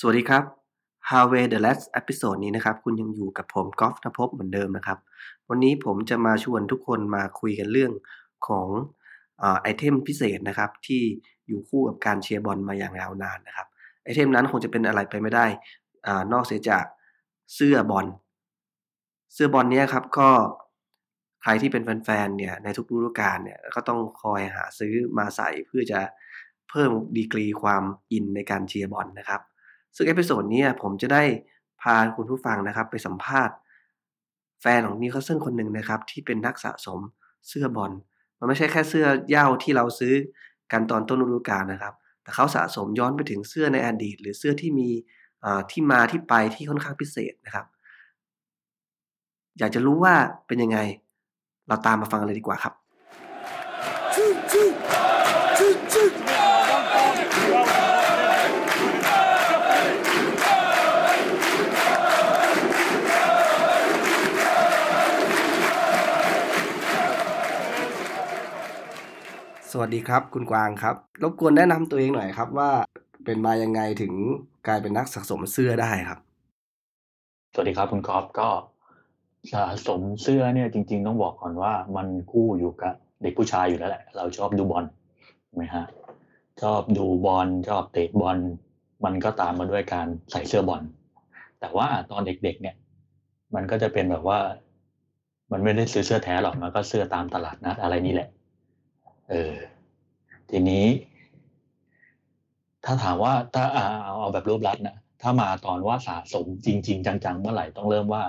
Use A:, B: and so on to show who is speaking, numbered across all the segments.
A: สวัสดีครับ Harvey the Last Episode นี้นะครับ คุณยังอยู่กับผมกอล์ฟนภพเหมือนเดิมนะครับ วันนี้ผมจะมาชวนทุกคนมาคุยกันเรื่องของไอเทมพิเศษนะครับ ที่อยู่คู่กับการเชียร์บอลมาอย่างยาวนานนะครับ ไอเทมนั้นคงจะเป็นอะไรไปไม่ได้อนอกเสียจากเสื้อบอล เสื้อบอลนี้ครับก็ใครที่เป็นแฟนๆเนี่ยในทุกฤดูกาลเนี่ยก็ต้องคอยหาซื้อมาใส่เพื่อจะเพิ่มดีกรีความอินในการเชียร์บอลนะครับ ซึ่ง episode นี้ผมจะได้พาคุณผู้ฟังนะครับไปสัมภาษณ์ แฟนของนิวคาสเซิลคนหนึ่งนะครับ ที่เป็นนักสะสมเสื้อบอล มันไม่ใช่แค่เสื้อเหย้าที่เราซื้อกันตอนต้นฤดูกาลนะครับ แต่เขาสะสมย้อนไปถึงเสื้อในอดีต หรือเสื้อที่มีที่มาที่ไปที่ค่อนข้างพิเศษนะครับ อยากจะรู้ว่าเป็นยังไง เราตามมาฟังเลยดีกว่าครับ วัสดีครับ คุณกวางครับ รบกวนแนะนำตัวเองหน่อยครับว่าเป็นมายังไงถึงกลายเป็นนักสะสมเสื้อได้ครับ
B: สวัสดีครับคุณกอฟก็สะสมเสื้อเนี่ยจริง ๆ ต้องบอกก่อนว่ามันคู่อยู่กับเด็กผู้ชายอยู่แล้วแหละ เราชอบดูบอลไหมฮะชอบดูบอลชอบเตะบอลมันก็ตามมาด้วยการใส่เสื้อบอล แต่ว่าตอนเด็กๆเนี่ย มันก็จะเป็นแบบว่า มันไม่ได้ซื้อเสื้อแท้หรอกมันก็เสื้อตามตลาดนัดอะไรนี่แหละ เออ ทีนี้ ถ้าถามว่าถ้าเอาเอาแบบรูปรัดนะถ้ามาตอนว่าสะสมจริง ๆ จังๆ เมื่อไหร่ต้องเริ่มว่า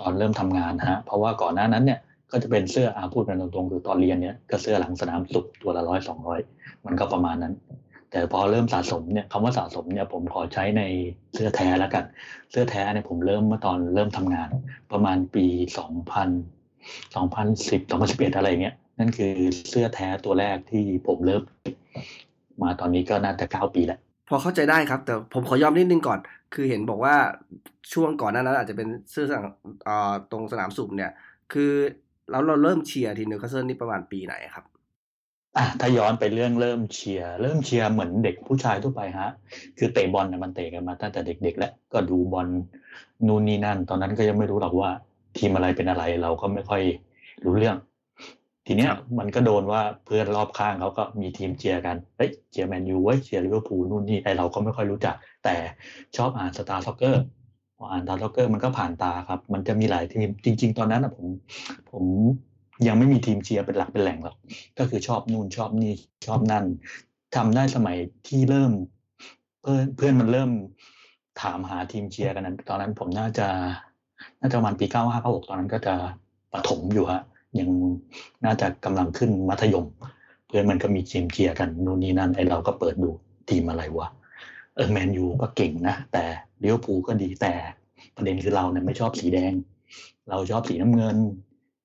B: ตอนเริ่มทำงานฮะ เพราะว่าก่อนหน้านั้นเนี่ยก็จะเป็นเสื้ออาพูดกันตรงๆคือตอนเรียนเนี่ยก็เสื้อหลังสนามสุกตัวละร้อยสองร้อยมันก็ประมาณนั้น แต่พอเริ่มสะสมเนี่ยคำว่าสะสมเนี่ยผมขอใช้ในเสื้อแท้แล้วกัน เสื้อแท้เนี่ยผมเริ่มเมื่อตอนเริ่มทำงาน ประมาณปีสองพันสองพันสิบสองพันสิบเอ็ดอะไรเงี้ย นั่นคือเสื้อแท้ตัวแรกที่ผมเริ่มมาตอนนี้ก็น่าจะเก้าปีแล้ว
A: พอเข้าใจได้ครับ แต่ผมขอย้อนนิดนึงก่อน คือเห็นบอกว่าช่วงก่อนหน้านั้นอาจจะเป็นเสื้อสั่งตรงสนามศุภเนี่ย คือแล้วเราเริ่มเชียร์ทีมนิวคาสเซิลนี่ประมาณปีไหนครับ
B: อะถ้าย้อนไปเรื่องเริ่มเชียร์เริ่มเชียร์เหมือนเด็กผู้ชายทั่วไปฮะ คือเตะบอลเนี่ยมันเตะกันมาตั้งแต่เด็ก ๆ แล้วก็ดูบอลนู่นนี่นั่น ตอนนั้นก็ยังไม่รู้หรอกว่าทีมอะไรเป็นอะไรเราก็ไม่ค่อยรู้เรื่อง ทีเนี้ยมันก็โดนว่าเพื่อนรอบข้างเขาก็มีทีมเชียร์กันเฮ้ยเชียร์แมนยูเว้ยเชียร์ลิเวอร์พูลนู่นนี่ไอเราก็ไม่ค่อยรู้จัก แต่ชอบอ่านสตาร์ซ็อกเกอร์พออ่านสตาร์ซ็อกเกอร์มันก็ผ่านตาครับ มันจะมีหลายทีมจริง ๆ ตอนนั้นอะผมผมยังไม่มีทีมเชียร์เป็นหลักเป็นแหล่งหรอกก็คือชอบนู่นชอบนี่ชอบนั่นทำได้สมัยที่เริ่ม เพื่อนเพื่อนมันเริ่มถามหาทีมเชียร์กันนั้น ตอนนั้นผมน่าจะน่าจะประมาณปีเก้าห้าเก้าหกตอนนั้นก็จะปฐมอยู่ฮะ ยังน่าจะกำลังขึ้นมัธยม เพื่อนมันก็มีทีมเชียร์กันนู่นนี่นั่นไอเราก็เปิดดูทีมอะไรวะเออแมนยูก็เก่งนะ แต่เลี้ยวภูก็ดีแต่ประเด็นคือเราเนี่ยไม่ชอบสีแดง เราชอบสีน้ำเงิน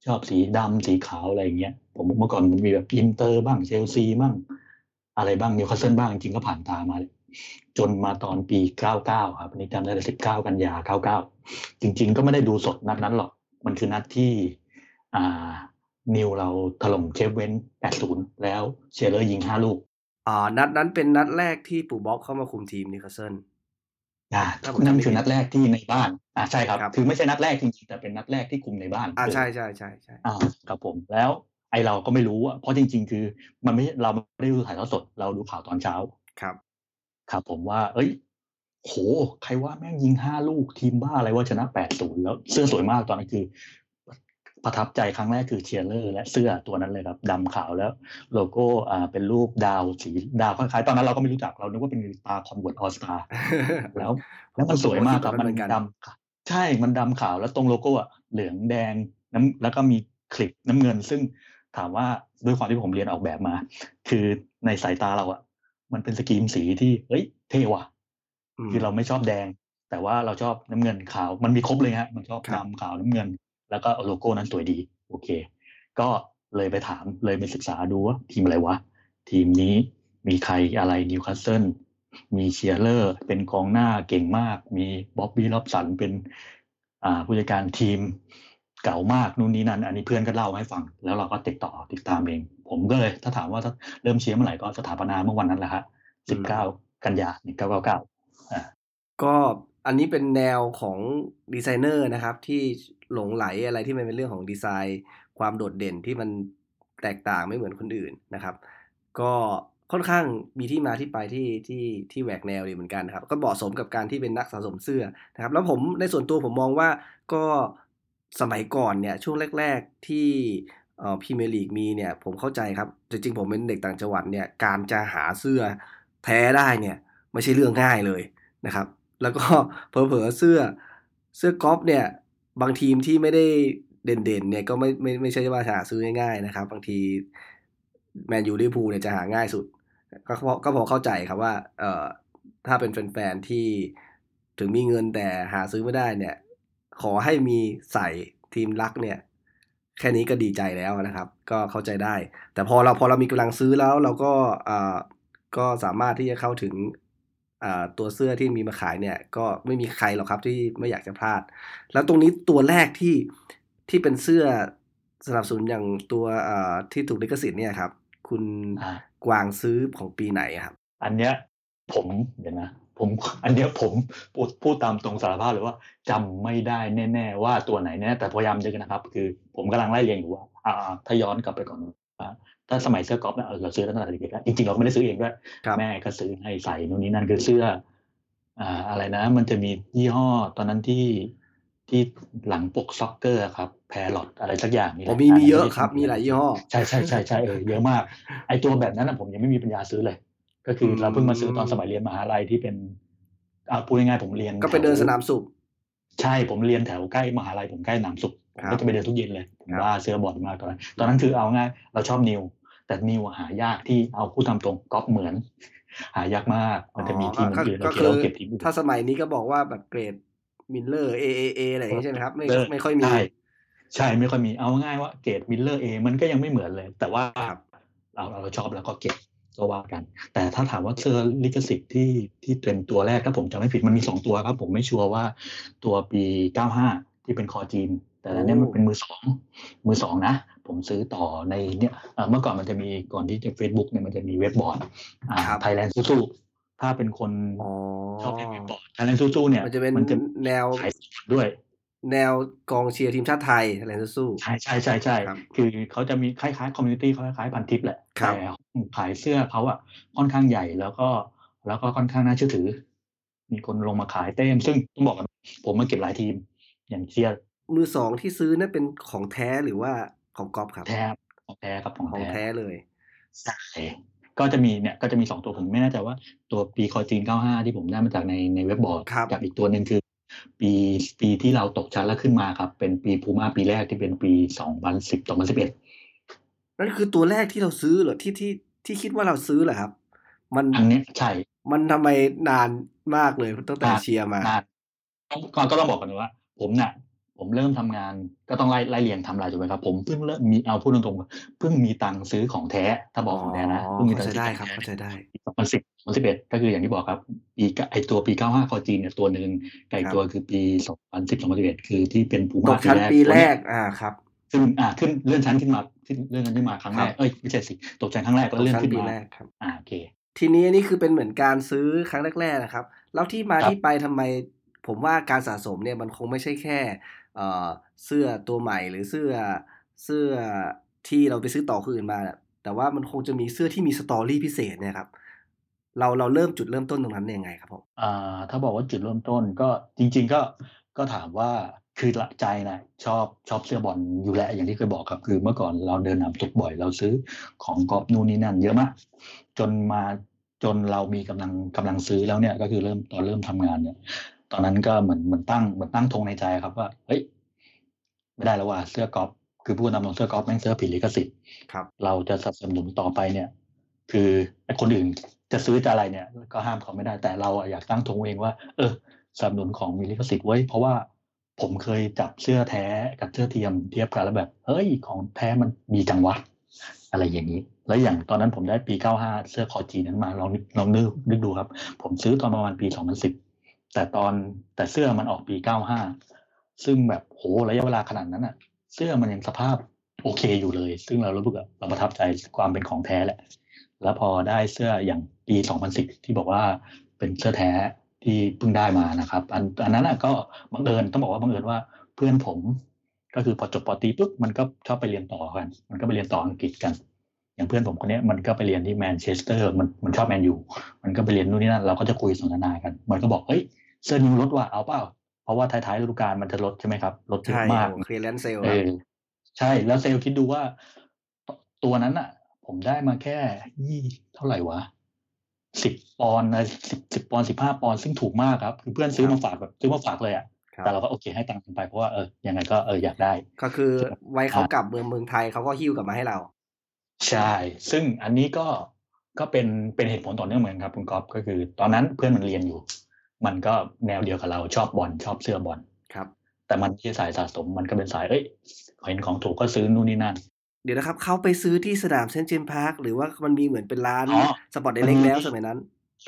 B: ชอบสีดำสีขาวอะไรเงี้ยผมเมื่อก่อนมันมีแบบอินเตอร์บ้างเชลซีบ้าง อะไรบ้างนิวคาสเซิลบ้างจริงก็ผ่านตามา จนมาตอนปี 99 ครับนี้จำได้เลย19 กันยา 99 จริง ๆ ก็ไม่ได้ดูสดนัดนั้นหรอก มันคือนัดที่ นิวเราถล่มเชฟเวน80 แล้วเชียเรอร์ยิง 5 ลูก
A: อ่านัดนั้นเป็นนัดแรกที่ปู่บ๊อบเข้ามาคุมทีมนิวคาสเซิล
B: อ่านั่นคือนัดแรกที่ในบ้านอ่าใช่ครับ คือไม่ใช่นัดแรกจริงๆ แต่เป็นนัดแรกที่คุมในบ้าน
A: อ่าใช่ใช่ใช่ใช่
B: อ่าครับผมแล้วไอเราก็ไม่รู้อะเพราะจริง ๆ คือ มันไม่เราไม่ได้ดูถ่ายทอดสด เราดูข่าวตอนเช้า
A: ครับ
B: ครับผมว่า เอ้ย โห ใครว่าแม่งยิงห้าลูกทีมบ้าอะไรว่าชนะแปดศูนย์แล้วเสื้อสวยมากตอนนั้นคือ ประทับใจครั้งแรกคือเชียร์เลอร์และเสื้อตัวนั้นเลยครับดำขาวแล้ว โลโก้อ่าเป็นรูปดาวสีดาวคล้ายๆตอนนั้นเราก็ไม่รู้จักเรานึกว่าเป็นตราคอนเวิร์สออลสตาร์แล้ว แล้วมันสวยมากครับมันดำใช่มันดำขาวแล้วตรงโลโก้อะเหลืองแดงน้ำแล้วก็มีคลิปน้ำเงิน ซึ่งถามว่าด้วยความที่ผมเรียนออกแบบมา คือในสายตาเราอะมันเป็น scheme สีที่เฮ้ยเท่ว่ะคือเราไม่ชอบแดง แต่ว่าเราชอบน้ำเงินขาว มันมีครบเลยฮะ มันชอบดำขาวน้ำเงิน แล้วก็โลโก้นั้นสวยดี โอเค ก็เลยไปถามเลยไปศึกษาดูว่าทีมอะไรวะ ทีมนี้มีใครอะไรนิวคาสเซิลมีเชียร์เลอร์ เป็นกองหน้าเก่งมาก มีบ๊อบบี้ร็อบสันเป็นอ่าผู้จัดการทีมเก่งมากนู่นนี่นั่น อันนี้เพื่อนก็เล่าให้ฟัง แล้วเราก็ติดต่อติดตามเอง ผมก็เลย ถ้าถามว่าถ้าเริ่มเชียร์เมื่อไหร่ก็สถาปนาเมื่อวันนั้นแหละฮะสิบเก้ากันยาหนึ่งเก้าเก้าเก้า
A: ก็อันนี้เป็นแนวของดีไซเนอร์นะครับ ที่ หลงไหลอะไรที่มันเป็นเรื่องของดีไซน์ ความโดดเด่นที่มันแตกต่างไม่เหมือนคนอื่นนะครับ ก็ค่อนข้างมีที่มาที่ไปที่ที่ที่แหวกแนวดีเหมือนกันนะครับ ก็เหมาะสมกับการที่เป็นนักสะสมเสื้อนะครับ แล้วผมในส่วนตัวผมมองว่าก็สมัยก่อนเนี่ยช่วงแรก ๆที่พรีเมียร์ลีกมีเนี่ยผมเข้าใจครับ จริงๆ ผมเป็นเด็กต่างจังหวัดเนี่ยการจะหาเสื้อแท้ได้เนี่ยไม่ใช่เรื่องง่ายเลยนะครับ แล้วก็เผลอๆเสื้อเสื้อกอล์ฟเนี่ย บางทีมที่ไม่ได้เด่นๆเนี่ยก็ไม่ไม่ไม่ใช่ว่าหาซื้อง่ายๆนะครับ บางทีแมนยูลิพูเนี่ยจะหาง่ายสุด ก็พอก็พอเข้าใจครับว่าเอ่อถ้าเป็นแฟนๆที่ถึงมีเงินแต่หาซื้อไม่ได้เนี่ย ขอให้มีใส่ทีมรักเนี่ย แค่นี้ก็ดีใจแล้วนะครับ ก็เข้าใจได้ แต่พอเราพอเรามีกำลังซื้อแล้วเราก็อ่าก็สามารถที่จะเข้าถึง ตัวเสื้อที่มีมาขายเนี่ยก็ไม่มีใครหรอกครับที่ไม่อยากจะพลาด แล้วตรงนี้ตัวแรกที่ที่เป็นเสื้อสนับสนุนอย่างตัวอ่าที่ถูกลิขสิทธิ์เนี่ยครับ คุณ
B: อ่า
A: กวางซื้อของปีไหนครับ
B: อันเนี้ยผมเดี๋ยวนะผมอันเนี้ยผมพูดพูดตามตรงสารภาพเลยว่าจำไม่ได้แน่ ๆ ว่าตัวไหนแน่แต่พยายามนึกนะครับ คือผมกำลังไล่เรียงอยู่ว่าอ่าถ้าย้อนกลับไปก่อนว่า ถ้าสมัยเสื้อกอล์ฟเนี่ยเออเราซื้อตั้งแต่เด็กๆแล้วจริงๆเราก็ไม่ได้ซื้อเองด้วย
A: ครับ
B: แม่ก็ซื้อให้ใส่นู่นนี่นั่นคือเสื้ออ่าอะไรนะ มันจะมียี่ห้อตอนนั้นที่ที่หลังปกซ็อกเกอร์ครับแพรลอตอะไรสักอย่างนี่แห
A: ผ
B: ละ
A: มมีมีเยอะ
B: นนั้น
A: ครับ มีหลายยี่ห้อ
B: ใช่ใช่ใช่ใช่เออเยอะมากไอตัวแบบนั้นนะผมยังไม่มีปัญญาซื้อเลย ก็คืออ
A: ม
B: เราเพิ่งมาซื้อตอนสมัยเรียนมหาลัยที่เป็นอ่าพูดง่ายๆผมเรียน
A: ก็ไปเดิน
B: แถว
A: สนามสุข
B: ใช่ผมเรียนแถวใกล้มหาลัยผมใกล้หนามสุขผม
A: ครั
B: ก็
A: บ
B: จะไปเดินทุกเย็นเลยผม
A: ครับ
B: ว่าเสื้อบอลมากตอนนั้นตอนนั้นคือเอาง่ายเราชอบนิว แต่นิวอะหายากที่เอาคู่ทำตรงก๊อปเหมือน หายากมาก มันจะมีทีม
A: ก็
B: อื่นๆ
A: ก็
B: เรา
A: คือ
B: เก็บทีมอื่น
A: ถ้าสมัยนี้ก็บอกว่าแบบเกรด mirror AAA อะไรอย่างงี้ใช่ไหมครับ ไม่
B: เออ
A: ไม่ค่อยมี
B: ใช่ใช่ไม่ค่อยมีเอาง่ายว่าเกรด mirror A มันก็ยังไม่เหมือนเลย แต่ว่า
A: ครับ
B: เราเราชอบแล้วก็เก็บก็ว่ากัน แต่ถ้าถามว่าเสื้อลิขสิทธิ์ที่ที่เป็นตัวแรกถ้าผมจำไม่ผิดมันมีสองตัวครับ ผมไม่ชัวร์ว่าตัวปีเก้าห้าที่เป็นคอจีน แต่อันเนี้ยมันเป็นมือสองมือสองนะ ผมซื้อต่อในเนี่ยเอ่อเมื่อก่อนมันจะมีก่อนที่จะ Facebook เนี่ยมันจะมีเว็บบอร์ดอ่า
A: ครับ
B: ไทยแลนด์สู้ๆถ้าเป็นคน
A: อ๋อ
B: ชอบเล่นเว็บบอร์ดไทยแลนด์สู้ๆเนี่ย
A: มันจะเป็น
B: มันจะ
A: แนว
B: ขายด้วย
A: แนวกองเชียร์ทีมชาติไทยอะไรสู้
B: ใช่ใช่ใช่ใช่
A: ครับ
B: คือเขาจะมีคล้ายๆ community เขาคล้ายๆพันทิปแหละ
A: ครับ
B: แต่ขายเสื้อเขาอะค่อนข้างใหญ่แล้วก็ แล้วก็ค่อนข้างน่าเชื่อถือ มีคนลงมาขายเต้มซึ่งต้องบอกกันผมมาเก็บหลายทีม อย่างเชียร์
A: มือสองที่ซื้อนั่นเป็นของแท้หรือว่า ของก๊อฟครับ
B: แท้ของแท้ครับของ
A: ของ
B: แท้
A: แท้เลย
B: ใช่ก็จะมีเนี่ยก็จะมีสองตัวผมไม่แน่ใจว่าตัวปีคอจีน95ที่ผมได้มาจากในในเว็บบอร์ด
A: ครับ
B: กับอีกตัวหนึ่งคือ ปีปีที่เราตกชั้นแล้วขึ้นมาครับ เป็นปีพูม่าปีแรกที่เป็นปี2010 2011
A: นั่นคือตัวแรกที่เราซื้อเหรอที่ที่ที่คิดว่าเราซื้อเหรอครับ มัน
B: อันเนี้ยใช่
A: มันทำไมนานมากเลยตั้งแต่
B: นาน
A: เชียร์มา
B: นานต้องก็ก็ต้องบอกกันว่า ผมน่ะ ผมเริ่มทำงานก็ต้องไล่ไล่เรียงไทำลายถูกไหมครับผมเพิ่งเริ่มมีเอาพูดตรงๆเพิ่งมีตังค์ซื้อของแท้ถ้าบอกของแท้นะ
A: อ๋อ
B: เพิ่งมีตั
A: เข้างใจ
B: ค์ซื้อ
A: ได้
B: ของ
A: ครับ
B: แท้
A: เข้าใจได้
B: สองพันสิบสองพันสิบเอ็ดก็คืออย่างที่บอกครับปีกไอตัวปีเก้าห้าคอจีนเนี่ยตัวหนึ่งไก่
A: ครับ
B: ตัวคือปีสองพันสิบสองพันสิบเอ็ดคือที่เป็นปู
A: ต
B: ม่าก
A: ชั้นปีแรก
B: ตัวเนี้ย
A: อ่าครับ
B: ขึ้นอ่าขึ้นเลื่อนชั้นขึ้นมาขึ้นเลื่อนชั้นขึ้นมาครั้งแร
A: ค
B: ก
A: รับ
B: เอ้ยไม่ใช่สิตกชั้นครั้งแรก
A: ต
B: ก็
A: ก
B: เลื่อน
A: ชั้น
B: ขึ้น
A: ปี
B: มา
A: แรกครับ
B: อ่าโอเค
A: ทีนี้อันนี่คือเป็นเหมือนการซื้อครั้งแรกๆนะครับ แล้วที่มา
B: ครับ
A: ที่ไปทำไมผมว่าการสะสมเนี่ยมันคงไม่ใช่แค่ เสื้อตัวใหม่หรือเสื้อเสื้อที่เราไปซื้อต่อคนอื่นมาน่ะแต่ว่ามันคงจะมีเสื้อที่มีสตอรี่พิเศษเนี่ยครับเราเราเริ่มจุดเริ่มต้นตรงนั้นยังไงครับผม
B: อ่าถ้าบอกว่าจุดเริ่มต้นก็จริง ๆ ก็ก็ถามว่าคือละใจนะชอบชอบเสื้อบอลอยู่แล้วอย่างที่เคยบอกครับคือเมื่อก่อนเราเดินนำทุกบ่อย เราซื้อของกอบนู่นนี่นั่น เยอะมากจนมาจนเรามีกำลังกำลังซื้อแล้วเนี่ยก็คือเริ่มตอนเริ่มทำงานเนี่ย ตอนนั้นก็เหมือนเหมือนตั้งเหมือนตั้งธงในใจครับว่าเฮ้ยไม่ได้แล้วว่าเสื้อกอล์ฟคือพูดตามตรงเสื้อกอล์ฟแม่งเสื้อผิดลิขสิทธิ์
A: ครับ
B: เราจะสนับสนุนต่อไปเนี่ย คือไอ้คนอื่นจะซื้อจะอะไรเนี่ย ก็ห้ามเขาไม่ได้แต่เราอะอยากตั้งธงเองว่า เออสนับสนุนของมีลิขสิทธิ์ไว้เพราะว่าผมเคยจับเสื้อแท้กับเสื้อเทียมเทียบกันแล้วแบบเฮ้ยของแท้มันดีจังวะอะไรอย่างนี้ แล้วอย่างตอนนั้นผมได้ปี 95 เสื้อคอจีนั้นมาลองนึกลองนึกนึกดูครับ ผมซื้อตอนประมาณปี 2010 แต่ตอนแต่เสื้อมันออกปี95ซึ่งแบบโหระยะเวลาขนาดนั้นอะเสื้อมันยังสภาพโอเคอยู่เลย ซึ่งเรารู้สึกแบบเราประทับใจความเป็นของแท้แหละ แล้วพอได้เสื้ออย่างปี2010ที่บอกว่าเป็นเสื้อแท้ที่เพิ่งได้มานะครับ อันอันนั้นน่ะก็บังเอิญต้องบอกว่าบังเอิญว่าเพื่อนผม ก็คือพอจบปอตีปุ๊บมันก็ชอบไปเรียนต่อกัน มันก็ไปเรียนต่ออังกฤษกัน อย่างเพื่อนผมคนนี้มันก็ไปเรียนที่แมนเชสเตอร์มันมันชอบแมนยูมันก็ไปเรียนนู่นนี่นั่นเราก็จะคุยสนทนากัน มันก็บอกเฮ้ย เสื้อนิวลดว่ะเอาเปล่า เพราะว่าท้ายๆฤดูกาลมันจะลดใช่ไหมครับ ลดเย
A: ใช่
B: อะมาก
A: clearance sale
B: เออใช่แล้วเซลล์คิดดูว่าตตัวนั้นอะ ผมได้มาแค่ยี่เท่าไหร่วะสิบปอนด์นะสิบสิบปอนด์สิบห้าปอนด์ซึ่งถูกมากครับ คือเพื่อนซื้อมาฝากแบบซื้อมาฝากเลยอะ
A: ครับ
B: แต่เราก็โอเคให้ตังค์กันไปเพราะว่าเออยังไงก็เอออยากได้
A: ก็คือไว้เขากลับเมืองเมืองไทยเขาก็หิ้วกลับมาให้เรา
B: ใช่ ซึ่งอันนี้ก็ก็เป็นเป็นเหตุผลต่อเนื่องเหมือนกันครับคุณก๊อฟก็คือ ตอนนั้นเพื่อนมันเรียนอยู่ มันก็แนวเดียวกับเราชอบบอลชอบเสื้อบอล
A: ครับ
B: แต่มันที่สายสะสมมันก็เป็นสายเอ้ยเห็นของถูกก็ซื้อนู่นนี่นั่น
A: เดี๋ยวนะครับเขาไปซื้อที่สนามเซนต์เจมส์พาร์คหรือว่ามันมีเหมือนเป็นร้าน
B: อ๋อ
A: Sports Direct แล้วสมัยนั้น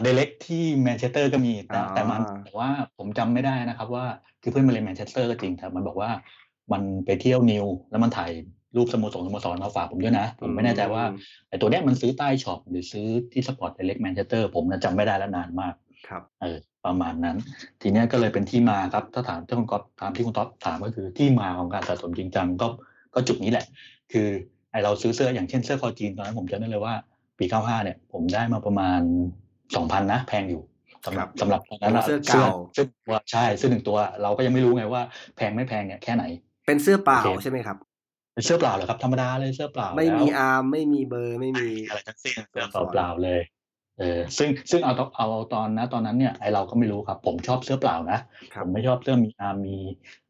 B: Direct ที่แมนเชสเตอร์ก็มีแต่
A: อ่า
B: แต่มันแต่ว่าผมจำไม่ได้นะครับ ว่าคือเพื่อนมาเรียนแมนเชสเตอร์ก็จริงแต่มันบอกว่ามันไปเที่ยวนิวแล้วมันถ่ายรูปสโมสรสโมสรมาฝากผมด้วยนะ ผมไม่แน่ใจว่าไอ้ตัวเนี้ยมันซื้อที่ช็อปหรือซื้อที่ Sports Direct แมนเชสเตอร์ผมนะจำไม่ได้แล้วนานมาก
A: ครับ
B: เออ ประมาณนั้น ทีเนี้ยก็เลยเป็นที่มาครับ ถ้าถามที่คุณก๊อฟถามที่คุณท็อปถามก็คือที่มาของการสะสมจริงจังก็ก็จุดนี้แหละ คือไอเราซื้อเสื้ออย่างเช่นเสื้อคอจีนตอนนั้นผมจำได้เลยว่า ปี 95 เนี่ย ผมได้มาประมาณ 2,000 นะ แพงอยู่สำหรับสำหรับตอนนั้นอะ
A: เสื้อเก่า
B: เสื้อตัวใช่เสื้อหนึ่งตัว เราก็ยังไม่รู้ไงว่าแพงไม่แพงเนี่ยแค่ไหน
A: เป็นเสื้อเปล่า
B: โอเค
A: ใช่ไหมครับ
B: เป็นเสื้อเปล่าเหรอครับธรรมดาเลยเสื้อเปล่า
A: ไม่มี
B: แล้ว
A: อาร์มไม่มีเบอร์ไม่มี
B: อะไรทั้งสิ้นเสื้อเปล่าๆเลย เออซึ่งซึ่งเอาตอนเอาตอนนะตอนนั้นเนี่ยไอเราก็ไม่รู้ครับ ผมชอบเสื้อเปล่านะ
A: ครับผ
B: มไม่ชอบเสื้อมีอาร์มมี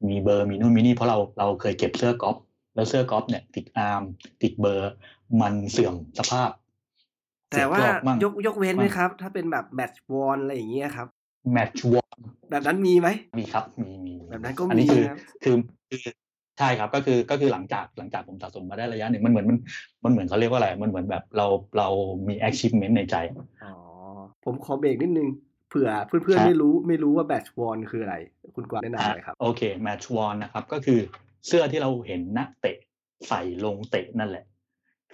B: มีเบอร์มีนู่นมีนี่เพราะเราเราเคยเก็บเสื้อกอล์ฟแล้วเสื้อกอล์ฟเนี่ย ติดอาร์มติดเบอร์ มันเสื่อมสภาพ
A: แต่ว่า
B: เสียกรอบมั่ง
A: ยกยกเว้นไหม
B: มั่ง
A: ครับ ถ้าเป็นแบบ match worn อะไรอย่างเงี้ยครับ
B: match worn
A: แบบนั้นมีไหม
B: มีครับมีมี
A: แบบนั้นก็
B: อัน
A: มี
B: นี้คือ
A: ครับ
B: คือคือ ใช่ครับก็คือก็คือหลังจากหลังจากผมสะสมมาได้ระยะหนึ่งมันเหมือนมันมันเหมือนเขาเรียกว่าอะไรมันเหมือนแบบเราเรามี achievement ในใจ
A: อ๋อผมขอเบรกนิดนึงเผื่อเพื่อน
B: ครั
A: ๆ
B: บ
A: ไม่รู้ไม่รู้ว่าแบตช์วอนคืออะไร คุณกวางแนะนำหน่อยครับ
B: โอเคแมทช์วอนนะครับ ก็คือเสื้อที่เราเห็นนักเตะใส่ลงเตะนั่นแหละ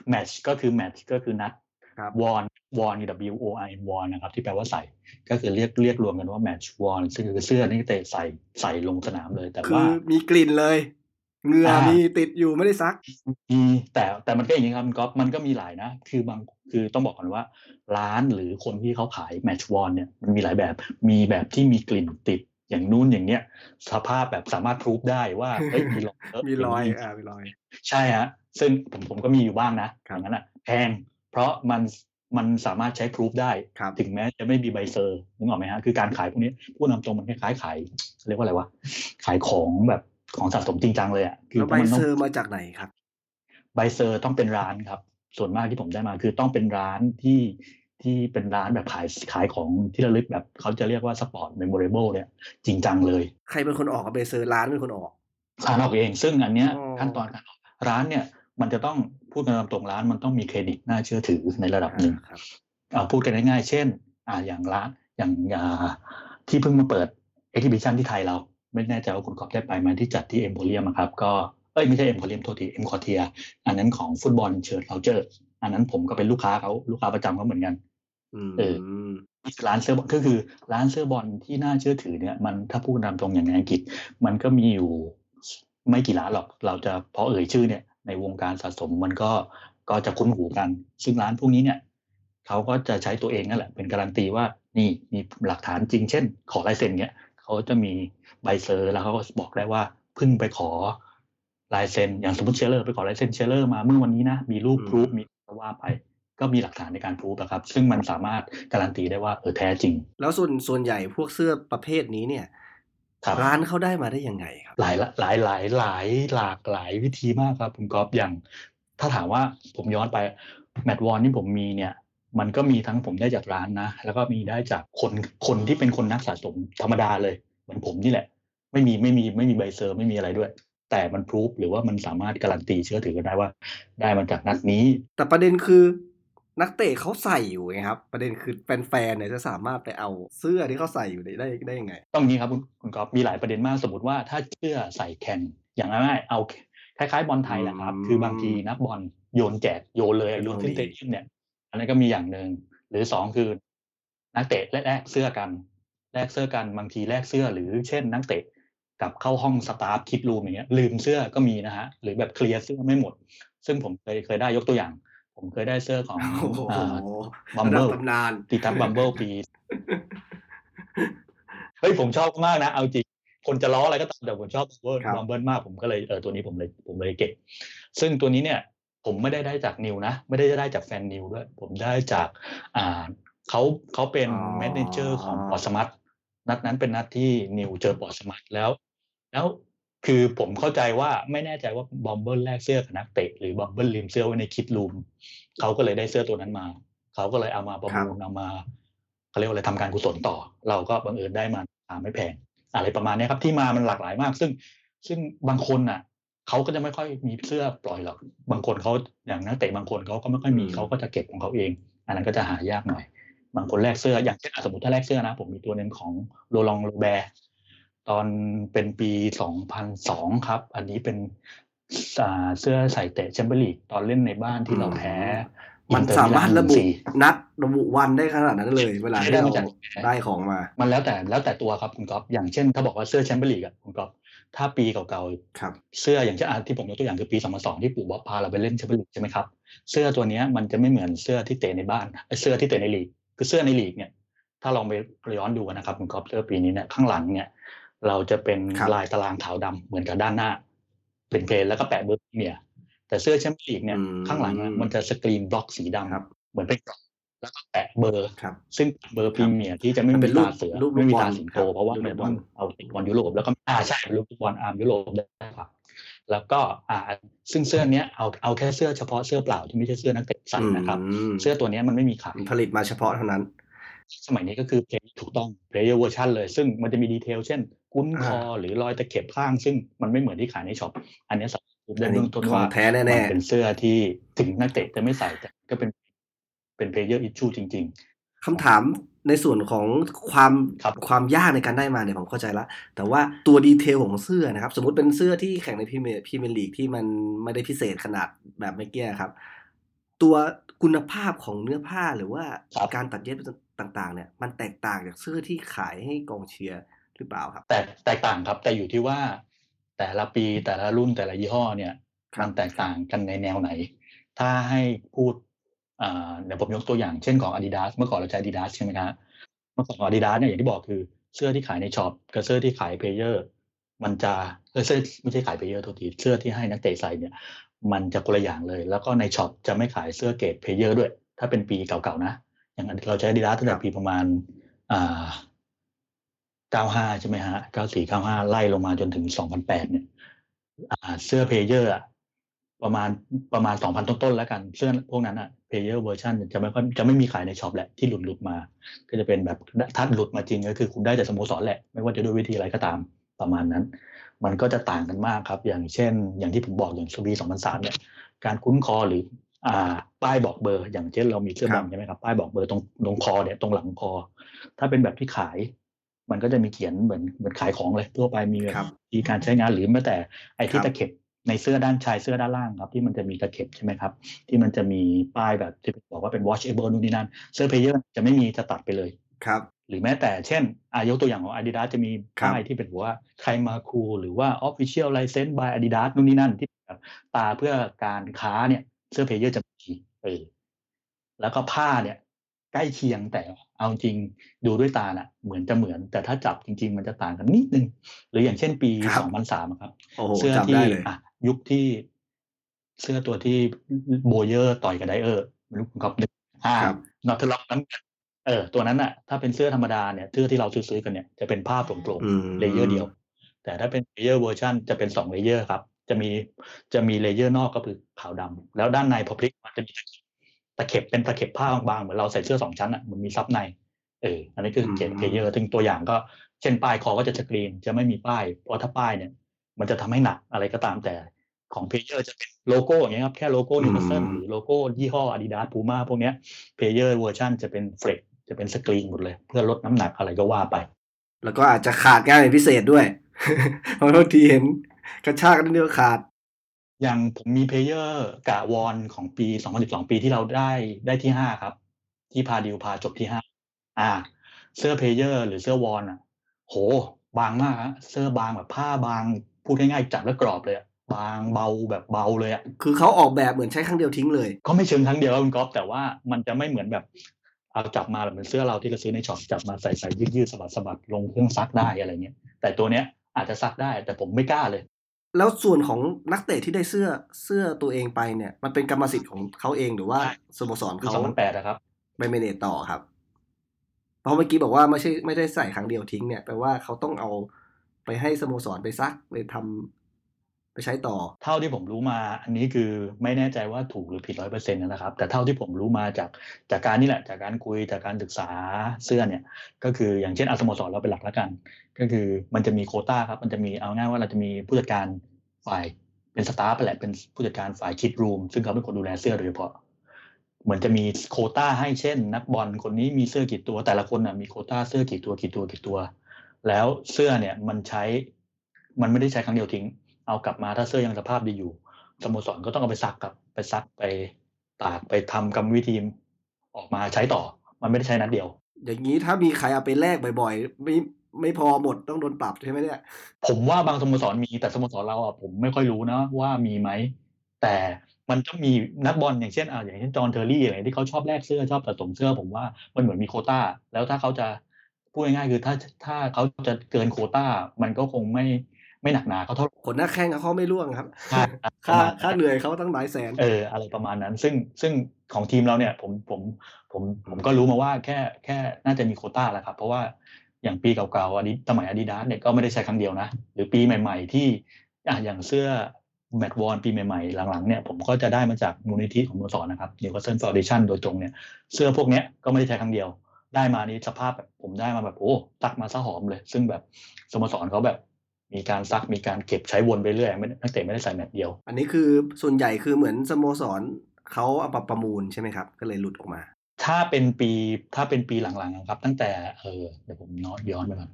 B: แมทช์ก็คือแมทช์ก็คือนัด
A: ครับ
B: วอนวอน W O I N วอนนะครับ ที่แปลว่าใส่ก็คือเรียกเรียกรวมกันว่าแมทช์วอนซึ่งคือเสื้อนี่เตะใส่ใส่ลงสนามเลย แต่
A: คื
B: ว่า
A: อมีกลิ่นเลย เหงื่อ
B: อ่ามี
A: มีติดอยู่ไม่ได้ซัก
B: มีแต่แต่มันก็อย่างนี้ครับคุณก๊อฟมันก็มีหลายนะ คือบางคือต้องบอกก่อนว่า ร้านหรือคนที่เขาขายแมทช์วอนเนี่ยมันมีหลายแบบมีแบบที่มีกลิ่นติดอย่างนู้นอย่างเนี้ย สภาพแบบสามารถพรูฟได้ว่าเอ้ยมีรอยเลอะ
A: มีรอยา
B: งนี้
A: อ่ามีรอย
B: ใช่ฮะซึ่งผมผมก็มีอยู่บ้างนะครับอย่างนั้นอะแพงเพราะมันมันสามารถใช้พรูฟได้
A: ครับ
B: ถึงแม้จะไม่มีใบเซอร์นึกออกไหมฮะคือการขายพวกนี้พูดตามตรงมันคล้ายๆขายเรียกว่าอะไรวะขายของแบบ ของสะสมจริงจังเลยอะคื
A: อ
B: มันต้
A: อ
B: ง
A: แล้วใบ cert มาจากไหนครับ
B: ใบ cert ต้องเป็นร้านครับ ส่วนมากที่ผมได้มาคือต้องเป็นร้านที่ที่เป็นร้านแบบขายขายของที่ระลึกแบบเขาจะเรียกว่า sport memorabilia เนี่ยจริงจังเลย
A: ใครเป็นคนออกกับใบ cert ร้านเป็นคนออก
B: ร้านออกเอง ซึ่งอันเนี้ย
A: อ๋อ
B: ขั้นตอนการออกร้านเนี่ย มันจะต้องพูดกันตามตรงร้านมันต้องมีเครดิตน่าเชื่อถือในระดับหนึ่ง
A: อ่าครับ
B: เอาพูดกันง่ายๆเช่น อ่าอย่างร้านอย่างอ่าที่เพิ่งมาเปิด exhibition ที่ไทยเรา ไม่แน่ใจว่าคุณกอบได้ไปไหมที่จัดที่เอ็มโพเรียมครับก็เอ้ยไม่ใช่เอ็มโพเรียมโทษทีเอ็มควอเทียร์อันนั้นของ Football Shirt เราเจออันนั้นผมก็เป็นลูกค้าเขาลูกค้าประจำเขาเหมือนกัน
A: อืม
B: เออร้านเสื้อบอลก็คือร้านเสื้อบอลที่น่าเชื่อถือเนี่ยมันถ้าพูดตามตรงอย่างในอังกฤษ มันก็มีอยู่ไม่กี่ร้านหรอกเราจะพอเอ่ยชื่อเนี่ย ในวงการสะสมมันก็ก็จะคุ้นหูกัน ซึ่งร้านพวกนี้เนี่ยเขาก็จะใช้ตัวเองนั่นแหละเป็นการันตีว่านี่มีหลักฐานจริงเช่น ขอลายเซ็นเนี่ย เขาจะมีใบ cert แล้วเขาก็บอกได้ว่าเพิ่งไปขอลายเซ็นอย่างสมมติเชียเรอร์ไปขอลายเซ็นเชียเรอร์มาเมื่อวันนี้นะมีรูป proof มีว่าไป ก็มีหลักฐานในการ proof อะครับ ซึ่งมันสามารถการันตีได้ว่าเออแท้จริง
A: แล้วส่วนส่วนใหญ่พวกเสื้อประเภทนี้เนี่ย
B: ครับ
A: ร้านเขาได้มาได้ยังไงครับ
B: หลายละหลายหลายหลายหลากหลายวิธีมากครับคุณกอฟอย่าง ถ้าถามว่าผมย้อนไปแมตวอนที่ผมมีเนี่ย มันก็มีทั้งผมได้จากร้านนะ แล้วก็มีได้จากคนคนที่เป็นคนนักสะสมธรรมดาเลย เหมือนผมนี่แหละ ไม่มีไม่มีไม่มีใบเซอร์ไม่มีอะไรด้วย แต่มันพรูฟหรือว่ามันสามารถการันตีเชื่อถือกันได้ว่า ได้มาจากนัดนี้
A: แต่ประเด็นคือนักเตะเขาใส่อยู่ไงครับ ประเด็นคือแฟนๆเนี่ยจะสามารถไปเอาเสื้อที่เขาใส่อยู่ได้ได้ได้ยังไง
B: ต้องอย่างนี้ครับคุณคุณกอฟมีหลายประเด็นมากสมมติว่าถ้าเชื่อใส่แข่งอย่างง่ายๆเอาคล้ายๆบอลไทยแหละครับ
A: อืม
B: คือบางทีนักบอลโยนแจกโยนเลยโยนขึ้น
A: โย
B: เต
A: น
B: เดียมเนี่ย อันนั้นก็มีอย่างหนึ่งหรือสองคือนักเตะแลกเสื้อกันแแลกเสื้อกันบางทีแลกเสื้อ หรือเช่น นักเตะกลับเข้าห้องสตาฟคิดรูมอย่างเงี้ยลืมเสื้อก็มีนะฮะหรือแบบเคลียร์เสื้อไม่หมด ซึ่งผมเคยเคยได้ยกตัวอย่าง ผมเคยได้เสื้อของ
A: โอ้โห
B: บัม
A: ระดั
B: เบิ
A: บ
B: ล
A: ตำนาน
B: ตีทับบัมเบิลปีเฮ้ยผมชอบมากนะเอาจริงคนจะล้ออะไรก็ตามแต่ผมชอบบัมเบิล
A: ครับ
B: บัมเบิลมากผมก็เลยเออตัวนี้ผมเลยผมเลยเก็บซึ่งตัวนี้เนี่ย ผมไม่ได้ได้จากนิวนะ ไม่ได้ได้จากแฟนนิวด้วย ผมได้จากอ่าเขาเขาเป็นแมเนเจอร์ของปอสมัตนัดนั้นเป็นนัดที่นิวเจอปอสมัตแล้ว แล้วคือผมเข้าใจว่าไม่แน่ใจว่าบอมเบิลแลกเสื้อกับนักเตะหรือบอมเบิลลืมเสื้อไว้ในคิดรูมเขาก็เลยได้เสื้อตัวนั้นมาเขาก็เลยเอามาประมูลเอามาเขาเรียกว่าอะไรทำการกุศลต่อ เราก็บังเอิญได้มาอ่าไม่แพงอะไรประมาณเนี้ยครับที่มามันหลากหลายมาก ซึ่งซึ่งบางคนน่ะ เขาก็จะไม่ค่อยมีเสื้อปล่อยหรอกบางคนเขาอย่างนักเตะบางคนเขาก็ไม่ค่อยมี
A: อืม
B: เขาก็จะเก็บของเขาเอง อันนั้นก็จะหายากหน่อย บางคนแลกเสื้ออย่างเช่นอะสมมติถ้าแลกเสื้อนะ ผมมีตัวหนึ่งของโรลองโรแบร์ตอนเป็นปี 2002 ครับ อันนี้เป็นอ่าเสื้อใส่เตะแชมเปี้ยนลีกตอนเล่นในบ้านที่เราแพ้
A: มัน
B: อิเตอ
A: สามารถระบุ
B: มิลน
A: นัดระบุวันได้ขนาดนั้นเลย เวลาที่
B: ได้
A: เรา
B: มาจาก
A: ได้ของมา
B: มันแล้วแต่แล้วแต่ตัวครับคุณก๊อฟอย่างเช่น ถ้าบอกว่าเสื้อแชมเปี้ยนลีกอะคุณก๊อฟ ถ้าปีเก่า
A: ครับ
B: ๆเสื้ออย่างเช่นอะที่ผมยกตัวอย่างคือปี2002ที่ปู่บ๊อบพาเราไปเล่นแชมเปี้ยนลีกใช่ไหมครับ เสื้อตัวเนี้ยมันจะไม่เหมือนเสื้อที่เตะในบ้านเอ้ยเสื้อที่เตะในลีกคือเสื้อในลีกเนี่ย ถ้าลองไปย้อนดูนะครับคุณก๊อฟเสื้อปีนี้เนี่ยข้างหลังเนี่ย เราจะเป็น
A: ครับ
B: ลายตารางขาวดำเหมือนกับด้านหน้า เป็น plain แล้วก็แปะเบอร์พรีเมียร์แต่เสื้อแชมเปี้ยนลีกเนี่ย
A: อืม
B: ข้างหลังอะมันจะสกรีนบล็อกสีดำ
A: ครับ
B: เหมือนเป็นกรอบ แล้วก็แปะเบอร์
A: ครับ
B: ซึ่งเบอร์พรีเมียร์ที่จะไม่
A: มันเป็
B: มี
A: นรูป
B: ตาเสือ
A: รูป
B: ไม่มี
A: บอล
B: ตาสิงโต
A: ครับ
B: เพราะว่า
A: รูป
B: มัน
A: บอล
B: ต้องเอาติดบอลยุโรปแล้วก็อ่าใช่รูปบอลอาร์มยุโรปได้ครับแล้วก็อ่าซึ่งเสื้อเนี้ยเอาเอาแค่เสื้อเฉพาะเสื้อเปล่าที่ไม่ใช่เสื้อนักเตะใส่นะครับ
A: อืม
B: เสื้อตัวเนี้ยมันไม่มีขาย
A: มันผลิตมาเฉพาะเท่านั้น
B: สมัยนี้ก็คือ play ถูกต้อง player version เลย ซึ่งมันจะมี detail เช่น กุ้นคอ
A: อ่า
B: หรือรอยตะเข็บข้าง ซึ่งมันไม่เหมือนที่ขายใน shop อันเนี้ยสามารถรู้ได้
A: อันนี้
B: เบื้องต้น
A: ของ
B: ว่า
A: แท้แน่
B: มันเป็นเสื้อที่ถึงนักเตะจะไม่ใส่แต่ก็เป็น เป็น player issue จริง
A: ๆคำถามในส่วนของความ
B: ครับ
A: ความยากในการได้มาเนี่ยผมเข้าใจละ แต่ว่าตัว detail ของเสื้อนะครับ สมมติเป็นเสื้อที่แข่งในพรีเมียร์พรีเมียร์ลีกที่มันไม่ได้พิเศษขนาดแบบเมื่อกี้ครับ ตัวคุณภาพของเนื้อผ้าหรือว่า
B: ครับ
A: การตัดเย็บต่าง ๆ เนี่ย มันแตกต่างจากเสื้อที่ขายให้กองเชียร์หรือเปล่าครับ
B: ๆแต่แตกต่างครับแต่อยู่ที่ว่าแต่ละปีแต่ละรุ่นแต่ละยี่ห้อเนี่ย
A: ครับ
B: มันแตกต่างกันในแนวไหน ถ้าให้พูดอ่า เดี๋ยวผมยกตัวอย่างเช่นของ Adidas เมื่อก่อนเราใช้ Adidas ใช่ไหมครับเมื่อก่อนของ Adidas เนี่ยอย่างที่บอกคือเสื้อที่ขายใน shop กับเสื้อที่ขาย player มันจะเออเสื้อไม่ใช่ขาย player โทษทีเสื้อที่ให้นักเตะใส่เนี่ย มันจะคนละอย่างเลย แล้วก็ใน shop จะไม่ขายเสื้อเกรด player ด้วย ถ้าเป็นปีเก่าๆนะ อย่างนั้นเราใช้ Adidas ตั้งแต่ปีประมาณอ่า95 ใช่ไหมฮะ 94 95 ไล่ลงมาจนถึง 2008 เนี่ยอ่าเสื้อ player อะประมาณประมาณ 2,000 ต้นๆแล้วกัน เสื้อพวกนั้นอะ player version จะไม่ค่อยจะไม่มีขายใน shop แหละที่หลุดหลุดๆมา ก็จะเป็นแบบถ้าหลุดมาจริงก็คือคุณได้จากสโมสรแหละ ไม่ว่าจะด้วยวิธีอะไรก็ตามประมาณนั้น มันก็จะต่างกันมากครับ อย่างเช่น อย่างที่ผมบอกอย่างสบี2003เนี่ยการกุ้นคอหรืออ่าป้ายบอกเบอร์ อย่างเช่นเรามีเสื้อบอลใช่ไหมครับป้ายบอกเบอร์ตรงตรงคอเนี่ยตรงหลังคอ ถ้าเป็นแบบที่ขาย มันก็จะมีเขียนเหมือนเหมือนขายของเลยทั่วไปมีแบบ
A: ครับ
B: มีการใช้งานหรือแม้แต่ไอ้ที่
A: ครับ
B: ตะเข็บ ในเสื้อด้านชายเสื้อด้านล่างครับ ที่มันจะมีตะเข็บใช่ไหมครับ ที่มันจะมีป้ายแบบที่บอกว่าเป็น washable นู่นนี่นั่นเสื้อ player จะไม่มีจะตัดไปเลย
A: ครับ
B: หรือแม้แต่เช่นอายกตัวอย่างของ Adidas จะมี
A: ครับ
B: ป้ายที่เป็นหัว Climacool หรือว่า Official License by Adidas นู่นนี่นั่นที่แบบตราเพื่อการค้าเนี่ย เสื้อ player จะมีเออแล้วก็ผ้าเนี่ยใกล้เคียงแต่เอาจริงดูด้วยตาน่ะ เหมือนจะเหมือน แต่ถ้าจับจริง ๆ มันจะต่างกันนิดนึง หรืออย่างเช่นปี
A: ครับ
B: 2003 ครับ
A: โอ้โห
B: เสื้อ
A: จำ
B: ที่
A: ได้เลย
B: อะ ยุคที่เสื้อตัวที่โบเยอร์ต่อยกับไดเออร์ไม่รู้คุณครับนึกอ่า
A: ครับ
B: นอร์ทเทิร์นร็อกนั้นเออตัวนั้นอะถ้าเป็นเสื้อธรรมดาเนี่ยเสื้อที่เราซื้อๆกันเนี่ยจะเป็นผ้าโปร่ง
A: อืม
B: ๆ layer เดียว แต่ถ้าเป็น player version จะเป็นสอง layer ครับ จะมีจะมี layer นอกก็คือขาวดำแล้วด้านในพอพลิกมันจะมีตะเข็บเป็นตะเข็บผ้าบางๆเหมือนเราใส่เสื้อสองชั้นอะมันมีซับในเอออันนี้คือเกรด
A: อืม
B: player ถึงตัวอย่างก็เช่นป้ายคอก็จะสกรีนจะไม่มีป้ายเพราะถ้าป้ายเนี่ย มันจะทำให้หนักอะไรก็ตามแต่ของ player จะเป็นโลโก้อย่างเงี้ยครับ แค่โลโก้นิวคาสเซิลหรือโลโก้ยี่ห้อ Adidas Puma พวกเนี้ย player versionจะเป็น flex จะเป็นสกรีนหมดเลย เพื่อลดน้ำหนักอะไรก็ว่าไป
A: แล้วก็อาจจะขาดง่ายเป็นพิเศษด้วยเพราะบางทีเห็นกระชากกันเดียวขาด
B: อย่างผมมี player กะ worn ของปี 2012 ปีที่เราได้ได้ที่ 5 ครับ ที่พาร์ดิวพาจบที่ 5 อ่า เสื้อ player หรือเสื้อ worn อะ โห บางมากฮะเสื้อบางแบบผ้าบาง พูดง่ายๆจับแล้วกรอบเลยอะบางเบาแบบเบาเลยอะ
A: คือเขาออกแบบเหมือนใช้ครั้งเดียวทิ้งเลย
B: ก็ไม่เชิงครั้งเดียวคุณก๊อฟแต่ว่ามันจะไม่เหมือนแบบเอาจับมาแบบเหมือนเสื้อเราที่เราซื้อในช็อปจับมาใส่ใส่ยืดยืดสะบัดสะบัดลงเครื่องซักได้อะไรเงี้ยแต่ตัวเนี้ยอาจจะซักได้แต่ผมไม่กล้าเลย
A: แล้วส่วนของนักเตะที่ได้เสื้อเสื้อตัวเองไปเนี่ย มันเป็นกรรมสิทธิ์ของเขาเองหรือว่า
B: ใช่
A: สโมสร
B: คือ
A: เขา
B: สองพันแปดนะครับ
A: ไปเมเนจต่อครับ เพราะเมื่อกี้บอกว่าไม่ใช่ไม่ได้ใส่ครั้งเดียวทิ้งเนี่ยแปลว่าเขาต้องเอา ไปให้สโมสรไปซักไปทำไปใช้ต่อ
B: เท่าที่ผมรู้มาอันนี้คือไม่แน่ใจว่าถูกหรือผิดร้อยเปอร์เซ็นต์นะครับ แต่เท่าที่ผมรู้มาจากจากการนี่แหละ จากการคุยจากการศึกษาเสื้อเนี่ย ก็คืออย่างเช่นอาสโมสรเราเป็นหลักแล้วกัน ก็คือมันจะมีโคต้าครับ มันจะมีเอาง่ายว่าเราจะมีผู้จัดการฝ่ายเป็นสตาฟไปแหละเป็นผู้จัดการฝ่ายคิดรูมซึ่งเขาเป็นคนดูแลเสื้อโดยเฉพาะเหมือนจะมีโคต้าให้เช่น นักบอลคนนี้มีเสื้อกี่ตัวแต่ละคนน่ะมีโคต้าเสื้อกี่ตัวกี่ตัวกี่ตัว แล้วเสื้อเนี่ยมันใช้มันไม่ได้ใช้ครั้งเดียวทิ้ง เอากลับมาถ้าเสื้อยังสภาพดีอยู่สโมสรก็ต้องเอาไปซักกับไปซักไปตากไปทำกรรมวิธีออกมาใช้ต่อ มันไม่ได้ใช้นัดเดียว
A: อย่างนี้ถ้ามีใครเอาไปแลกบ่อยๆ ไม่ไม่พอหมดต้องโดนปรับใช่ไหมเนี่ย
B: ผมว่าบางสโมสรมีแต่สโมสรเราอะผมไม่ค่อยรู้นะว่ามีไหม แต่มันต้องมีนักบอลอย่างเช่นอ่าอย่างเช่นจอห์นเทอร์รี่อะไรที่เขาชอบแลกเสื้อชอบสะสมเสื้อ ผมว่ามันเหมือนมีโควต้า แล้วถ้าเขาจะ พูดง่ายๆคือถ้าถ้าเขาจะเกินโควต้า มันก็คงไม่ไม่หนักหนาเขาเท่าไหร่
A: ผลหน้าแข้งเขาไม่ร่วงครับ
B: ใช่
A: ค่าค่าเหนื่อยเขาตั้งหลายแสน
B: เออ อะไรประมาณนั้น ซึ่งซึ่งของทีมเราเนี่ย ผมผมผมผมก็รู้มาว่าแค่แค่น่าจะมีโควต้าแหละครับ เพราะว่าอย่างปีเก่าๆอดีสมัยอาดิดาสเนี่ยก็ไม่ได้ใช้ครั้งเดียวนะ หรือปีใหม่ ๆ ที่อะอย่างเสื้อ match worn ปีใหม่ๆ หลังๆเนี่ยผมก็จะได้มาจากมูลนิธิของสโมสรนะครับนิวคาสเซิล Foundation โดยตรงเนี่ยเสื้อพวกเนี้ยก็ไม่ได้ใช้ครั้งเดียว ได้มานี้สภาพแบบผมได้มาแบบโอ้ซักมาซะหอมเลย ซึ่งแบบสโมสรเขาแบบมีการซักมีการเก็บใช้วนไปเรื่อยไม่นักเตะไม่ได้ใส่แมตช์เดียว
A: อันนี้คือส่วนใหญ่คือเหมือนสโมสรเขาเอามาประมูลใช่ไหมครับ ก็เลยหลุดออกมา
B: ถ้าเป็นปีถ้าเป็นปีหลังๆอะครับ ตั้งแต่เออเดี๋ยวผมย้อนย้อนไปก่อน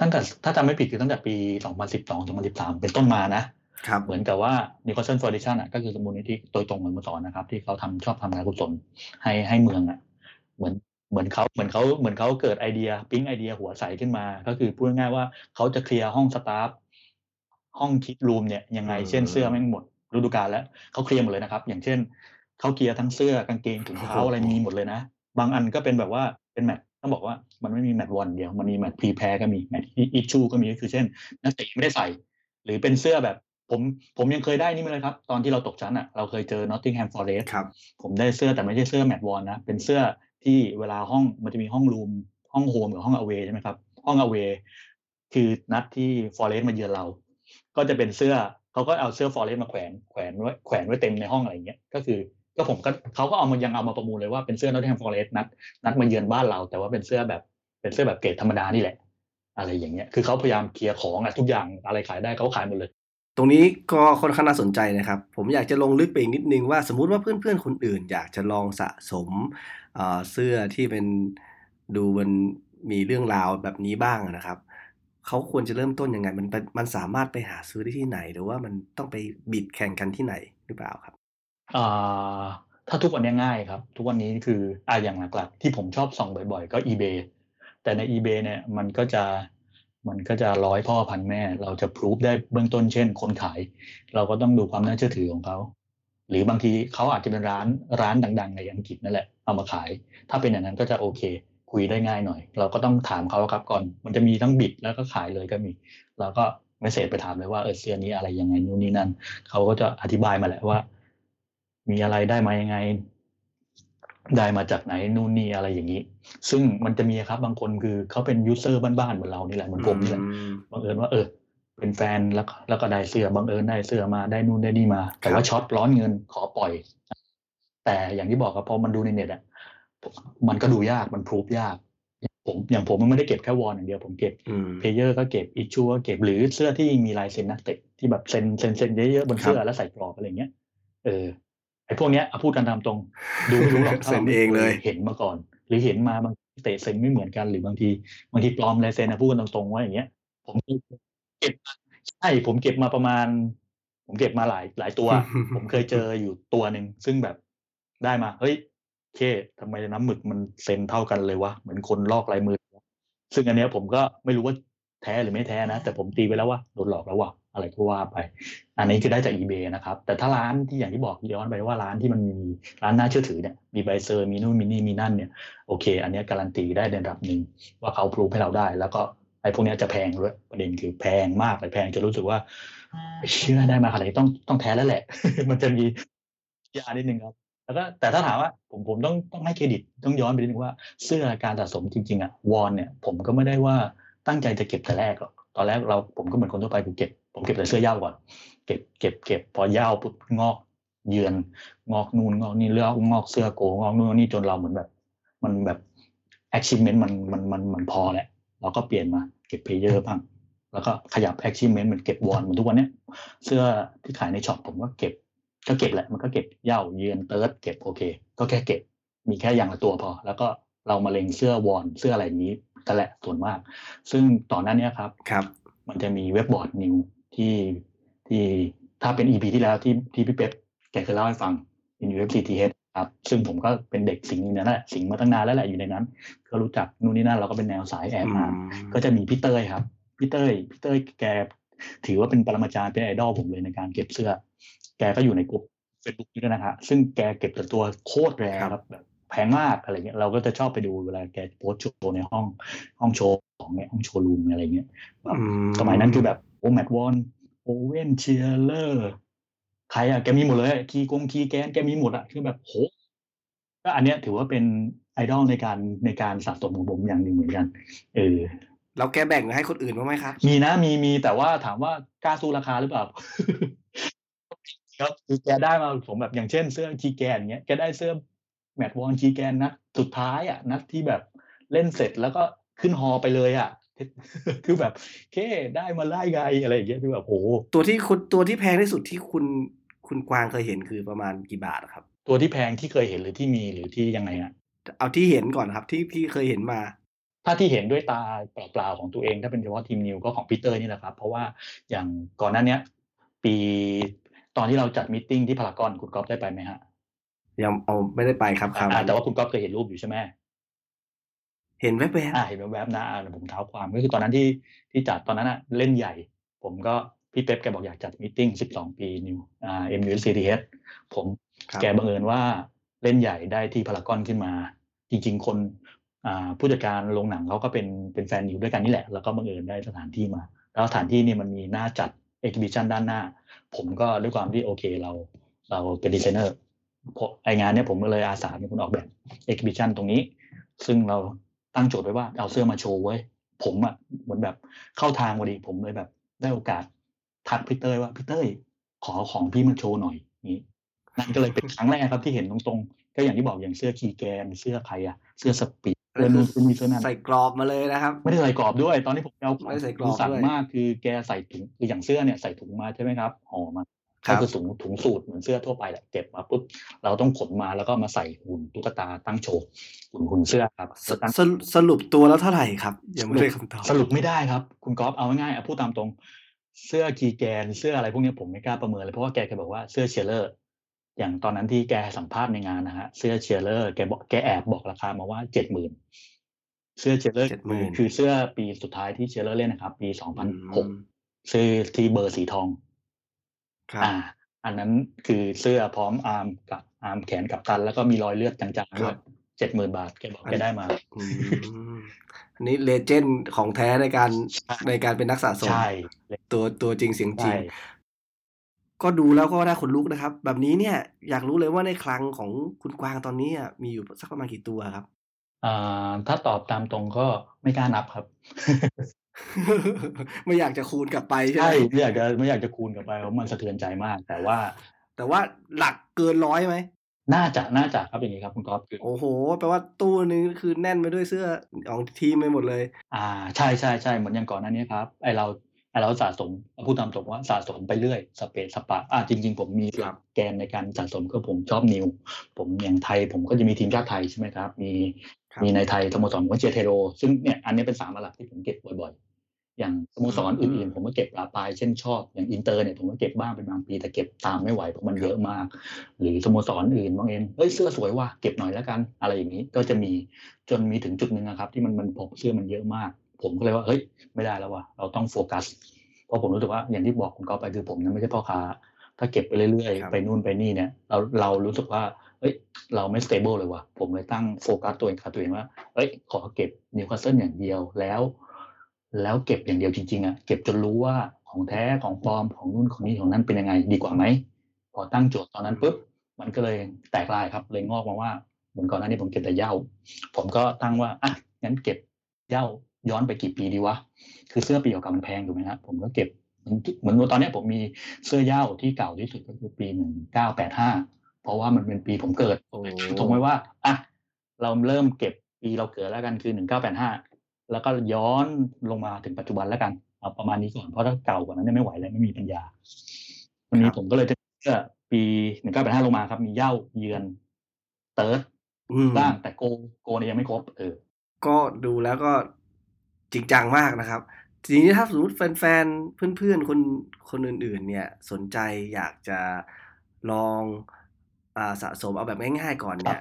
B: ตั้งแต่ถ้าจำไม่ผิดคือตั้งแต่ปี 2012 2013 เป็นต้นมานะ
A: ครับ
B: เหมือนกับว่า Newcastle Foundation อะก็คือสมูลนิธิโดยตรงเหมือนมาสอนนะครับ ที่เขาทำชอบทำงานกุศลให้ให้เมืองอะ เหมือน เหมือนเขาเหมือนเขาเหมือนเขาเกิดไอเดียปิ๊งไอเดียหัวใสขึ้นมา ก็คือพูดง่ายๆว่าเขาจะเคลียร์ห้องสตาฟห้องคิดรูมเนี่ยยังไง
A: อืม
B: เช่นเสื้อแม่งหมดฤดูกาลแล้วเขาเคลียร์หมดเลยนะครับ อย่างเช่นเขาเคลียร์ทั้งเสื้อกางเกงถุงเท้าอะไรมีหมดเลยนะ บางอันก็เป็นแบบว่าเป็น match ต้องบอกว่ามันไม่มี match worn เดียว มันมี match prepare ก็มี match issue ก็มีก็คือเช่น นักเตะไม่ได้ใส่ หรือเป็นเสื้อแบบผมผมยังเคยได้นี่มาเลยครับ ตอนที่เราตกชั้นอะเราเคยเจอ Nottingham Forest
A: ครับ
B: ผมได้เสื้อแต่ไม่ใช่เสื้อ match worn นะ เป็นเสื้อ ที่เวลาห้องมันจะมีห้อง room ห้อง home กับห้อง away ใช่ไหมครับ ห้อง away คือนัดที่ฟอเรสต์มาเยือนเรา ก็จะเป็นเสื้อเขาก็เอาเสื้อฟอเรสต์มาแขวนแขวนไว้แขวนไว้เต็มในห้องอะไรอย่างเงี้ยก็คือ ก็ผมก็เขาก็เอามายังเอามาประมูลเลยว่าเป็นเสื้อนอตแฮมฟอเรสต์นัดนัดมาเยือนบ้านเรา แต่ว่าเป็นเสื้อแบบเป็นเสื้อแบบเกรดธรรมดานี่แหละ อะไรอย่างเงี้ยคือเขาพยายามเคลียร์ของอะทุกอย่างอะไรขายได้เขาขายหมดเลย
A: ตรงนี้ก็ค่อนข้างน่าสนใจนะครับ ผมอยากจะลงลึกไปอีกนิดนึงว่าสมมุติว่าเพื่อนๆคนอื่น อยากจะลองสะสม เสื้อที่เป็นดูมันมีเรื่องราวแบบนี้บ้างนะครับเขาควรจะเริ่มต้นยังไง มันเป็นมันสามารถไปหาซื้อได้ที่ไหน หรือว่ามันต้องไปบิดแข่งกันที่ไหนหรือเปล่าครับ
B: อ่าถ้าทุกวันนี้ง่ายครับ ทุกวันนี้คืออ่าอย่างหลักๆที่ผมชอบส่องบ่อยๆ ก็ eBay แต่ใน eBay เนี่ยมันก็จะมันก็จะร้อยพ่อพันแม่ เราจะพรูฟได้เบื้องต้นเช่น คนขาย เราก็ต้องดูความน่าเชื่อถือของเขา หรือบางทีเขาอาจจะเป็นร้านร้านดัง ๆ ในอังกฤษนั่นแหละ เอามาขาย ถ้าเป็นอย่างนั้นก็จะโอเค คุยได้ง่ายหน่อย เราก็ต้องถามเขาครับก่อน มันจะมีทั้งบิดแล้วก็ขายเลยก็มี เราก็ message ไปถามเลยว่าเออเสื้อนี้อะไรยังไงนู่นนี่นั่นเขาก็จะอธิบายมาแหละว่า มีอะไรได้มายังไง ได้มาจากไหนนู่นนี่อะไรอย่างนี้ ซึ่งมันจะมีครับบางคนคือเขาเป็น user บ้านๆเหมือนเรานี่แหละเหมือนผมนี่แหละ
A: อืม
B: บังเอิญว่าเออเป็นแฟนแล้วก็แล้วก็ได้เสื้อบังเอิญได้เสื้อมาได้นู่นได้นี่มา แต่ว่าช็อตร้อนเงินขอปล่อย แต่อย่างที่บอกครับพอมันดูในเน็ตอะมันก็ดูยากมัน prove ยาก ผมอย่างผมมันไม่ได้เก็บแค่ worn อย่างเดียวผมเก็บ
A: อืม
B: player ก็เก็บ issue ก็เก็บหรือเสื้อที่มีลายเซ็นนักเตะที่แบบเซ็นเซ็นเซ็นเยอะๆบนเสื้อแล้วใส่กรอบอะไรเงี้ยเออไอ้พวกเนี้ยเอาพูดกันตามตรง ดูไม่รู้หรอกถ้า
A: เซ็น
B: ราไม่
A: เองเลย
B: เห็นมาก่อน หรือเห็นมาบางทีนักเตะเซ็นไม่เหมือนกันหรือบางทีบางทีปลอมลายเซ็นนะพูดกันตรงๆว่าอย่างเงี้ย ผมเก็บใช่ผมเก็บมาประมาณ ผมเก็บมาหลายหลายตัว ผมเคยเจออยู่ตัวหนึ่งซึ่งแบบ ได้มา เฮ้ยเคทำไมน้ำหมึกมันเซ็นเท่ากันเลยวะเหมือนคนลอกลายมือ ซึ่งอันเนี้ยผมก็ไม่รู้ว่าแท้หรือไม่แท้นะ แต่ผมตีไปแล้วว่าโดนหลอกแล้วว่าอะไรก็ว่าไป อันนี้คือได้จาก eBay นะครับ แต่ถ้าร้านที่อย่างที่บอกย้อนไปว่าร้านที่มันมีร้านน่าเชื่อถือเนี่ยมีใบเซอร์มีนู่นมีนี่มีนั่นเนี่ยโอเค อันเนี้ยการันตีได้ในระดับหนึ่งว่าเขาพรูฟให้เราได้ แล้วก็ไอ้พวกเนี้ยจะแพงด้วยประเด็นคือแพงมากเลยแพงจนรู้สึกว่าเชื่อได้มาขนาดนี้ต้องต้องแท้แล้วแหละ มันจะมียานิดนึงครับ แล้วก็แต่ถ้าถามว่าผมผมต้องต้องให้เครดิตต้องย้อนไปนิดนึงว่าเสื้อการสะสมจริงๆอะวอนเนี่ยผมก็ไม่ได้ว่าตั้งใจจะเก็บแต่แรกหรอกตอนแรกเราผมก็เหมือนคนทั่วไปผมเก็บผมเก็บแต่เสื้อย้าก่อน เก็บเก็บเก็บพอย้าปุ๊บงอกเยือนงอกนูนงอกนี่เลือกงอกเสื้อโกงอกนู่นนี่จนเราเหมือนแบบ มันแบบ achievement มันมันมันมันพอแหละเราก็เปลี่ยนมาเก็บ player บ้างแล้วก็ขยับ achievement มันเก็บ worn เหมือนทุกวันเนี้ยเสื้อที่ขายใน shop ผมก็เก็บ ก็เก็บแหละมันก็เก็บเหย้าเยือน third เก็บโอเค ก็แค่เก็บมีแค่อย่างละตัวพอ แล้วก็เรามาเล็งเสื้อ worn เสื้ออะไรนี้กันแหละส่วนมาก ซึ่งตอนนั้นเนี่ยครับ
A: ครับ
B: มันจะมีเว็บบอร์ดนิวที่ที่ถ้าเป็น EP ที่แล้วที่ที่พี่เป๊ปแกเคยเล่าให้ฟัง NUFCTH ครับซึ่งผมก็เป็นเด็กสิงห์ในนั้นแหละสิงห์มาตั้งนานแล้วแหละอยู่ในนั้น ก็รู้จักนู่นนี่นั่นเราก็เป็นแนวสายแอบอ่านก็จะมีพี่เต้ยครับพี่เต้ยพี่เต้ยแกถือว่าเป็นปรมาจารย์เป็นไอดอลผมเลยในการเก็บเสื้อ แกก็อยู่ในกลุ่มเฟซบุ๊กนี้ด้วยนะฮะซึ่งแกเก็บแต่ตัวโคตรแรงครับแบบแพงมากอะไรเงี้ยเราก็จะชอบไปดูเวลาแกโพสต์โชว์ในห้องห้องโชว์ของเนี่ยห้อง showroom อะไรเงี้ยแบบสมัยนั้นคือแบบโอ match worn โอเวนเชียเลอร์ใครอะแกมีหมดเลยคีกงคีแกนแกมีหมดอะคือแบบโหก็อันเนี้ยถือว่าเป็นไอดอลในการในการสะสมของผมอย่างหนึ่งเหมือนกัน เออ
A: เราแกแบ่งให้คนอื่นบ้างไหมครับ
B: มีนะมีมีแต่ว่าถามว่ากล้าสู้ราคาหรือเปล่า ครับคือแกได้มาผมแบบอย่างเช่นเสื้อจีแกนเงี้ยแกได้เสื้อแมตต์วอนจีแกนนัดสุดท้ายอะนัดที่แบบเล่นเสร็จแล้วก็ขึ้นฮอไปเลยอะคือแบบเคได้มาไล่ไงอะไรอย่างเงี้ยคือแบบโอ้
A: ตัวที่คุณตัวที่แพงที่สุดที่คุณคุณกวางเคยเห็นคือประมาณกี่บาทครับ
B: ตัวที่แพงที่เคยเห็นหรือที่มีหรือที่ยังไงอะ
A: เอาที่เห็นก่อนครับที่พี่เคยเห็นมา
B: ถ้าที่เห็นด้วยตาเปล่าๆของตัวเอง ถ้าเป็นเฉพาะทีมนิวก็ของพี่เต้ยนี่แหละครับ เพราะว่าอย่างก่อนหน้าเนี้ยปีต อนที่เราจัด meeting ที่พารากอนคุณก๊อฟได้ไปไหมฮะ
A: ยังเอาไม่ได้ไปครับครับ
B: อ่าแต่ว่าคุณก๊อฟเคยเห็นรูปอยู่ใช่ไหม
A: เห็นแวบ
B: อ่าเห็นแวบๆนะอ่าเดี๋ยวผมเท้าความก็คือตอนนั้นที่ที่จัดตอนนั้นอะเล่นใหญ่ ผมก็พี่เป๊ปแกบอกอยากจัด meeting 12 ปีนิวอ่า NUFCTH ผม
A: ๆครับ
B: แกบังเอิญว่าเล่นใหญ่ได้ที่พารากอนขึ้นมา จริง ๆ คนอ่าผู้จัดการโรงหนังเขาก็เป็นเป็นแฟนนิวด้วยกันนี่แหละ แล้วก็บังเอิญได้สถานที่มา แล้วสถานที่นี่มันมีหน้าจัด exhibition ด้านหน้า ผมก็ด้วยความที่โอเคเรา เราเป็นดีไซเนอร์ไองานเนี้ยผมก็เลยอาสาเป็นคนออกแบบ exhibition ตรงนี้ ซึ่งเราตั้งโจทย์ไว้ว่าเอาเสื้อมาโชว์ไว้ผมอะเหมือนแบบเข้าทางพอดีผมเลยแบบ ได้โอกาสทักพี่เต้ยว่าพี่เต้ยขอของพี่มาโชว์หน่อยนี้นั่นก็เลยเป็นครั้งแรกครับที่เห็นตรงๆ ก็อย่างที่บอกอย่างเสื้อคีแกนเสื้อใครอะเสื้อสปีด เสื้อนู่นเสื้อนี่เสื้อนั่น
A: ใส่กรอบมาเลยนะครับ
B: ไม่ได้ใส่กรอบด้วย ตอนที่ผมเอา
A: ไม่ได้ใส่กรอบ
B: สั่ง
A: ด้วย
B: มากคือแกใส่ถุงคืออย่างเสื้อเนี่ยใส่ถุงมาใช่ไหมครับห่อมา
A: ครั
B: ก็
A: บ
B: คือถุงถุงสูตรเหมือนเสื้อทั่วไปแหละเก็บมาปุ๊บเราต้องขนมาแล้วก็มาใส่หุ่นตุ๊กตาตั้งโชว์หุ่นหุ่นเสื้อครับ
A: สสรุปสรุปตัวแล้วเท่าไหร่ครับยังไม่ได้คำตอบ
B: สรุปไม่ได้ครับ คุณก๊อฟเอาง่ายๆอะพูดตามตรง เสื้อคีแกนเสื้ออะไรพวกเนี้ยผมไม่กล้าประเมินเลยเพราะว่าแกเคยบอกว่าเสื้อเชียร์เลอร์ อย่างตอนนั้นที่แกสัมภาษณ์ในงานนะฮะเสื้อเชียร์เลอร์แกบอกแกแอบบอกราคามาว่าเจ็ดหมื่นเสื้อเชียร์เลอร์
A: 70,000
B: คือเสื้อปีสุดท้ายที่เชียร์เลอร์เล่นนะครับ ปีสองพันหก
A: อืม
B: เสื้อที่เบอร์สีทอง
A: ครับ
B: อ่า อันนั้นคือเสื้อพร้อมอาร์มกับอาร์มแขนกับตัน แล้วก็มีรอยเลือดจางๆด้วยเจ็ดหมื่นบาทแกบอกแกได้มา
A: อืมอันนี้เลเจนด์ของแท้ในการในการเป็นนักสะสม
B: ใช่
A: ตัวตัวจริงเสียงจริ
B: ใช่
A: ง ก็ดูแล้วก็ได้ขนลุกนะครับ แบบนี้เนี่ยอยากรู้เลยว่าในคลังของคุณกวางตอนนี้อะมีอยู่สักประมาณกี่ตัวครับ
B: อ่าถ้าตอบตามตรงก็ไม่กล้านับครับ
A: ไม่อยากจะคูณกลับไปใช่ไห
B: ใช่
A: ม
B: ไม่อยากจะไม่อยากจะคูณกลับไปเพราะมันสะเทือนใจมาก แต่ว่า
A: แต่ว่าหลักเกินร้อยไหม
B: น่าจะน่าจะครับอย่างนี้ครับคุณก๊อฟคือ
A: โอ้โหแปลว่าตู้นึงคือแน่นไปด้วยเสื้อของทีมไปหมดเลย
B: อ่าใช่ใช่ใช่เหมือนอย่างก่อนหน้านี้ครับไอเราไอ เราสะสมพูดตามตรงว่าสะสมไปเรื่อยสเปซสปะอ่าจริง ๆ ผมมี
A: ครับ
B: แกนในการสะสมก็ผมชอบนิว ผมอย่างไทยผมก็จะมีทีมชาติไทยใช่ไหมครับ มี
A: ครับ
B: มีในไทยสโมสรผมก็เชียร์เทโร ซึ่งเนี่ยอันนี้เป็นสามหลักที่ผมเก็บบ่อยๆ อย่างสโมสรอื่นๆ ผมก็เก็บประปรายเช่นชอบอย่างอินเตอร์เนี่ยผมก็เก็บบ้างเป็นบางปีแต่เก็บตามไม่ไหวเพราะมันเยอะมาก หรือสโมสรอื่นบางเองเฮ้ยเสื้อสวยว่ะเก็บหน่อยแล้วกัน อะไรอย่างนี้ก็จะมีจนมีถึงจุดหนึ่งนะครับ ที่มันมันพบเสื้อมันเยอะมาก ผมก็เลยว่าเฮ้ยไม่ได้แล้วว่ะเราต้องโฟกัส เพราะผมรู้สึกว่าอย่างที่บอกคุณก๊อฟไปคือผมนั้นไม่ใช่พ่อค้า ถ้าเก็บไปเรื่อย
A: ครับ
B: ๆไปนู่นไปนี่เนี่ย เราเรารู้สึกว่าเอ้ยเราไม่ stable เลยว่ะผมเลยตั้งโฟกัสตัวเองกับตัวเองว่าเอ้ยขอเก็บนิวคาสเซิลอย่างเดียวแล้ว แล้วเก็บอย่างเดียวจริงๆอะเก็บจนรู้ว่าของแท้ของปลอมของนู่นของนี่ของนั้นเป็นยังไงดีกว่าไหมพอตั้งโจทย์ตอนนั้นปุ๊บมันก็เลยแตกลายครับ เลยงอกมาว่าเหมือนก่อนหน้านี้ผมเก็บแต่เหย้า ผมก็ตั้งว่าอะงั้นเก็บเหย้า ย้อนไปกี่ปีดีวะ คือเสื้อปีเก่าๆมันแพงถูกไหมครับผมก็เก็บเหมือนตอนเนี้ยผมมีเสื้อเหย้าที่เก่าที่สุดก็คือปีหนึ่งเก้าแปดห้าเพราะว่ามันเป็นปีผมเกิด
A: โอ้
B: ตรงไว้ว่าอะเราเริ่มเก็บปีเราเกิดแล้วกันคือหนึ่งเก้าแปดห้าแล้วก็ย้อนลงมาถึงปัจจุบันแล้วกันเอาประมาณนี้ก่อนเพราะถ้าเก่ากว่านั้นเนี่ยไม่ไหวแล้วไม่มีปัญญา วันนี้ผมก็เลยจะเลือกปีหนึ่งเก้าแปดห้าลงมาครับ มีเหย้าเยือนเติร์ด
A: อืม
B: บ้างแต่โกโกเนี่ยยังไม่ครบเออ
A: ก็ดูแล้วก็ จริงจังมากนะครับทีนี้ถ้าสมมติแฟนๆ เพื่อนๆ คนคนอื่นๆ เนี่ยสนใจอยากจะลองอาสะสมเอาแบบง่ายๆ ก่อนเนี่ย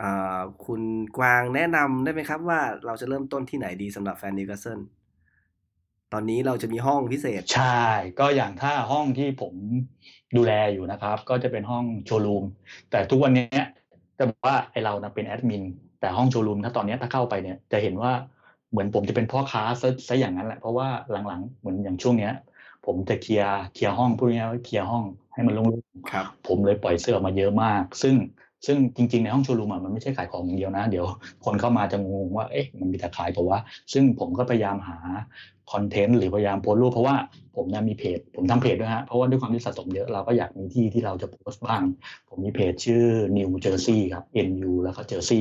A: อ่าคุณกวางแนะนำได้ไหมครับว่าเราจะเริ่มต้นที่ไหนดีสำหรับแฟนนิวคาสเซิลตอนนี้เราจะมีห้องพิเศษ
B: ใช่ ก็อย่างถ้าห้องที่ผมดูแลอยู่นะครับ ก็จะเป็นห้อง showroom แต่ทุกวันเนี้ยจะบอกว่าไอเรานะเป็นแอดมินแต่ห้องโชว์รูมถ้าตอนเนี้ยถ้าเข้าไปเนี่ยจะเห็นว่า เหมือนผมจะเป็นพ่อค้าซะซะอย่างนั้นแหละเพราะว่าหลังๆ เหมือนอย่างช่วงเนี้ย ผมจะเคลียร์เคลียร์ห้องพูดง่ายๆว่าเคลียร์ห้องให้มันโล่งๆ
A: ครับ
B: ผมเลยปล่อยเสื้อออกมาเยอะมาก ซึ่งซึ่งจริงๆ ในห้องโชว์รูมอะมันไม่ใช่ขายของอย่างเดียวนะ เดี๋ยวคนเข้ามาจะงงว่าเอ๊ะมันมีแต่ขายแต่ว่า ซึ่งผมก็พยายามหาคอนเทนต์หรือพยายามโพสต์รูปเพราะว่าผมเนี่ยมีเพจ ผมทำเพจด้วยฮะ เพราะว่าด้วยความที่สะสมเยอะเราก็อยากมีที่ที่เราจะโพสต์บ้าง ผมมีเพจชื่อ New Jersey ครับ NU แล้วก็ Jersey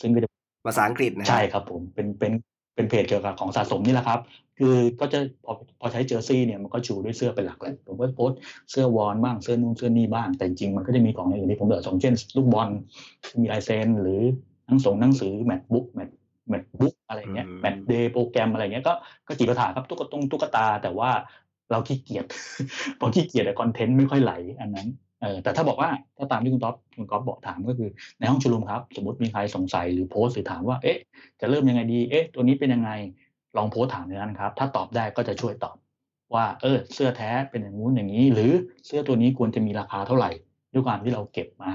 B: ซึ่งก็จะ
A: ภาษาอังกฤษนะ
B: ใช่ครับผมเป็นเป็น เป็นเพจเกี่ยวกับของสะสมนี่แหละครับ คือก็จะพอพอใช้เจอร์ซี่เนี่ยมันก็ชูด้วยเสื้อเป็นหลักแหละผมก็โพสต์เสื้อ worn บ้างเสื้อนู่นเสื้อนี่บ้าง แต่จริงๆมันก็จะมีของอย่างอื่นที่ผมสะสมเช่นลูกบอลมีลายเซ็นหรือหนังส่งหนังสือ match book match match book อะไรเงี้ย matchday programme อะไรเงี้ยก็ก็จิปาถะครับตุ๊กตงตุ๊กตาแต่ว่าเราขี้เกียจพอขี้เกียจแต่คอนเทนต์ไม่ค่อยไหลอันนั้น เออแต่ถ้าบอกว่าถ้าตามที่คุณท็อปคุณก๊อฟบอกถามก็คือในห้องชุมนุมครับ สมมติมีใครสงสัยหรือโพสต์หรือถามว่าเอ๊ะ จะเริ่มยังไงดีเอ๊ะ ตัวนี้เป็นยังไงลองโพสต์ถามในนั้นครับ ถ้าตอบได้ก็จะช่วยตอบ ว่า เออ เสื้อแท้เป็นอย่างงู้นอย่างนี้ หรือเสื้อตัวนี้ควรจะมีราคาเท่าไหร่ ด้วยความที่เราเก็บมา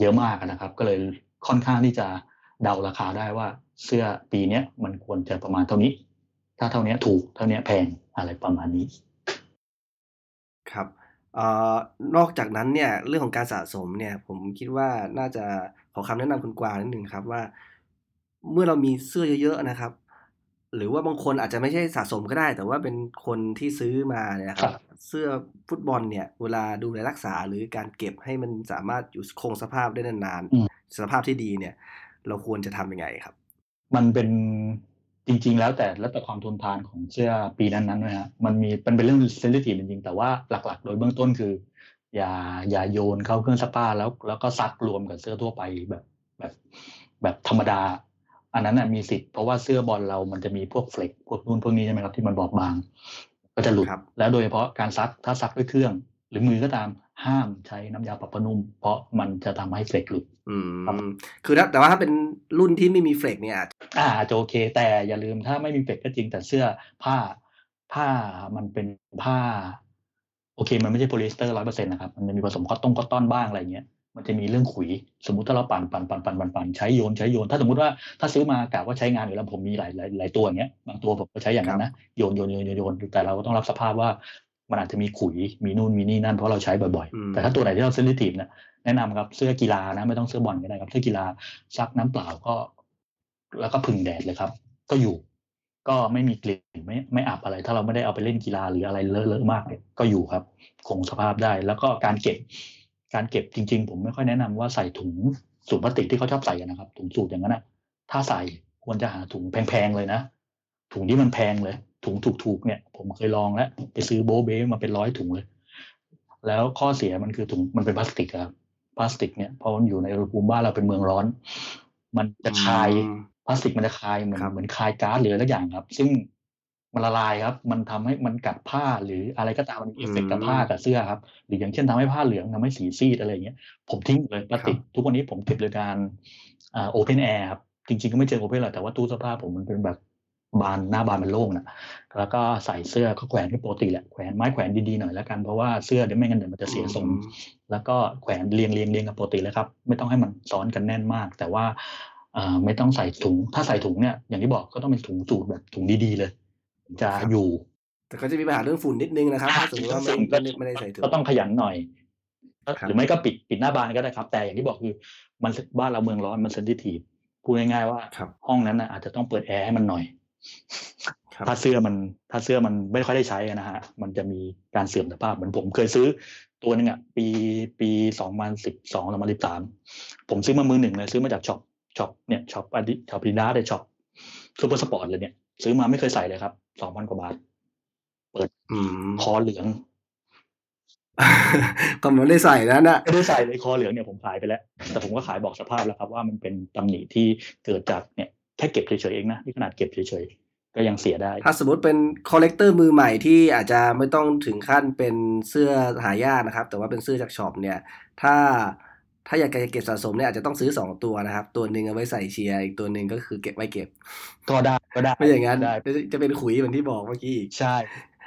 B: เยอะมากนะครับ ก็เลยค่อนข้างที่จะเดาราคาได้ว่าเสื้อปีเนี้ยมันควรจะประมาณเท่านี้ ถ้าเท่านี้ถูกเท่านี้แพงอะไรประมาณนี้
A: ครับ อ่อนอกจากนั้นเนี่ยเรื่องของการสะสมเนี่ยผมคิดว่าน่าจะขอคำแนะนำคุณกวางนิดหนึ่งครับว่า เมื่อเรามีเสื้อเยอะๆนะครับ หรือว่าบางคนอาจจะไม่ใช่สะสมก็ได้ แต่ว่าเป็นคนที่ซื้อมาเนี่ยนะครับ เสื้อฟุตบอลเนี่ยเวลาดูแลรักษาหรือการเก็บให้มันสามารถอยู่คงสภาพได้นาน
B: อืม
A: ๆสภาพที่ดีเนี่ย เราควรจะทำยังไงครับ
B: มันเป็น จริง ๆ แล้วแต่แล้วแต่ความทนทานของเสื้อปีนั้นๆด้วยฮะมันมีมันเป็นเรื่องเซนซิทีฟจริงๆแต่ว่าหลัก ๆ โดยเบื้องต้นคือ อย่าอย่าโยนเข้าเครื่องซักผ้าแล้ว แล้วก็ซักรวมกับเสื้อทั่วไปแบบแบบแบบธรรมดา อันนั้นนะมีสิทธิ์เพราะว่าเสื้อบอลเรามันจะมีพวกเฟล็กพวกนู่นพวกนี้ใช่ไหมครับที่มันบอบบาง ก็จะหลุด
A: ครับ
B: แล้วโดยเฉพาะการซักถ้าซักด้วยเครื่อง หรือมือก็ตามห้ามใช้น้ำยาปรับผ้านุ่ม เพราะมันจะทำให้เฟล็กหลุด
A: อื
B: ครับผ
A: มคือถ้าแต่ว่าถ้าเป็นรุ่นที่ไม่มี flex เนี่ยอาจ
B: อ่าอาจจะโอเค แต่อย่าลืมถ้าไม่มีเฟกก็จริงแต่เสื้อผ้าผ้ามันเป็นผ้า โอเค มันไม่ใช่โพลีเอสเตอร์ร้อยเปอร์เซ็นต์นะครับ มันจะมีผสมคอตตง cotton บ้างอะไรเงี้ยมันจะมีเรื่องขุย สมมุติถ้าเราปั่นปั่นปั่นปั่นปั่นปั่นใช้โยนใช้โยน ถ้าสมมติว่าถ้าซื้อมากะว่าใช้งานอยู่แล้วผมมีหลายหลายหลายตัวอย่างเงี้ยบางตัวผมก็ใช้อย่างนั้นนะโยนโยนโยนโยนโยนแต่เราก็ต้องรับสภาพว่า มันอาจจะมีขุยมีนู่นมีนี่นั่นเพราะเราใช้บ่อย
A: อืม
B: ๆแต่ถ้าตัวไหนที่เรา sensitive เนี่ยแนะนำครับเสื้อกีฬานะไม่ต้องเสื้อบอลก็ได้ครับ เสื้อกีฬาซักน้ำเปล่าก็ แล้วก็ผึ่งแดดเลยครับ ก็อยู่ ก็ไม่มีกลิ่นไม่ไม่อับอะไร ถ้าเราไม่ได้เอาไปเล่นกีฬาหรืออะไรเลอะเลอะมากเนี่ยก็อยู่ครับ คงสภาพได้ แล้วก็การเก็บ การเก็บจริง ๆ ผมไม่ค่อยแนะนำว่าใส่ถุงสูตรพลาสติกที่เขาชอบใส่กันนะครับถุงสูตรอย่างนั้นนะถ้าใส่ควรจะหาถุงแพงๆเลยนะถุงที่มันแพงเลย ถุงถูกๆเนี่ย ผมเคยลองแล้วไปซื้อโบเบ้มาเป็นร้อยถุงเลย แล้วข้อเสียมันคือถุงมันเป็นพลาสติกอะครับพลาสติกเนี่ยพอมันอยู่ในอุณหภูมิบ้านเราเป็นเมืองร้อน มันจะคาย
A: อืม
B: พลาสติกมันจะคายเหมือน
A: ครับ
B: เหมือนคายก๊าซหรืออะไรอย่างครับ ซึ่งมันละลายครับ มันทำให้มันกัดผ้าหรืออะไรก็ตามมันมีเอฟเฟกต์กับผ้ากับเสื้อครับ หรืออย่างเช่นทำให้ผ้าเหลืองทำให้สีซีดอะไรอย่างเงี้ย ผมทิ้งเลยพลาสติก ทุกวันนี้ผมเก็บโดยการอ่า open air ครับ จริงๆก็ไม่เชิง open หรอกแต่ว่าตู้เสื้อผ้าผมมันเป็นแบบ บานหน้าบานมันโล่งนะแล้วก็ใส่เสื้อก็แขวนที่ปกติแหละแขวนไม้แขวนดีๆหน่อยแล้วกันเพราะว่าเสื้อเดี๋ยวไม่งั้นเดี๋ยวมันจะเสียทรง
A: อืม
B: แล้วก็แขวนเรียงเรียงเรียงกับปกติเลยครับ ไม่ต้องให้มันซ้อนกันแน่นมาก แต่ว่าเอ่อไม่ต้องใส่ถุง ถ้าใส่ถุงเนี่ยอย่างที่บอกก็ต้องเป็นถุงสูตรแบบถุงดีๆเลย จะอยู่
A: แต่ก็จะมีปัญหาเรื่องฝุ่นนิดนึงนะครับถ้าสมมติว่าไม่
B: ก็
A: ไม่ได้ไม่ได้ใส่ถุง
B: ก็ต้องขยันหน่อย
A: ครับ
B: หรือไม่ก็ปิดปิดหน้าบานก็ได้ครับ แต่อย่างที่บอกคือมันบ้านเราเมืองร้อนมันเซนซิทีฟพูดง่ายๆว่า
A: ครับ
B: ห้องนั้นนะอาจจะต้องเปิดแอร์ให้มันหน่อย
A: ครับ
B: ถ้าเสื้อมันถ้าเสื้อมันไม่ค่อยได้ใช้อะนะฮะ มันจะมีการเสื่อมสภาพเหมือนผมเคยซื้อตัวหนึ่งอะปีปีสองพันสิบสองสองพันสิบสามผมซื้อมามือหนึ่งเลยซื้อมาจากช็อปช็อปเนี่ยช็อปอาดิช็อปพีดาเลยช็อป Supersports เลยเนี่ยซื้อมาไม่เคยใส่เลยครับสองพันกว่าบาท
A: อืม
B: คอเหลือง
A: ก็ไม่ได้ใส่นะน่ะ
B: ไม่ได้ใส่เลยคอเหลืองเนี่ยผมขายไปแล้ว แต่ผมก็ขายบอกสภาพแล้วครับว่ามันเป็นตำหนิที่เกิดจากเนี่ย แค่เก็บเฉยๆเองนะนี่ขนาดเก็บเฉยๆก็ยังเสียได้
A: ถ้าสมมติเป็น collector มือใหม่ที่อาจจะไม่ต้องถึงขั้นเป็นเสื้อหายากนะครับ แต่ว่าเป็นเสื้อจากช็อปเนี่ย ถ้าถ้าอยากจะเก็บสะสมเนี่ยอาจจะต้องซื้อสองตัวนะครับ ตัวหนึ่งเอาไว้ใส่เชียร์อีกตัวหนึ่งก็คือเก็บไว้เก็บ
B: ก็ได้ก็ได้
A: ไม่อย่างนั้น
B: ได้
A: จะเป็นขุยเหมือนที่บอกเมื่อกี้อีก
B: ใช่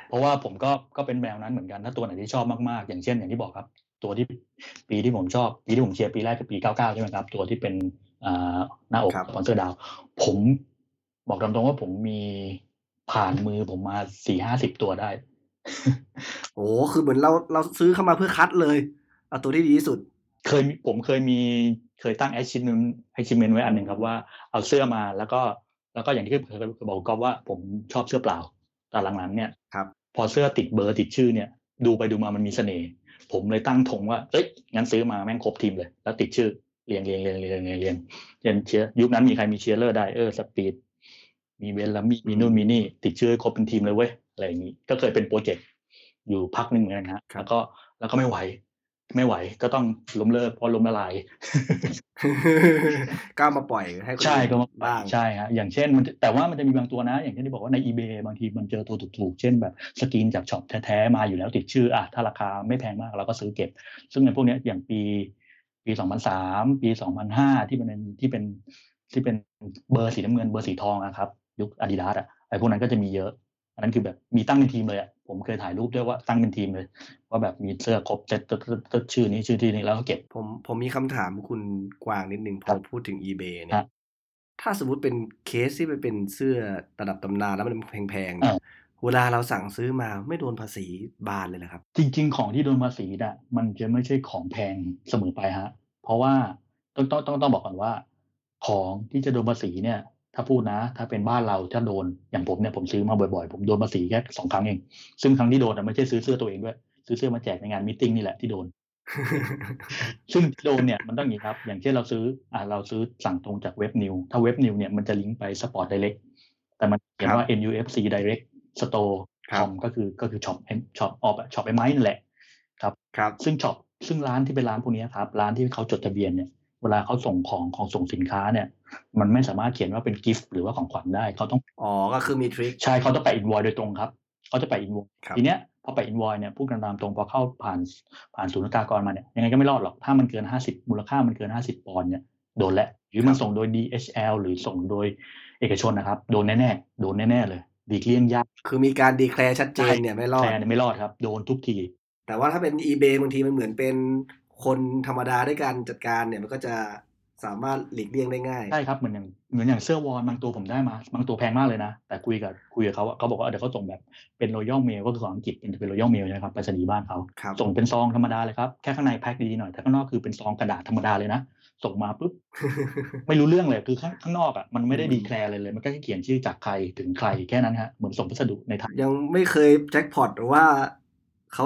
B: เพราะว่าผมก็ก็เป็นแนวนั้นเหมือนกันถ้าตัวไหนที่ชอบมากๆ อย่างเช่นอย่างที่บอกครับ ตัวที่ปีที่ผมชอบปีที่ผมเชียร์ปีแรกคือปี 99 ใช่ไหมครับ ตัวที่เป็นอ่า หน้าอก
A: ครับ
B: สปอนเซอร์ดาว ผมบอกตามตรงว่าผมมีผ่านมือผมมาสี่ห้าสิบตัวได้
A: โอ้คือเหมือนเราเราซื้อเข้ามาเพื่อคัดเลย เอาตัวที่ดีที่สุด
B: เคยมีผมเคยมีเคยตั้ง achievement achievement ไว้อันหนึ่งครับว่าเอาเสื้อมาแล้วก็แล้วก็อย่างที่เคยบอกก็ว่าผมชอบเสื้อเปล่า แต่หลังๆ เนี่ย
A: ครับ
B: พอเสื้อติดเบอร์ติดชื่อเนี่ย ดูไปดูมามันมีเสน่ห์ผมเลยตั้งธงว่าเอ้ยงั้นซื้อมาแม่งครบทีมเลย แล้วติดชื่อ เรียงเรียงเรียงเรียงเรียงเรียงเรียนเชียร์ยุคนั้นมีใครมีเชียร์เลอร์ได้เออสปีดมีเวลลามีมีนู่นมีนี่ ติดชื่อให้ครบเป็นทีมเลยเว้ยอะไรอย่างนี้ ก็เคยเป็นโปรเจกต์อยู่พักหนึ่งเหมือนกันฮะ
A: ครับ
B: แล้วก็แล้วก็ไม่ไหว ไม่ไหวก็ต้องล้มเลิกเพราะล้มละลาย
A: ก้าวมาปล่อยให้คน
B: ใช่
A: อื่น
B: ก็มา
A: บ้าง
B: ใช่ฮะอย่างเช่นมันแต่ว่ามันจะมีบางตัวนะ อย่างเช่นที่บอกว่าใน eBay บางทีมันเจอตัวถูกๆ เช่นแบบสกรีนจากช็อปแท้ๆ มาอยู่แล้วติดชื่ออะถ้าราคาไม่แพงมากเราก็ซื้อเก็บ ซึ่งในพวกเนี้ยอย่างปี ปี 2003 ปี 2005 ที่เป็นที่เป็นที่เป็นเบอร์สีน้ำเงินเบอร์สีทองอะครับ ยุค Adidas อะไอ้พวกนั้นก็จะมีเยอะอันนั้นคือแบบมีตั้งเป็นทีมเลยอะผมเคยถ่ายรูปด้วยว่าตั้งเป็นทีมเลย ว่าแบบมีเสื้อครบเซ็ตตึ๊ดตึ๊ดตึ๊ดชื่อนี้ชื่อที่นี้แล้วก็เก็บ
A: ผมผมมีคำถามคุณกวางนิดนึงพอ
B: ครั
A: บพูดถึง eBay เนี่ย
B: ครับ
A: ถ้าสมมติเป็นเคสที่มันเป็นเสื้อระดับตำนานแล้วมันแพงๆเนี่ย
B: อ่า
A: เวลาเราสั่งซื้อมาไม่โดนภาษีบานเลยนะครับ
B: จริง ๆ ของที่โดนภาษีน่ะมันจะไม่ใช่ของแพงเสมอไปฮะ เพราะว่าต้องต้องต้องต้องบอกก่อนว่า ของที่จะโดนภาษีเนี่ย ถ้าพูดนะ ถ้าเป็นบ้านเราถ้าโดนอย่างผมเนี่ยผมซื้อมาบ่อยๆ ผมโดนภาษีแค่สองครั้งเอง ซึ่งครั้งที่โดนน่ะไม่ใช่ซื้อเสื้อตัวเองด้วย ซื้อเสื้อมาแจกในงานมตติ팅นี่แหละที่โดนซึ่งโดนเนี่ยมันต้องอย่างนี้ครับ อย่างเช่นเราซื้ออ่าเราซื้อสั่งตรงจากเว็บนิวถ้าเว็บนิวเนี่ยมันจะลิงก์ไป Sports Direct แต่มันเขียนว่า NUFC Direct Store
A: ครับ
B: ผมก็คือก็คือช็อปช็อปออฟช็อปไอ้ไมค์นั่นแหละครับ
A: ครับ
B: ซึ่งช็อปซึ่งร้านที่เป็นร้านพวกนี้ครับ ร้านที่เขาจดทะเบียนเนี่ยเวลาเขาส่งของของส่งสินค้าเนี่ย มันไม่สามารถเขียนว่าเป็น gift หรือว่าของขวัญได้เขาต้อง
A: อ๋อก็คือมี trick
B: ใช่เขาต้องไปอินวอยโดยตรงครับเขาจะไปอินวอย
A: ครับ
B: ทีเนี้ยพอไปอินวอยเนี่ยพูดกันตามตรงพอเข้าผ่านผ่านศูนย์กากรมาเนี่ยยังไงก็ไม่รอดหรอกถ้ามันเกินห้าสิบมูลค่ามันเกินห้าสิบปอนด์เนี่ยโดนแล้วหรือมันส่งโดย DHL หรือส่งโดยเอกชนนะครับ โดนแน่ๆโดนแน่ๆเลยดีเลี่ยงยาก
A: คือมีการดีแคลร์ชัดเจนเนี่ยไม่รอ
B: แพ
A: ด
B: รเนี่ยไม่รอดครับ โดนทุกที
A: แต่ว่าถ้าเป็น eBay บางทีมันเหมือนเป็นคนธรรมดาด้วยการจัดการเนี่ยมันก็จะสามารถหลีกเลี่ยงได้ง่าย
B: ใช่ครับเหมือนอย่างเหมือนอย่างเสื้อวอลบางตัวผมได้มา บางตัวแพงมากเลยนะ แต่คุยกับคุยกับเขาอะเขาบอกว่าเดี๋ยวเขาส่งแบบเป็นรอยัลเมลก็คือของอังกฤษเป็นเป็นรอยัลเมลนะครับไปรษณีย์บ้านเขา
A: ครับ
B: ส่งเป็นซองธรรมดาเลยครับ แค่ข้างในแพ็คดีๆหน่อยแต่ข้างนอกคือเป็นซองกระดาษธรรมดาเลยนะ ส่งมาปุ๊บไม่รู้เรื่องเลยคือข้างข้างนอกอะมันไม่ได้
A: อืม
B: ดีแคลร์เลยเลย มันก็แค่เขียนชื่อจากใครถึงใครแค่นั้นฮะเหมือนส่งพัสดุในไทย
A: ยังไม่เคยแจ็คพอตหรือว่าเขา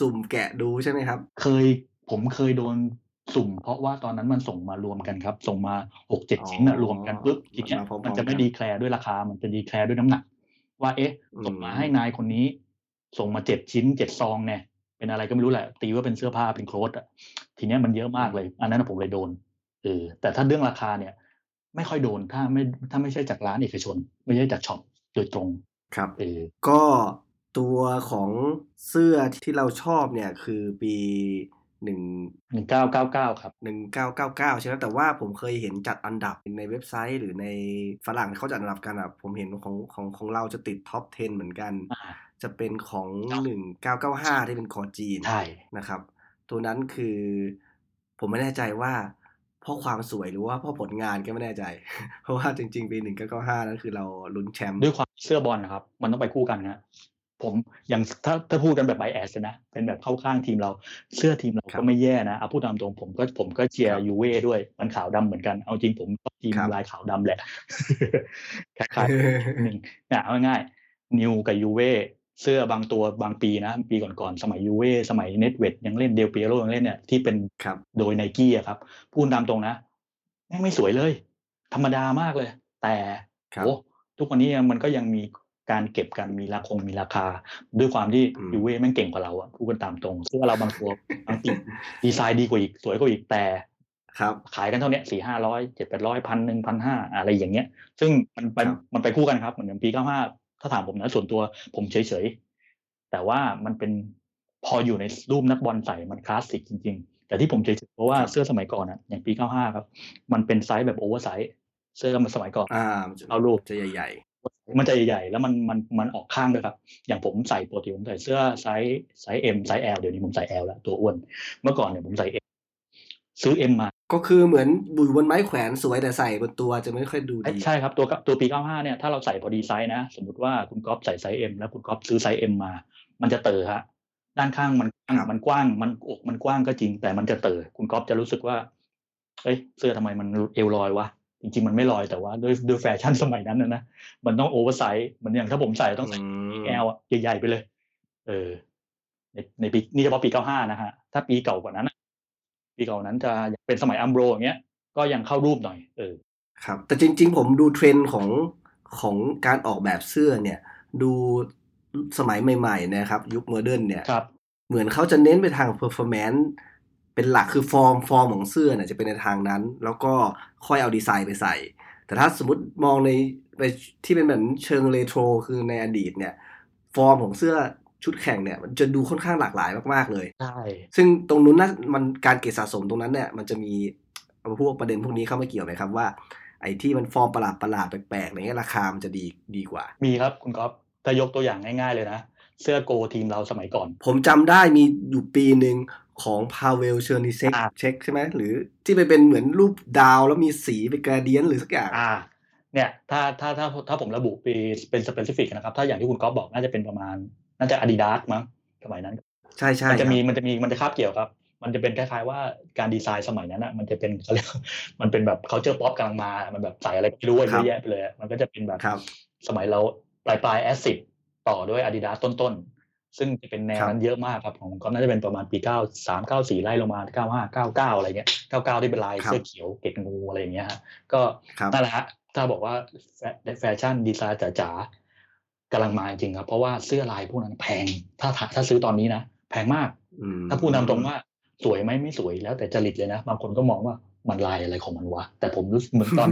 A: สุ่มแกะดูใช่ไหมครับ
B: เคยผมเคยโดนสุ่ม เพราะว่าตอนนั้นมันส่งมารวมกันครับ ส่งมาหกเจ็ด
A: อ๋อ
B: ชิ้นอะรวมกันปุ๊บทีเนี้ย
A: มาพร้อมๆ
B: มันจะไม่
A: กัน
B: ดีแคลร์ด้วยราคา มันจะดีแคลร์ด้วยน้ำหนัก ว่าเอ๊ะ
A: อืม
B: ส่งมาให้นายคนนี้ ส่งมาเจ็ดชิ้นเจ็ดซองเนี่ยเป็นอะไรก็ไม่รู้แหละ ตีว่าเป็นเสื้อผ้าเป็นโค้ดอะทีเนี้ยมันเยอะมากเลย อันนั้นนะผมเลยโดน เออแต่ถ้าเรื่องราคาเนี่ย ไม่ค่อยโดนถ้าไม่ถ้าไม่ใช่จากร้านเอกชน ไม่ใช่จากช็อปโดยตรง
A: ครับ
B: เออ
A: ก็ตัวของเสื้อที่เราชอบเนี่ยคือปีหนึ่ง
B: หนึ่งเก้าเก้าเก้าครับ
A: หนึ่งเก้าเก้าเก้าใช่ไหมแต่ว่าผมเคยเห็นจัดอันดับในเว็บไซต์ หรือในฝรั่งเขาจัดอันดับกันอะผมเห็นของของของเราจะติด top 10 เหมือนกัน
B: อ่า
A: จะเป็นของ
B: ครับ
A: หนึ่งเก้าเก้าห้าที่เป็นคอจีน
B: ใช่
A: นะครับ ตัวนั้นคือผมไม่แน่ใจว่า เพราะความสวยหรือว่าเพราะผลงานก็ไม่แน่ใจ เพราะว่าจริง ๆ ปีหนึ่งเก้าเก้าห้านั้นคือเราลุ้นแชมป์
B: ด้วยความเสื้อบอลนะครับ มันต้องไปคู่กันนะผมอย่างถ้าถ้าพูดกันแบบ bias นะเป็นแบบเข้าข้างทีมเราเสื้อทีมเราก็
A: ครับ
B: ไม่แย่นะเอาพูดตามตรงผมก็ผมก็เชีย
A: ครับ
B: ยูเว่ด้วย มันขาวดำเหมือนกันเอาจริงผมก็ทีม
A: ครับ
B: ลายขาวดำแหละคล้ายๆหนึ่งเนี่ยเอาง่ายๆนิวกับยูเว่ เสื้อบางตัวบางปีนะปีก่อนๆสมัยยูเว่สมัยเนดเวดยังเล่นเดลเปียโรยังเล่นเนี่ยที่เป็น
A: ครับ
B: โดยไนกี้อะครับพูดตามตรงนะแม่งไม่สวยเลย ธรรมดามากเลย แต่
A: ครับ
B: โอ้ทุกวันนี้มันก็ยังมีการเก็บกันมีราคงมีราคา ด้วยความที่
A: อืม
B: ยูเว่แม่งเก่งกว่าเราอะพูดกันตามตรงเสื้อเราบางตัวบางปีดีไซน์ดีกว่าอีกสวยกว่าอีกแต่
A: ครับ
B: ขายกันเท่าเนี้สี่ห้าร้อยเจ็ดแปดร้อยพันหนึ่งพันห้าอะไรอย่างเงี้ย ซึ่งมันไป
A: ครับ
B: มันไปคู่กันครับ เหมือนอย่างปีเก้าห้า ถ้าถามผมนะส่วนตัวผมเฉยๆ แต่ว่ามันเป็นพออยู่ในรูปนักบอลใส่มันคลาสสิกจริง ๆ แต่ที่ผมเฉยๆเพราะว่า
A: ครับ
B: เสื้อสมัยก่อนอะอย่างปีเก้าห้าครับ มันเป็นไซส์แบบ oversize เสื้อมันสมัยก่อน
A: อ่ามันจะ
B: เอารูป
A: จะใหญ่
B: มันจะใหญ่ๆ แล้วมันมันมันออกข้างด้วยครับ อย่างผมใส่ปกติผมใส่เสื้อไซส์ไซส์ M ไซส์ L เดี๋ยวนี้ผมใส่ L แล้วตัวอ้วน เมื่อก่อนเนี่ยผมใส่ M ซื้อ M มา
A: ๆก็คือเหมือนบุยบนไม้แขวนสวยแต่ใส่บนตัวจะไม่ค่อยดู
B: เอ้ย
A: ดี
B: ใช่ครับตัวกตัวปี 95 เนี่ยถ้าเราใส่พอดีไซส์นะ สมมติว่าคุณก๊อฟใส่ไซส์ M แล้วคุณก๊อฟซื้อไซส์ M มา มันจะเต่อฮะด้านข้างมัน
A: ครับ
B: มันกว้างมันอกมันกว้างก็จริง แต่มันจะเต่อคุณก๊อฟจะรู้สึกว่าเอ้ยเสื้อทำไมมันเอวลอยวะจริงๆมันไม่ลอยแต่ว่าด้วยด้วยแฟชั่นสมัยนั้นนะนะมันต้อง oversize มันอย่างถ้าผมใส่ต้องใส่
A: อืม
B: L อะใหญ่ๆไปเลย เออ ในในปีนี่เฉพาะปี 95 นะฮะถ้าปีเก่ากว่านั้นอะ ปีเก่านั้นจะเป็นสมัย Umbro อย่างเงี้ยก็ยังเข้ารูปหน่อยเออ
A: ครับ แต่จริง ๆ ผมดูเทรนด์ของของการออกแบบเสื้อเนี่ย ดูสมัยใหม่ๆนะครับ ยุค modern เนี่ย
B: ครับ
A: เหมือนเขาจะเน้นไปทาง performance เป็นหลักคือฟอร์มฟอร์มของเสื้อเนี่ยจะเป็นในทางนั้น แล้วก็ค่อยเอาดีไซน์ไปใส่ แต่ถ้าสมมติมองในในที่เป็นเหมือนเชิงเรโทรคือในอดีตเนี่ย ฟอร์มของเสื้อ ชุดแข่งเนี่ย มันจะดูค่อนข้างหลากหลายมากๆเลย
B: ใช่
A: ซึ่งตรงนู้นนะมันการเก็บสะสมตรงนั้นเนี่ย มันจะมีพวกประเด็นพวกนี้เข้ามาเกี่ยวไหมครับว่าไอ้ที่มันฟอร์มประหลาดประหลาดๆแปลกๆอะไรเงี้ยราคามันจะดีดีกว่า
B: มีครับคุณก๊อฟถ้ายกตัวอย่างง่ายๆเลยนะ เสื้อโกลทีมเราสมัยก่อน
A: ผมจำได้มีอยู่ปีหนึ่งของ Pavel Srnicek อ่าเช็คใช่ไหมหรือที่ไปเป็นเหมือนรูปดาวแล้วมีสีเป็น gradient หรือสักอย่าง
B: อ่าเนี่ยถ้าถ้าถ้าถ้าผมระบุปีเป็น specific นะครับ ถ้าอย่างที่คุณก๊อฟบอกน่าจะเป็นประมาณ น่าจะอาดิดาสมั้งสมัยนั้น
A: ใช่ใช่
B: มันจะมี
A: ครับ
B: มันจะมีมันจะคาบเกี่ยวครับ มันจะเป็นคล้ายๆว่าการดีไซน์สมัยนั้นอะมันจะเป็นเขาเรียกมันเป็นแบบเขา J-pop กำลังมา มันแบบใส่อะไรไม่รู้อะเยอะแยะไปเลยอะมันก็จะเป็นแบบ
A: ครับ
B: สมัยเราปลายปลาย Asics ต่อด้วย Adidas ต้นๆ ซึ่งจะเป็นแนว
A: ครับ
B: นั้นเยอะมากครับของก็น่าจะเป็นประมาณปี93 94ไล่ลงมา95 99อะไรเงี้ย99ที่เป็นลาย
A: ครับ
B: เสื้อเขียวเกล็ดงูอะไรอย่างเงี้ยฮะก็
A: ครับ
B: นั่นแหละฮะถ้าบอกว่าแฟแฟชั่นดีไซน์จ๋าๆ กำลังมาจริงครับ เพราะว่าเสื้อลายพวกนั้นแพง ถ้าถ้าถ้าซื้อตอนนี้นะ แพงมาก
A: อืม
B: ถ้าพูดตามตรงว่าสวยไหมไม่สวยแล้วแต่จริตเลยนะ บางคนก็มองว่ามันลายอะไรของมันวะ แต่ผมรู้สึกเหมือนตอน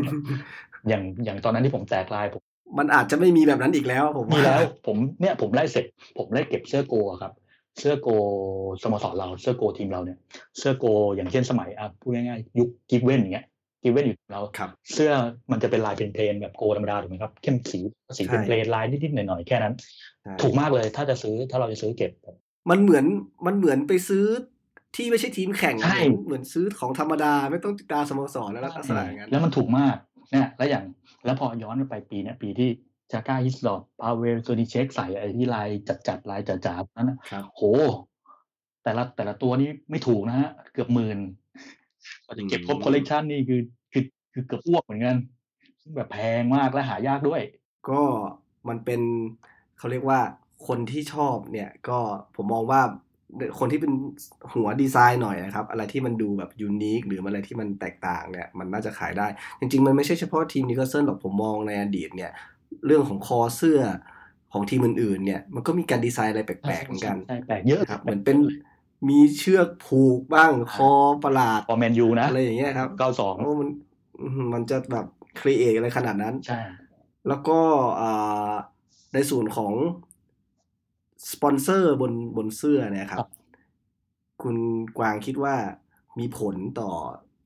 B: อย่างอย่างตอนนั้นที่ผมแตกลายผม
A: มันอาจจะไม่มีแบบนั้นอีกแล้วผม
B: มี
A: ว่า
B: แล้ว ผมเนี่ยผมไล่เสร็จ ผมไล่เก็บเสื้อโกอะครับ เสื้อโกสโมสรเราเสื้อโกทีมเราเนี่ย เสื้อโกอย่างเช่นสมัยอะพูดง่ายๆยุคกิฟเว่นอย่างเงี้ย กิฟเว่นอยู่เรา
A: ครับ
B: เสื้อมันจะเป็นลายเพลนๆแบบโกธรรมดาถูกไหมครับเข้มสีสี
A: ใช่
B: เพลนๆลายนิดๆหน่อยๆแค่นั้น
A: ใช่
B: ถูกมากเลยถ้าจะซื้อถ้าเราจะซื้อเก็บแบบ
A: มันเหมือนมันเหมือนไปซื้อที่ไม่ใช่ทีมแข่ง
B: ใช่
A: เหมือนเหมือนซื้อของธรรมดาไม่ต้องติดตามสโมสรแล้วลักษณะอย่างนั้น
B: แล้วมันถูกมากเนี่ยแล้วอย่างแล้วพอย้อนไปปีเนี้ยปีที่ Shaka Hislop Pavel Srnicek ใส่ไอ้ที่ลายจัดๆลายจ๋าๆนั้นนะครับโห แต่ละแต่ละตัวนี้ไม่ถูกนะฮะเกือบหมื่นกว่าจะ เก็บครบ
A: อืม
B: คอลเลกชันนี่คือคือคือเกือบอ้วกเหมือนกันซึ่งแบบแพงมากและหายากด้วย
A: ก็มันเป็นเขาเรียกว่าคนที่ชอบเนี่ยก็ผมมองว่าคนที่เป็นหัวดีไซน์หน่อยนะครับ อะไรที่มันดูแบบ unique หรืออะไรที่มันแตกต่างเนี่ย มันน่าจะขายได้ จริง ๆ มันไม่ใช่เฉพาะทีมนิโคลเซนหรอกผมมองในอดีตเนี่ย เรื่องของคอเสื้อของทีมอื่นๆเนี่ย มันก็มีการดีไซน์อะไรแปลกๆเหมือนกัน
B: ใช่แปลกเยอะ
A: ครับเหมือนเป็น มีเชือกผูกบ้างคอประหลาด
B: พอแมนยูนะ
A: อะไรอย่างเงี้ยครับ
B: เก้าสอง
A: โอ้มันอื้อหือมันจะแบบ create อะไรขนาดนั้น
B: ใช่
A: แล้วก็อ่าในส่วนของสปอนเซอร์บนบนเสื้อเนี่ยครับ คุณกวางคิดว่ามีผลต่อ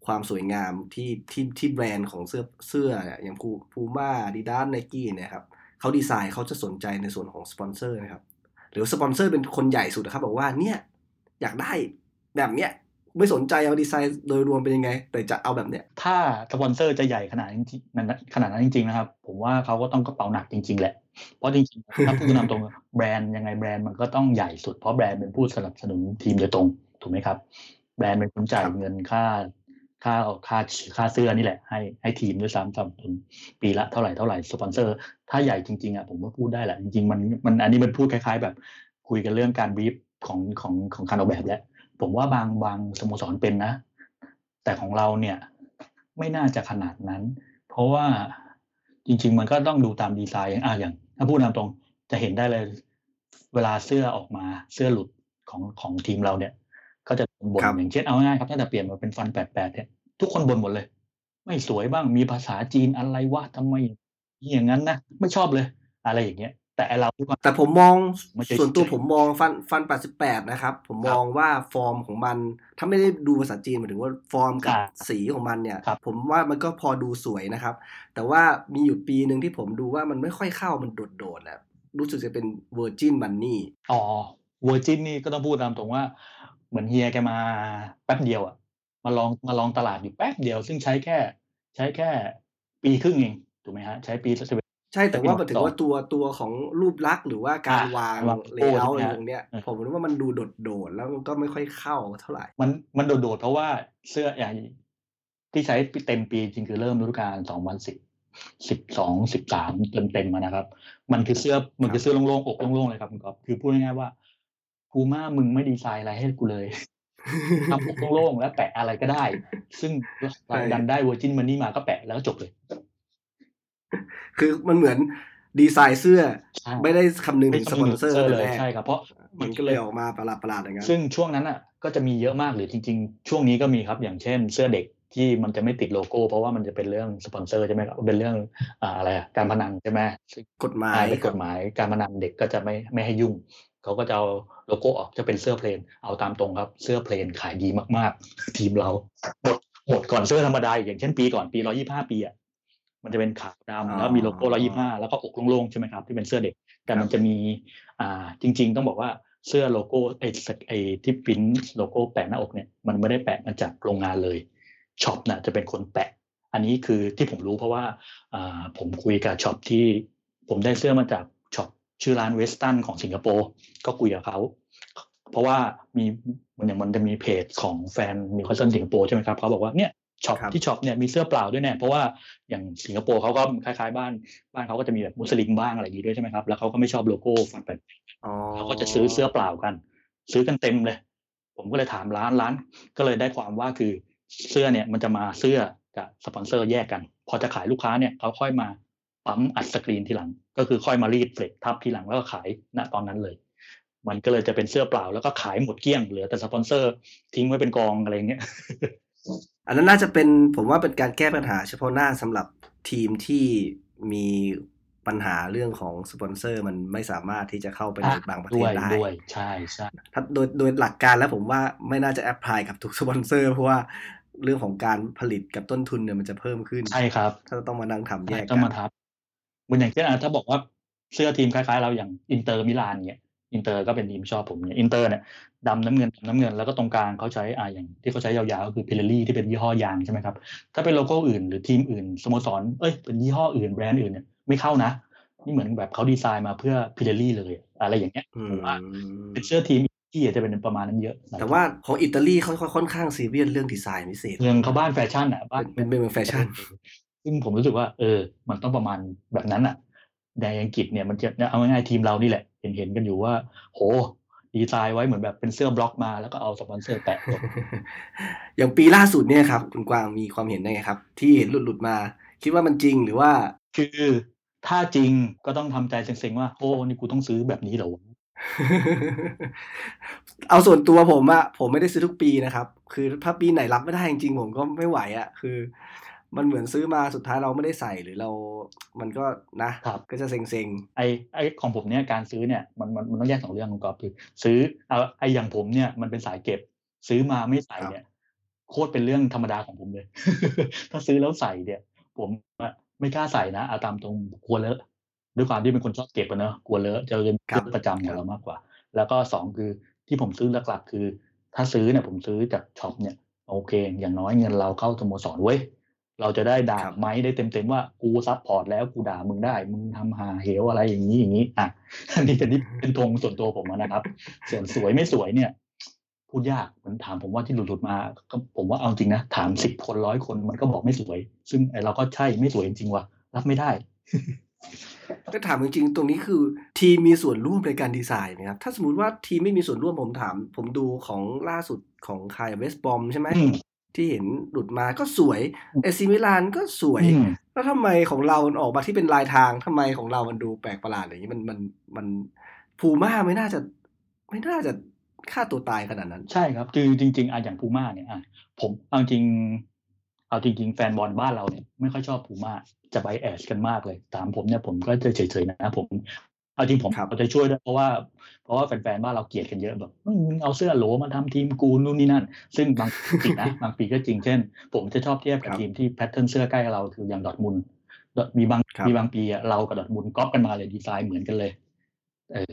A: ความสวยงามที่ที่ที่แบรนด์ของเสื้อเสื้ออย่างพู Puma Adidas Nike เนี่ยครับเขาดีไซน์เขาจะสนใจในส่วนของสปอนเซอร์นะครับ หรือสปอนเซอร์เป็นคนใหญ่สุดนะครับ บอกว่าเนี่ย อยากได้แบบเนี้ยไม่สนใจเอาดีไซน์โดยรวมเป็นยังไง แต่จะเอาแบบเนี้ย
B: ถ้าสปอนเซอร์จะใหญ่ขนาดนั้นขนาดนั้นจริงๆนะครับ ผมว่าเขาก็ต้องกระเป๋าหนักจริง ๆ แหละ เพราะจริงๆถ้าพูดตามตรงแบรนด์ยังไงแบรนด์มันก็ต้องใหญ่สุดเพราะแบรนด์เป็นผู้สนับสนุนทีมโดยตรงถูกไหมครับ แบรนด์เป็นคนจ่ายเงินค่าค่าค่าค่าเสื้อนี่แหละ ให้ให้ทีมด้วยซ้ำสำหรับปีละเท่าไหร่เท่าไหร่สปอนเซอร์ ถ้าใหญ่จริงๆอะผมก็พูดได้แหละจริงๆมันมันอันนี้มันพูดคล้าย ๆ แบบคุยกันเรื่องการบีฟ ของของของการออกแบบแล้วผมว่าบางบางสโมสรเป็นนะ แต่ของเราเนี่ยไม่น่าจะขนาดนั้น เพราะว่าจริง ๆ มันก็ต้องดูตามดีไซน์อย่างอะอย่าง ถ้าพูดตามตรงจะเห็นได้เลย เวลาเสื้อออกมาเสื้อหลุดของของทีมเราเนี่ย ก็จะบ่นอย่างเช่นเอาง่ายๆครับถ้าจะเปลี่ยนมาเป็น Fun แปดแปดเนี่ยทุกคนบ่นหมดเลย ไม่สวยบ้างมีภาษาจีนอะไรวะทำไมอย่างนั้นนะไม่ชอบเลย อะไรอย่างเงี้ย แต่เรา
A: แต่ผมมองส่วนตัวผมมอง Fun Fun แปดสิบแปดนะครับ ผมมองว่าฟอร์มของมัน ถ้าไม่ได้ดูภาษาจีนหมายถึงว่าฟอร์มกับสีของมันเนี่ย ผมว่ามันก็พอดูสวยนะครับ แต่ว่ามีอยู่ปีหนึ่งที่ผมดูว่ามันไม่ค่อยเข้ามันโดดๆนะรู้สึกจะเป็น Virgin Money อ๋
B: อ Virgin นี่ก็ต้องพูดตามตรงว่า เหมือนเฮียแกมาแป๊บเดียวอะมาลองมาลองตลาดอยู่แป๊บเดียว ซึ่งใช้แค่ ใช้แค่ปีครึ่งเองถูกไหมฮะใช้ปีสิบ
A: ใช่แต่ว่ามันถึงว่าตัวตัวของรูปลักษณ์หรือว่าการวาง layer อะไรตรงเนี้ย ผมรู้ว่ามันดูโดดๆแล้วมันก็ไม่ค่อยเข้าเท่าไหร่
B: มันมันโดดๆเพราะว่าเสื้ออย่างที่ใช้เต็มปีจริงคือเริ่มฤดูกาลสองพันสิบสิบสองสิบสามเต็มเต็มมานะครับ มันคือเสื้อมันคือเสื้อโล่งๆอกโล่งๆเลยครับคุณก๊อฟคือพูดง่ายๆว่ากูมามึงไม่ดีไซน์อะไรให้กูเลยทำอกโล่งๆแล้วแปะอะไรก็ได้ ซึ่งเราดันได้เวอร์จินมันนี่มาก็แปะแล้วจบเลย
A: คือมันเหมือนดีไซน์เสื้อ ไม่ได้คำนึงถึงสปอนเซอร์
B: เลยใช่ครับเพราะ
A: มันก็เลยออกมาประหลาดประหลาดอย่าง
B: นั้นซึ่งช่วงนั้นอะก็จะมีเยอะมากหรือจริง ๆ ช่วงนี้ก็มีครับอย่างเช่นเสื้อเด็กที่มันจะไม่ติดโลโก้ เพราะว่ามันจะเป็นเรื่องสปอนเซอร์ใช่ไหมครับเป็นเรื่องอะไรการพนันใช่ไหม
A: กฎหมาย
B: เป็นกฎหมายการพนันเด็กก็จะไม่ไม่ให้ยุ่งเขาก็จะเอาโลโก้ออกจะเป็นเสื้อ plain เอาตามตรงครับ เสื้อ plain ขายดีมากๆ ทีมเราหมดหมดก่อนเสื้อธรรมดาอย่างเช่นปีก่อนปีร้อยยี่ห้าปีอะ มันจะเป็นขาวดำแล้วมีโลโก้ร้อยยี่ห้าแล้วก็อกโล่งๆใช่ไหมครับที่เป็นเสื้อเด็ก แต่มันจะมีอ่าจริง ๆ ต้องบอกว่าเสื้อโลโก้ไอ้ไอ้ที่พิมพ์โลโก้แปะหน้าอกเนี่ยมันไม่ได้แปะมาจากโรงงานเลยช็อปน่ะจะเป็นคนแปะ อันนี้คือที่ผมรู้เพราะว่าอ่าผมคุยกับช็อปที่ผมได้เสื้อมาจากช็อปชื่อร้าน Weston ของสิงคโปร์ก็คุยกับเขาเพราะว่ามีมันอย่างมันจะมีเพจของแฟนมีคอนเสิร์ตสิงคโปร์ใช่ไหมครับเขาบอกว่าเนี่ย ช็อปที่ช็อปเนี่ยมีเสื้อเปล่าด้วยเนี่ยเพราะว่าอย่างสิงคโปร์เขาก็คล้ายๆบ้านบ้านเขาก็จะมีแบบมุสลิมบ้างอะไรอย่างนี้ด้วยใช่ไหมครับแล้วเขาก็ไม่ชอบโลโก้ Fun แปดเขาก็จะซื้อเสื้อเปล่ากัน ซื้อกันเต็มเลย ผมก็เลยถามร้านร้าน ก็เลยได้ความว่าคือเสื้อเนี่ยมันจะมาเสื้อกับสปอนเซอร์แยกกัน พอจะขายลูกค้าเนี่ยเขาค่อยมาปั๊มอัดสกรีนทีหลัง ก็คือค่อยมารีด flex ทับทีหลังแล้วก็ขายณตอนนั้นเลย มันก็เลยจะเป็นเสื้อเปล่าแล้วก็ขายหมดเกลี้ยงเหลือแต่สปอนเซอร์ทิ้งไว้เป็นกองอะไรเงี้ย
A: อันนั้นน่าจะเป็นผมว่าเป็นการแก้ปัญหาเฉพาะหน้าสำหรับทีมที่มีปัญหาเรื่องของสปอนเซอร์มันไม่สามารถที่จะเข้าไปในบางประเทศได้
B: ด้วยใช่ใช่
A: ถ้าโดยโดยหลักการแล้วผมว่าไม่น่าจะ apply กับทุกสปอนเซอร์เพราะว่าเรื่องของการผลิตกับต้นทุนเนี่ยมันจะเพิ่มขึ้น
B: ใช่ครับ
A: ถ้าต้องมานั่งทำแยก
B: กันต้องมาทับเหมือนอย่างเช่นถ้าบอกว่าเสื้อทีมคล้ายๆ เราอย่างอินเตอร์มิลานเนี่ย อินเตอร์ก็เป็นทีมชอบผมเนี่ยอินเตอร์เนี่ยดำน้ำเงินดำน้ำเงินแล้วก็ตรงกลางเขาใช้อ่าอย่างที่เขาใช้ยาวๆก็คือพิเรลลี่ที่เป็นยี่ห้อยางใช่ไหมครับถ้าเป็นโลโก้อื่นหรือทีมอื่นสโมสรเอ้ยเป็นยี่ห้ออื่นแบรนด์อื่นเนี่ยไม่เข้านะ นี่เหมือนแบบเขาดีไซน์มาเพื่อพิเรลลี่เลย อะไรอย่างเงี้ยผมว่าเป็นเสื้อทีมที่จะเป็นประมาณนั้นเยอะ
A: แต่ว่าของอิตาลีเขาค่อนข้างซีเรียสเรื่องดีไซน์พิเศษ
B: เมืองเขาบ้านแฟชั่นอะบ้าน
A: เป็นเมืองแฟชั่น
B: ซึ่งผมรู้สึกว่าเออ มันต้องประมาณแบบนั้นอะในอังกฤษเนี่ยมันจะเอาง่ายๆทีมเรานี่แหละ เห็นเห็นกันอยู่ว่า โห ดีไซน์ไว้เหมือนแบบเป็นเสื้อบล็อกมา แล้วก็เอาสปอนเซอร์แปะ
A: อย่างปีล่าสุดเนี่ยครับคุณกวางมีความเห็นยังไงครับ ที่เห็นหลุดหลุดมา คิดว่ามันจริงหรือว่า
B: คือถ้าจริงก็ต้องทำใจเซ็งๆว่าโอ้นี่กูต้องซื้อแบบนี้เหรอ
A: เอาส่วนตัวผมอะผมไม่ได้ซื้อทุกปีนะครับ คือถ้าปีไหนรับไม่ได้จริงๆผมก็ไม่ไหวอะคือ มันเหมือนซื้อมาสุดท้ายเราไม่ได้ใส่หรือเรา มันก็นะ ก็จะเซ็ง
B: ๆ ไอไอของผมเนี่ยการซื้อเนี่ยมันมันมันต้องแยกสองเรื่องของกอล์ฟคือ ซื้อเอาไออย่างผมเนี่ยมันเป็นสายเก็บ ซื้อมาไม่ใส่เนี่ยโคตรเป็นเรื่องธรรมดาของผมเลย ถ้าซื้อแล้วใส่เนี่ย ผมไม่กล้าใส่นะเอาตามตรงกลัวเลอะด้วยความที่เป็นคนชอบเก็บอะเนอะกลัวเลอะจะเป็นประจำของเรามากกว่า แล้วก็สองคือที่ผมซื้อหลักๆ คือ ถ้าซื้อเนี่ยผมซื้อจากช็อปเนี่ยโอเค อย่างน้อยเงินเราเข้าสโมสรเว้ย เราจะได้ด่าแม่งได้เต็มๆว่ากู support แล้วกูด่ามึงได้ มึงทำห่าเหวอะไรอย่างนี้อย่างนี้ อะอันนี้เป็นที่เป็นธงส่วนตัวผมนะครับ ส่วนสวยไม่สวยเนี่ย พูดยากเหมือนถามผมว่าที่หลุดๆมา ก็ผมว่าเอาจริงนะถามสิบคนร้อยคนมันก็บอกไม่สวย ซึ่งไอ้เราก็ใช่ไม่สวยจริงๆว่ะรับไม่ได้
A: ก็ถามจริงๆ ตรงนี้คือทีมมีส่วนร่วมในการดีไซน์ไหมครับ ถ้าสมมติว่าทีมไม่มีส่วนร่วมผมถาม ผมดูของล่าสุดของค่ายเวสต์บรอมใช่ไหม ที่เห็นหลุดมาก็สวยเอซีมิลานก็สวย แล้วทำไมของเราออกมาที่เป็นลายทางทำไมของเรามันดูแปลกประหลาดอย่างนี้มันมันมันพูม่าไม่น่าจะ ไม่น่าจะฆ่าตัวตายขนาดนั้น
B: ใช่ครับ คือจริง ๆอะอย่างพูม่าเนี่ยอะผมเอาจริง เอาจริง ๆ แฟนบอลบ้านเราเนี่ยไม่ค่อยชอบพูม่าจะ bias กันมากเลย ถามผมเนี่ยผมก็จะเฉยๆนะผม เอาจริงผมเอาใจช่วยด้วยเพราะว่าเพราะว่าแฟนๆบ้านเราเกลียดกันเยอะแบบเอาเสื้อโหลมาทำทีมกูนู่นนี่นั่น ซึ่งบางปีนะบางปีก็จริงเช่น ผมจะชอบเทียบกับทีมที่ pattern เสื้อใกล้เราคืออย่างดอร์ทมุนด์มีบางมีบางปีเรากับดอร์ทมุนด์ก๊อปกันมาเลยดีไซน์เหมือนกันเลย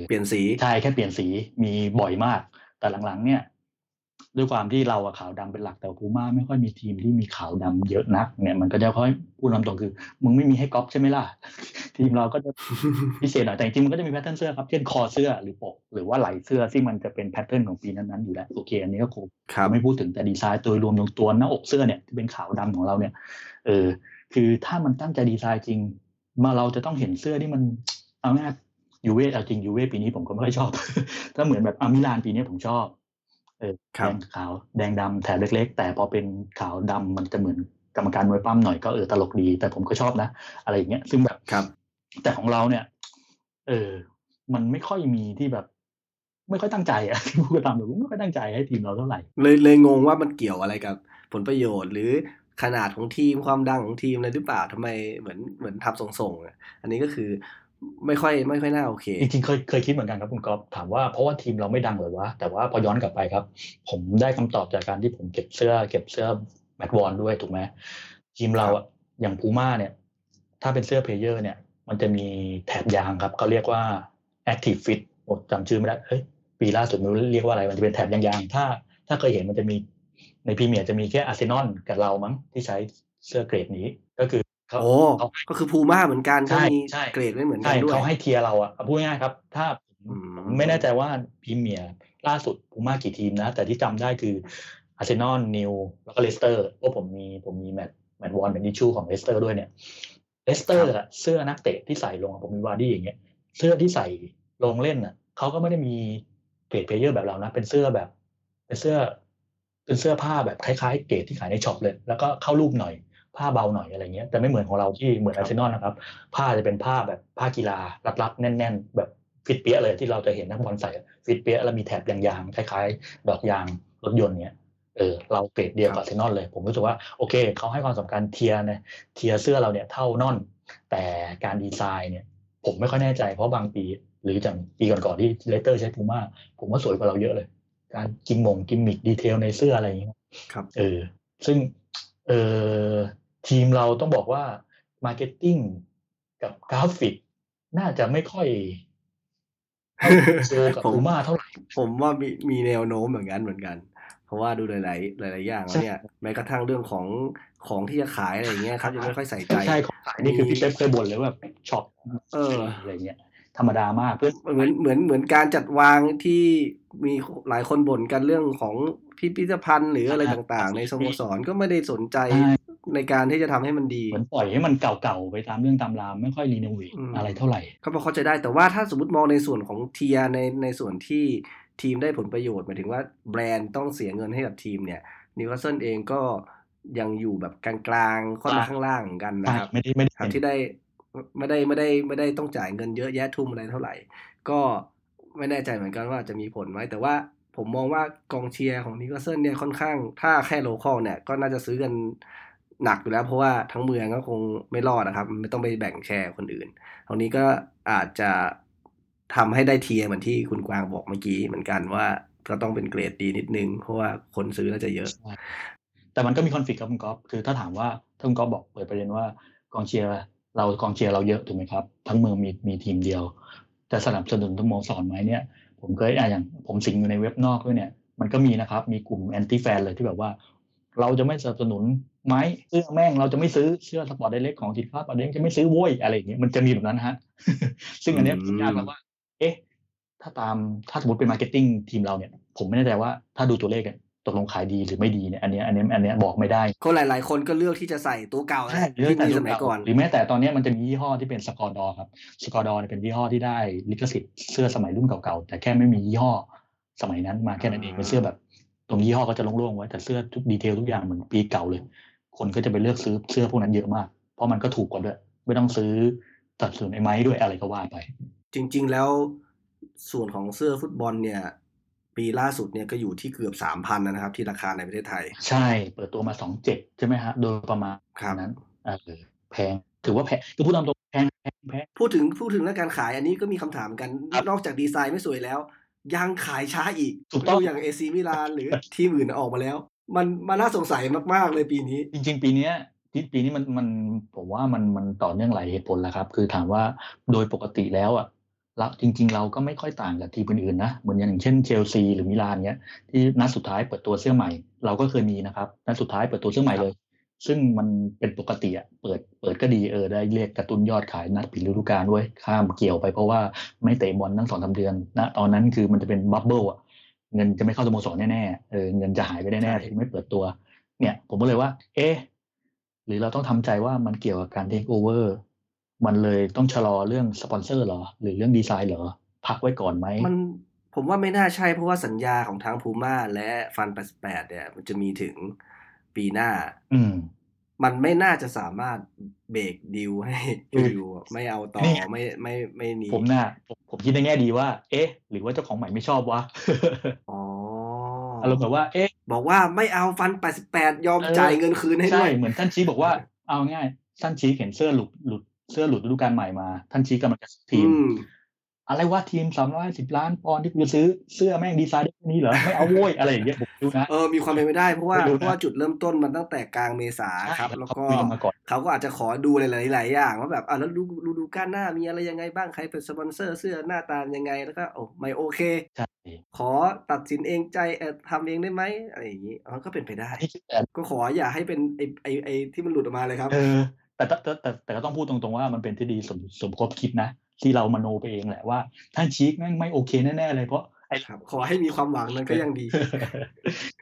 A: เปลี่ยนสี
B: ใช่แค่เปลี่ยนสีมีบ่อยมาก แต่หลังๆเนี่ย ด้วยความที่เราอะขาวดำเป็นหลักแต่พูม่าไม่ค่อยมีทีมที่มีขาวดำเยอะนัก เนี่ยมันก็จะค่อยพูดตามตรงคือ มึงไม่มีให้ก๊อปใช่ไหมล่ะ ทีมเราก็จะพิเศษหน่อยแต่จริงมันก็จะมี pattern เสื้อครับเช่นคอเสื้อหรือปก หรือว่าไหล่เสื้อซึ่งมันจะเป็น pattern ของปีนั้นๆอยู่แล้วโอเคอันนี้ก็คงไม่พูดถึงแต่ดีไซน์โดยรวมตรงตัวหน้าอกเสื้อเนี่ยที่เป็นขาวดำของเราเนี่ยเออคือถ้ามันตั้งใจดีไซน์จริง มาเราจะต้องเห็นเสื้อที่มันเอาง่ายยูเว่เอาจริงยูเว่ปีนี้ผมก็ไม่ค่อยชอบ ถ้าเหมือนแบบอามิลานปีนี้ผมชอบ เออแดงขาวแดงดำแถบเล็ก ๆ แต่พอเป็นขาวดำมันจะเหมือนกรรมการมวยปั้มหน่อยก็เออตลกดี แต่ผมก็ชอบนะ อะไรอย่างเงี้ยซึ่งแบบ
A: ครับ
B: แต่ของเราเนี่ย เออ มันไม่ค่อยมีที่แบบ ไม่ค่อยตั้งใจอะที่พูดตามแบบไม่ค่อยตั้งใจให้ทีมเราเท่าไหร่
A: เลยเลยงงว่ามันเกี่ยวอะไรกับ ผลประโยชน์หรือขนาดของทีมความดังของทีมอะไรหรือเปล่าทำไมเหมือนเหมือนทำส่งๆอันนี้ก็คือ ไม่ค่อยไม่ค่อยน่าโอเค
B: จริงๆเคยเคยคิดเหมือนกันครับคุณก๊อฟถามว่าเพราะว่าทีมเราไม่ดังเลยวะแต่ว่าพอย้อนกลับไปครับ ผมได้คำตอบจากการที่ผมเก็บเสื้อ เก็บเสื้อ match worn ด้วยถูกไหมทีมเราอะอย่างพูม่าเนี่ย ถ้าเป็นเสื้อ player เนี่ย มันจะมีแถบยางครับเขาเรียกว่า active fit หมดจำชื่อไม่ได้เฮ้ยปีล่าสุดมันเรียกว่าอะไรมันจะเป็นแถบยางๆถ้า ถ้าเคยเห็นมันจะมีในพรีเมียร์จะมีแค่อาร์เซนอลกับเรามั้งที่ใช้เสื้อเกรดนี้ก็คือ
A: โอ้ก็คือพูม่าเหมือนกันก็มีเกรดไม่เหมือนกันด้วย
B: เขาให้ tier เราอะพูดง่ายๆครับ ถ้าไม่แน่ใจว่าพรีเมียร์ล่าสุดพูม่ากี่ทีมนะ แต่ที่จำได้คืออาร์เซนอลนิวแล้วก็เลสเตอร์เพราะผมมีผมมี match match worn เป็น issue ของเลสเตอร์ด้วยเนี่ยเลสเตอร์อะเสื้อนักเตะที่ใส่ลงผมมีวาร์ดี้อย่างเงี้ยเสื้อที่ใส่ลงเล่นอะเขาก็ไม่ได้มีเกรด player แบบเรานะ เป็นเสื้อแบบ เป็นเสื้อเป็นเสื้อผ้าแบบคล้ายๆ เกรดที่ขายในช็อปเลย แล้วก็เข้ารูปหน่อย ผ้าเบาหน่อยอะไรเงี้ยแต่ไม่เหมือนของเราที่เหมือนอาร์เซนอลนะครับ ผ้าจะเป็นผ้าแบบผ้ากีฬารัดๆแน่น ๆ แบบฟิตเปรี๊ยะเลยที่เราจะเห็นนักบอลใส่ฟิตเปรี๊ยะแล้วมีแถบยางๆคล้ายๆ ดอกยางรถยนต์เนี้ยเออเราเกรดเดียวกับอาร์เซนอลเลย ผมรู้สึกว่าโอเคเขาให้ความสำคัญ tier เนี่ย tier เสื้อเราเนี่ยแน่นอน แต่การดีไซน์เนี่ย ผมไม่ค่อยแน่ใจเพราะบางปี หรือจากปีก่อนๆที่เลสเตอร์ใช้พูม่าผมว่าสวยกว่าเราเยอะเลย การกิมมง gimmick detail ในเสื้ออะไรอย่างเงี้ย
A: ครับ
B: เออซึ่งเออ ทีมเราต้องบอกว่า marketing กับกราฟิก น่าจะไม่ค่อยโซกับพูม่าเท่าไหร่
A: ผมว่ามีมีแนวโน้มเหมือนกันเหมือนกัน เพราะว่าดูหลาย ๆ หลาย ๆ อย่างแล้วเนี่ยแม้กระทั่งเรื่องของของที่จะขายอะไรเงี้ยครับยังไม่ค่อยใส่ใจ
B: ใช่ของขายนี่คือพี่เป๊ปเคยบ่นเลยว่าช็อปเอออะไรเงี้ยธรรมดามากเพื่อ
A: เหมือนเหมือนเหมือนการจัดวางที่มีหลายคนบ่นกันเรื่องของพิพิธภัณฑ์หรืออะไรต่าง ๆ ในสโมสรก็ไม่ได้สนใจ ในการที่จะทำให้มันดี
B: เหมือนปล่อยให้มันเก่าๆไปตามเรื่องตามราวไม่ค่อย renovate อะไรเท่าไหร่
A: เขาพอเข้าใจได้แต่ว่าถ้าสมมติมองในส่วนของ tier ในในส่วนที่ทีมได้ผลประโยชน์หมายถึงว่าแบรนด์ต้องเสียเงินให้กับทีมเนี่ยนิวคาสเซิลเองก็ยังอยู่แบบกลางๆค่อนข้างล่างกันนะครับ
B: ไม่ได้ไม่ได้
A: ที่ได้ไม่ได้ไม่ได้ไม่ได้ต้องจ่ายเงินเยอะแยะทุ่มอะไรเท่าไหร่ ก็ไม่แน่ใจเหมือนกันว่าจะมีผลไหมแต่ว่าผมมองว่ากองเชียร์ของนิวคาสเซิลเนี่ยค่อนข้างถ้าแค่ local เนี่ยก็น่าจะซื้อกัน หนักอยู่แล้ว เพราะว่าทั้งเมืองก็คงไม่รอดนะครับ ไม่ต้องไปแบ่งแชร์คนอื่นตรงนี้ก็อาจจะทำให้ได้ tier เหมือนที่คุณกวางบอกเมื่อกี้เหมือนกันว่าก็ต้องเป็นเกรดดีนิดนึง เพราะว่าคนซื้อน่าจะเยอะ
B: แต่มันก็มี conflict กับคุณก๊อฟคือถ้าถามว่าถ้าคุณก๊อฟบอกเปิดประเด็นว่ากองเชียร์เรากองเชียร์เราเยอะถูกไหมครับ ทั้งเมืองมีมีทีมเดียวจะสนับสนุนทั้งสโมสรไหมเนี่ย ผมเคยอ่าอย่างผมสิงอยู่ในเว็บนอกด้วยเนี่ย มันก็มีนะครับ มีกลุ่ม anti-fan เลยที่แบบว่า เราจะไม่สนับสนุน ไหมเสื้อแม่งเราจะไม่ซื้อเสื้อ Sports Direct ของทีมภาพประเด็นจะไม่ซื้อโว้ยอะไรอย่างเงี้ยมันจะมีแบบนั้นฮะ ซึ่งอันเนี้ย
A: อืม
B: ยากแล้วว่า เอ๊ะ ถ้าตามถ้าสมมติเป็น marketing ทีมเราเนี่ย ผมไม่แน่ใจว่าถ้าดูตัวเลขอะตกลงขายดีหรือไม่ดีเนี่ยอันเนี้ยอันเนี้ยอันเนี้ยบอกไม่ได้
A: คนหลาย ๆ คนก็เลือกที่จะใส่ตัวเก่า
B: ใช่
A: นะที่มีสมัยก่อน
B: หรือแม้แต่ตอนเนี้ยมันจะมียี่ห้อที่เป็น Score Draw ครับScore Draw เนี่ยเป็นยี่ห้อที่ได้ลิขสิทธิ์เสื้อสมัยรุ่นเก่าๆแต่แค่ไม่มียี่ห้อสมัยนั้นมาแค่นั้นเองเป็นเสื้อแบบ ตรงยี่ห้อก็จะโล่งๆไว้แต่เสื้อทุก detail ทุกอย่างเหมือนปีเก่าเลย คนก็จะไปเลือกซื้อเสื้อพวกนั้นเยอะมาก เพราะมันก็ถูกกว่าด้วย ไม่ต้องซื้อตัดส่วนไอ้ไม้ด้วยอะไรก็ว่าไป
A: จริง ๆ แล้วส่วนของเสื้อฟุตบอลเนี่ย ปีล่าสุดเนี่ยก็อยู่ที่เกือบสามพันนะครับ ที่ราคาในประเทศไทย
B: ใช่เปิดตัวมาสองเจ็ดใช่ไหมฮะโดยประมาณ
A: ครับ
B: นั้นเออแพงถือว่าแพงคือพูดตามตรงแพงแพงแพง
A: พูดถึงพูดถึงเรื่องการขายอันนี้ก็มีคำถามกัน
B: ครับ
A: นอกจากดีไซน์ไม่สวยแล้ว ยังขายช้าอีก
B: ถูกต้อง
A: ดูอย่างเอซีมิลานหรือทีมอื่นออกมาแล้ว มันมันน่าสงสัยมาก ๆ เลยปีนี้
B: จริง ๆ ปีเนี้ยที่ปีนี้มันมันผมว่ามันมันต่อเนื่องหลายเหตุผลแหละครับ คือถามว่าโดยปกติแล้วอะเราจริง ๆ เราก็ไม่ค่อยต่างกับทีมอื่นๆนะเหมือนอย่างเช่นเชลซีหรือมิลานเนี้ย ที่นัดสุดท้ายเปิดตัวเสื้อใหม่ เราก็เคยมีนะครับนัดสุดท้ายเปิดตัวเสื้อใหม่เลย ซึ่งมันเป็นปกติอะเปิดเปิดก็ดีเออได้เรียกกระตุ้นยอดขายนัดปิดฤดูกาลด้วยข้ามเกี่ยวไปเพราะว่าไม่เตะบอลตั้งสองสามเดือนนะตอนนั้นคือมันจะเป็น bubble อะ เงินจะไม่เข้าสโมสรแน่ๆเออเงินจะหายไปแน่
A: ใช่
B: ๆที่ไม่เปิดตัว เนี่ย ผมก็เลยว่า เอ๊ะหรือเราต้องทำใจว่ามันเกี่ยวกับการเทคโอเวอร์มันเลยต้องชะลอเรื่องสปอนเซอร์เหรอ หรือเรื่องดีไซน์เหรอ พักไว้ก่อนไหม
A: มันผมว่าไม่น่าใช่เพราะว่าสัญญาของทางพูม่าและฟัน88เนี่ย มันจะมีถึงปีหน้า
B: อืม
A: มันไม่น่าจะสามารถเบรกดิวให้
B: อืม
A: อยู่ไม่เอาต่อ
B: นี่
A: ไม่ไม่ไม่หนี
B: ผมน่ะผมผมคิดในแง่ดีว่า เอ๊ะ หรือว่าเจ้าของใหม่ไม่ชอบวะ
A: อ๋อ
B: อารมณ์แบบว่าเอ๊ะ
A: บอกว่าไม่เอาฟัน 88 ยอม
B: เออ
A: จ่ายเงินคืนให้ด้
B: ใช่
A: วย
B: เหมือนท่านชี้บอกว่า เอาง่ายท่านชี้เห็นเสื้อหลุดหลุดเสื้อหลุดฤดูกาลใหม่มา ท่านชี้กำลังจะซื้อทีม
A: อืม
B: อะไรว่าทีมสามร้อยสิบล้านปอนด์ที่กูจะซื้อเสื้อแม่งดีไซน์ได้แค่นี้เหรอไม่เอาโว้ยอะไรอย่างเงี้ยผมดูนะ
A: เออมีความเป็นไปได้เพราะว่า
B: ไม่รู้นะ
A: เพราะว่าจุดเริ่มต้นมันตั้งแต่กลางเมษาครับ
B: ใช่
A: แล้ว
B: เขา
A: ก็
B: คุยกันมาก่อน
A: เขาก็อาจจะขอดูหลายๆอย่างว่าแบบอะแล้วดูดูดูก้านหน้ามีอะไรยังไงบ้างใครเป็นสปอนเซอร์เสื้อหน้าตายังไงแล้วก็โอ้ไม่โอเค
B: ใช่
A: ขอตัดสินเองใจเออทำเองได้ไหมอะไรอย่างนี้อ๋อก็เป็นไปได้
B: นี่คือแต่
A: ก็ขออย่าให้เป็นไอไอไอที่มันหลุดออกมาเลยครับ
B: เออแต่แต่แต่แต่แต่ก็ต้องพูดตรงๆว่ามันเป็นที่ดีสมสมคบคิดนะ ที่เรามโนไปเองแหละว่าท่านชีกแม่งไม่โอเคแน่ๆเลยเพราะไอ้
A: ครับขอให้มีความหวังนั้นก็ยังดี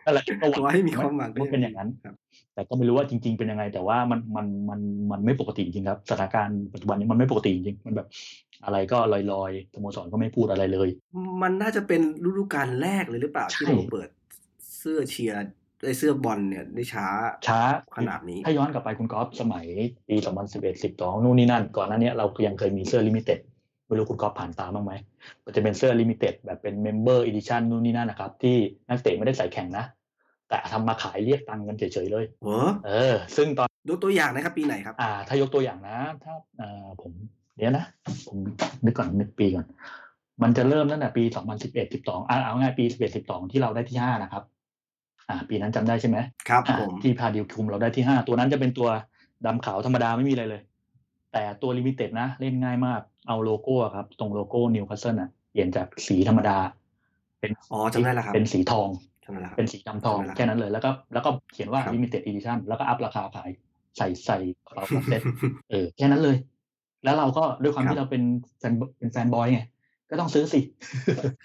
B: อะไรก็
A: ขอให้มีความหวังก็
B: มัน
A: ยัง
B: เป็น
A: ดี
B: อย่างนั้น
A: ครับ
B: แต่ก็ไม่รู้ว่าจริง ๆ เป็นยังไง แต่ว่ามันมันมันมันไม่ปกติจริงครับสถานการณ์ปัจจุบันนี้มันไม่ปกติจริงมันแบบ อะไรก็ลอยๆสโมสรก็ไม่พูดอะไรเลย
A: มันน่าจะเป็นฤดูกาลแรกเลยหรือเปล่า
B: ใช่
A: ที่เราเปิดเสื้อเชียร์ไอเสื้อบอลเนี่ยได้ช้า
B: ช้า
A: ขนาดนี้
B: ถ้าย้อนกลับไปคุณกอล์ฟสมัยปี 2011 12นู่นนี่นั่น ก่อนหน้านี้เรายังเคยมีเสื้อ limited ไม่รู้คุณกอล์ฟผ่านตาบ้างไหมมันจะเป็นเสื้อ limited แบบเป็น member edition นู่นนี่นั่นนะครับ ที่นักเตะไม่ได้ใส่แข่งนะ แต่ทำมาขายเรียกตังค์กันเฉยๆเลย
A: เหรอ
B: เออ ซึ่งตอน
A: ยกตัวอย่างนะครับ ปีไหนครับ
B: อ่า ถ้ายกตัวอย่างนะ ถ้าอ่าผมเดี๋ยวนะ ผมนึกก่อนนึกปีก่อน มันจะเริ่มตั้งแต่ปี2011 12อ่าเอาง่ายปี11 12ที่เราได้ที่5นะครับ อ่า ปีนั้นจำได้ใช่ไหม
A: ครับ
B: อ่า
A: ผม
B: ที่พาร์ดิวคุมเราได้ที่ห้าตัวนั้นจะเป็นตัวดำขาวธรรมดาไม่มีอะไรเลย แต่ตัว limited นะ เล่นง่ายมาก เอาโลโก้อะครับ ตรงโลโก้นิวคาสเซิลอะเปลี่ยนจากสีธรรมดา เป็น
A: อ๋อจำได้แล้วครับ
B: เป็นสีทอง
A: จำได้แล้วครับ
B: เป็นสีดำทอง
A: จำได้แล้ว
B: แค่นั้นเลย แล้วก็แล้วก็เขียนว่า
A: ครับ
B: limited edition แล้วก็ up ราคาขายใส่ใส่กระเป๋าคอมเซ็ตเออแค่นั้นเลย แล้วเราก็ด้วยความ
A: ครับ
B: ที่เราเป็นแฟนเป็น fanboy ไงก็ต้องซื้อสิ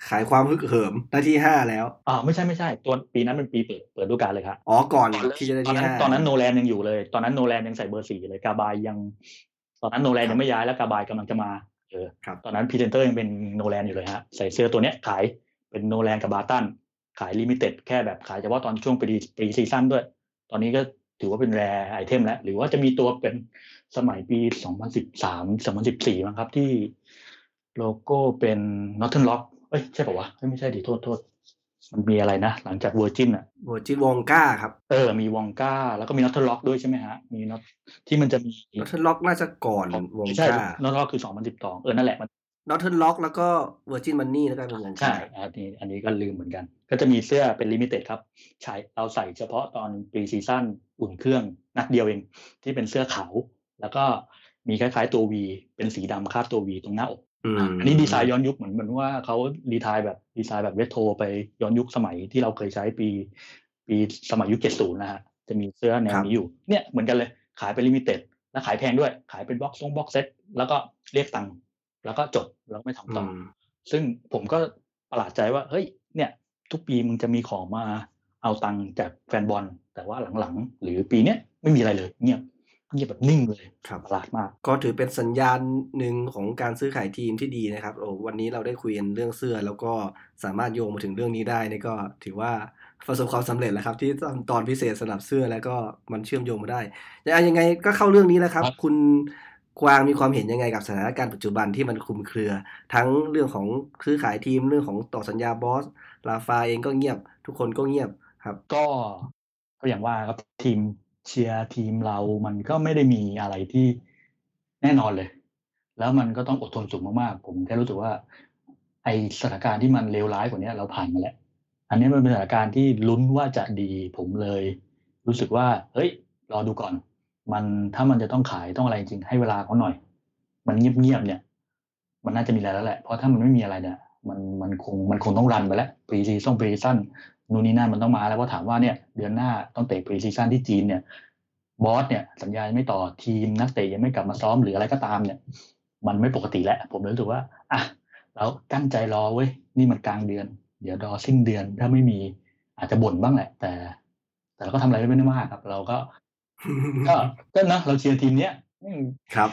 A: ขายความฮึกเหิมได้ที่ห้าแล้ว
B: อ่าไม่ใช่ไม่ใช่ตัวปีนั้นเป็นปีเปิดเปิดฤดูกาลเลยครับ
A: อ๋อก่อน
B: ตอน
A: ที่จะได้
B: ตอน
A: ที่
B: นั้น
A: ห้า
B: ตอนนั้นโนแลนยังอยู่เลย ตอนนั้นโนแลนยังใส่เบอร์สี่เลยกาบายยัง ตอนนั้นโนแลนยังไม่ย้ายแล้วกาบายกำลังจะมาเออ
A: ครับ
B: ตอนนั้นพรีเซนเตอร์ยังเป็นโนแลนอยู่เลยฮะใส่เสื้อตัวเนี้ยขายเป็นโนแลนกับบาร์ตันขาย limited แค่แบบขายเฉพาะตอนช่วงปี pre-season ด้วย ตอนนี้ก็ถือว่าเป็นแรไอเทมแล้ว หรือว่าจะมีตัวเป็นสมัยปี 2013 2014มั้งครับที่โลโก้เป็น Northern Rock เอ้ยใช่ป่าวะเอ้ยไม่ใช่ดิโทษโทษ มันมีอะไรนะ หลังจาก Virgin อะ
A: โวจิตวองก้าครับ
B: เออ มีวองก้า แล้วก็มีนอตเทอร์ล็อกด้วยใช่ไหมฮะ มีน็อตที่มันจะมี
A: แล้วถ้าล็อกน่าจะก่อนวอง
B: ไม่ใช่
A: ก้าน
B: อตเทอร์ล็อกคือสองพันสิบสองเออ นั่นแหละมัน
A: Northern Rock แล้วก็ Virgin Money แล้วกันเป็นของ
B: ใช่ อันนี้อันนี้ก็ลืมเหมือนกัน ก็จะมีเสื้อเป็น limited ครับ ใช้เราใส่เฉพาะตอน pre-season อุ่นเครื่องนัดเดียวเอง ที่เป็นเสื้อขาว แล้วก็มีคล้ายๆตัว V เป็นสีดำคาดตัว V ตรงหน้าอก
A: อืม
B: อันนี้ดีไซน์ย้อนยุคเหมือนเหมือนว่าเขารีไทายแบบดีไซน์แบบเรโทรไปย้อนยุคสมัยที่เราเคยใช้ปี ปีสมัยยุคเจ็ดศูนย์นะฮะจะมีเสื้อแนวนี้อยู่เนี่ยเหมือนกันเลยขายเป็น limited แล้วขายแพงด้วยขายเป็น box box set แล้วก็เรียกตังค์แล้วก็จบแล้วก็ไม่ทำต่ออ
A: ม
B: ซึ่งผมก็ประหลาดใจว่าเฮ้ยเนี่ย ทุกปีมึงจะมีของมาเอาตังค์จากแฟนบอล แต่ว่าหลังๆ หรือปีเนี้ยไม่มีอะไรเลยเงียบ เงียบแบบนิ่งเลย
A: ครับ
B: ประหลาดมาก
A: ก็ถือเป็นสัญญาณหนึ่งของการซื้อขายทีมที่ดีนะครับโอ้วันนี้เราได้คุยกันเรื่องเสื้อ แล้วก็สามารถโยงมาถึงเรื่องนี้ได้นี่ก็ถือว่าประสบความสำเร็จแล้วครับ ที่ทำตอนพิเศษสำหรับเสื้อแล้วก็มันเชื่อมโยงมาได้ยังยังไงก็เข้าเรื่องนี้แล้วครับ
B: ครับ
A: คุณกวางมีความเห็นยังไงกับสถานการณ์ปัจจุบันที่มันคลุมเครือ ทั้งเรื่องของซื้อขายทีมเรื่องของต่อสัญญาบอสลาฟาเองก็เงียบ ทุกคนก็เงียบครับ
B: ก็ก็อย่างว่าครับทีม เชียร์ทีมเรามันก็ไม่ได้มีอะไรที่แน่นอนเลย แล้วมันก็ต้องอดทนสูงมากๆ ผมแค่รู้สึกว่า ไอสถานการณ์ที่มันเลวร้ายกว่านี้เราผ่านมาแล้ว อันนี้มันเป็นสถานการณ์ที่ลุ้นว่าจะดี ผมเลย รู้สึกว่า เฮ้ย รอดูก่อน มันถ้ามันจะต้องขายต้องอะไรจริงให้เวลาเขาหน่อย มันเงียบๆเนี่ย มันน่าจะมีอะไรแล้วแหละ เพราะถ้ามันไม่มีอะไรเนี่ยมันมันคงมันคงต้อง run ไปแล้ว pre-season pre-season นู่นนี่นั่นมันต้องมาแล้วเพราะถามว่าเนี่ยเดือนหน้าต้องเตะ pre-season ที่จีนเนี่ย boss เนี่ยสัญญายังไม่ต่อทีมนักเตะยังไม่กลับมาซ้อมหรืออะไรก็ตามเนี่ย มันไม่ปกติแล้วผมเลยรู้สึกว่าอะเรากลั้นใจรอเว้ยนี่มันกลางเดือน เดี๋ยวรอสิ้นเดือนถ้าไม่มีอาจจะบ่นบ้างแหละ แต่ แต่เราก็ทำอะไรไม่ได้มากครับ เราก็ ก็ก็นะเราเชียร์ทีมเนี้ยแม่ง
A: ครับ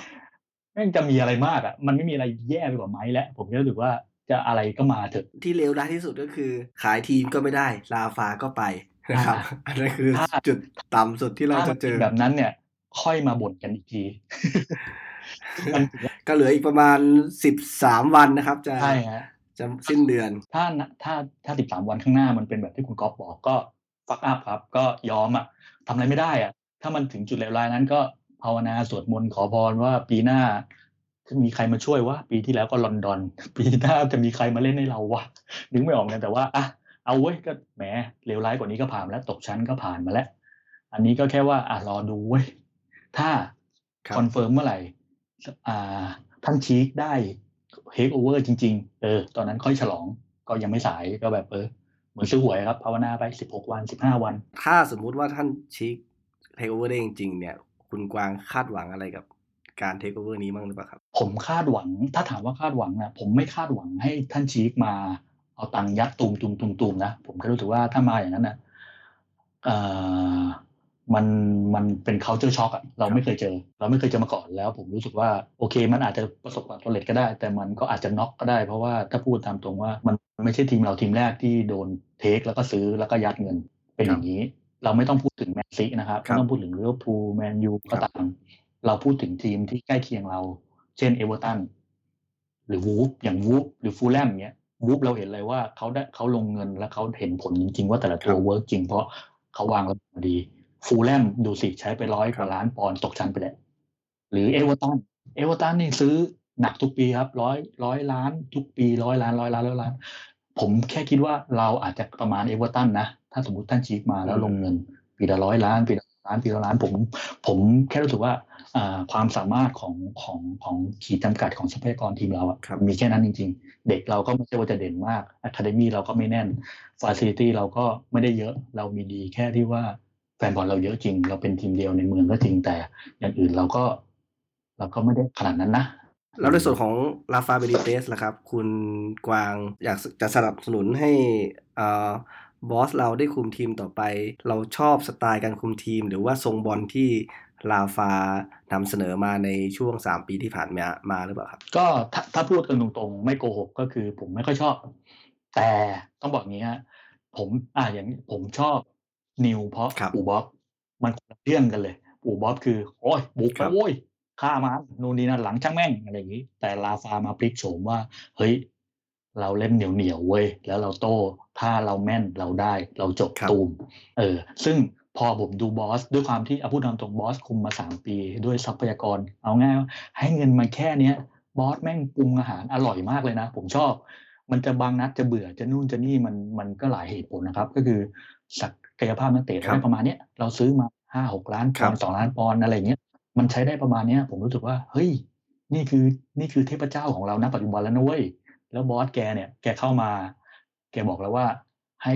B: แม่งจะมีอะไรมากอะ มันไม่มีอะไรแย่ไปกว่าไม้แล้วผมก็รู้สึกว่า จะอะไรก็มาเถอะ
A: ที่เลวร้ายที่สุดก็คือ ขายทีมก็ไม่ได้ ลาฟาก็ไปนะครับอันนั้นคือ
B: ถ้า
A: จุดต่ำสุดที่เรา
B: ถ้า
A: จะ
B: มัน
A: เจ
B: เป็น
A: อ
B: แบบนั้นเนี่ย ค่อยมาบ่นกันอีกทีมันถือว่า
A: ก็เหลืออีกประมาณสิบสามวันนะครับ จะ
B: ใช่ฮะ
A: จะสิ้นเดือน
B: ถ้านะถ้าถ้าสิบสามวันข้างหน้ามันเป็นแบบที่คุณก๊อฟบอกก็ฟักอัพครับ ก็ยอมอะทำอะไรไม่ได้อะ ถ้ามันถึงจุดเลวร้ายนั้นก็ภาวนาสวดมนต์ขอพรว่าปีหน้า จะมีใครมาช่วยวะปีที่แล้วก็ลอนดอน ปีหน้าจะมีใครมาเล่นให้เราวะนึกไม่ออกเลยแต่ว่าอะเอาเว้ยก็แหมเลวร้ายกว่านี้ก็ผ่านมาแล้วตกชั้นก็ผ่านมาแล้ว อันนี้ก็แค่ว่าอะรอดูเว้ยถ้า
A: ครับ
B: confirm เมื่อไหร่อ่าท่านชีคได้เทคโอเวอร์จริง ๆ เออ ตอนนั้นค่อยฉลองก็ยังไม่สายก็แบบเออเหมือนซื้อหวยครับภาวนาไปสิบหกวันสิบห้าวัน
A: ถ้าสมมุติว่าท่านชีคเทคโอเวอร์ได้จริง ๆ เนี่ย คุณกวางคาดหวังอะไรกับ การเทคโอเวอร์นี้บ้างหรือเปล่าครับ
B: ผมคาดหวัง ถ้าถามว่าคาดหวังนะผมไม่คาดหวังให้ท่านชีคมา เอาตังค์ยัดตูมตูมตูมตูมนะผมก็รู้สึกว่าถ้ามาอย่างนั้นนะเอ่อมันมันเป็น culture shock อะเราไม่เคยเจอ เราไม่เคยเจอมาก่อนแล้ว ผมรู้สึกว่าโอเค มันอาจจะประสบความสำเร็จก็ได้ แต่มันก็อาจจะน็อกก็ได้ เพราะว่าถ้าพูดตามตรงว่ามันไม่ใช่ทีมเราทีมแรกที่โดน take แล้วก็ซื้อแล้วก็ยัดเงินเป็นอย่างนี้ เราไม่ต้องพูดถึงแมนซินะครับ
A: ครับ
B: ไม่ต้องพูดถึงลิเวอร์พูลแมนยูก็ตาม เราพูดถึงทีมที่ใกล้เคียงเรา เช่นเอเวอร์ตันหรือวูฟอย่างวูฟหรือฟูลแลมเนี้ยวูฟเราเห็นเลยว่าเขาได้เขาลงเงินแล้วเขาเห็นผลจริง ๆ ว่าแต่ละตัว work จริงเพราะเขาวางระบบมาดีฟูลแลมดูสิใช้ไปร้อยกว่าล้านปอนด์ตกชั้นไปแล้วหรือเอเวอร์ตันเอเวอร์ตันนี่ซื้อหนักทุกปีครับร้อยร้อยล้าน ทุกปีร้อยล้านร้อยล้านร้อยล้าน ผมแค่คิดว่าเราอาจจะประมาณเอเวอร์ตันนะ ถ้าสมมติท่านชีคมาแล้วลงเงิน ปีละร้อยล้านปีละ ล้านปีละล้านผม ผมแค่รู้สึกว่าอ่าความสามารถของของของขีดจำกัดของทรัพยากรทีมเราอะ
A: ครับ
B: มีแค่นั้นจริง ๆ เด็กเราก็ไม่ใช่ว่าจะเด่นมาก academy เราก็ไม่แน่นฟ a ซิลิตี้เราก็ไม่ได้เยอะเรามีดีแค่ที่ว่าแฟนบอลเราเยอะจริง เราเป็นทีมเดียวในเมืองก็จริงแต่อย่างอื่นเราก็ เราก็ไม่ได้ขนาดนั้นนะ
A: แล้วในส่วนของราฟาเบนิเตซล่ะครับ คุณกวางอยากจะสนับสนุนให้อ่า บอสเราได้คุมทีมต่อไป เราชอบสไตล์การคุมทีม หรือว่าทรงบอลที่ลาฟานำเสนอมาในช่วง 3 ปีที่ผ่านมามาหรือเปล่าครับ
B: ก็ถ้าถ้าพูดกันตรงๆ ไม่โกหกก็คือผมไม่ค่อยชอบ แต่ต้องบอกงี้ฮะผมอ่าอย่างนี้ผมชอบนิวเพราะ
A: ครับ
B: ปู่บ๊อบมันคนละเรื่องกันเลยปู่บ๊อบคือ โอ้ยบุก
A: ครั
B: ไป
A: บ
B: โอ้ยฆ่ามันนู่นนี่นั่นหลังช่างแม่งอะไรอย่างนี้ แต่ลาฟามาพลิกโฉมว่า เฮ้ย เราเล่นเหนียวเหนียวๆเว้ยแล้วเราโต้ถ้าเราแม่นเราได้เราจบ
A: ครับ
B: ตูมเออซึ่งพอผมดูบอส ด้วยความที่เอาพูดตามตรงบอสคุมมาสามปี ด้วยทรัพยากร เอาง่ายว่าให้เงินมาแค่เนี้ยบอสแม่งปรุงอาหารอร่อยมากเลยนะ ผมชอบ มันจะบางนัดจะเบื่อจะนู่นจะนี่มันมันก็หลายเหตุผลนะครับ ก็คือศักยภาพนักเตะได้ประมาณเนี้ยเราซื้อมาห้าหกล้านปอนด์สองล้านปอนด์อะไรเงี้ยมันใช้ได้ประมาณเนี้ยผมรู้สึกว่าเฮ้ยนี่คือนี่คือเทพเจ้าของเราณปัจจุบันแล้วนะเว้ย แล้วบอสแกเนี่ย แกเข้ามา แกบอกแล้วว่าให้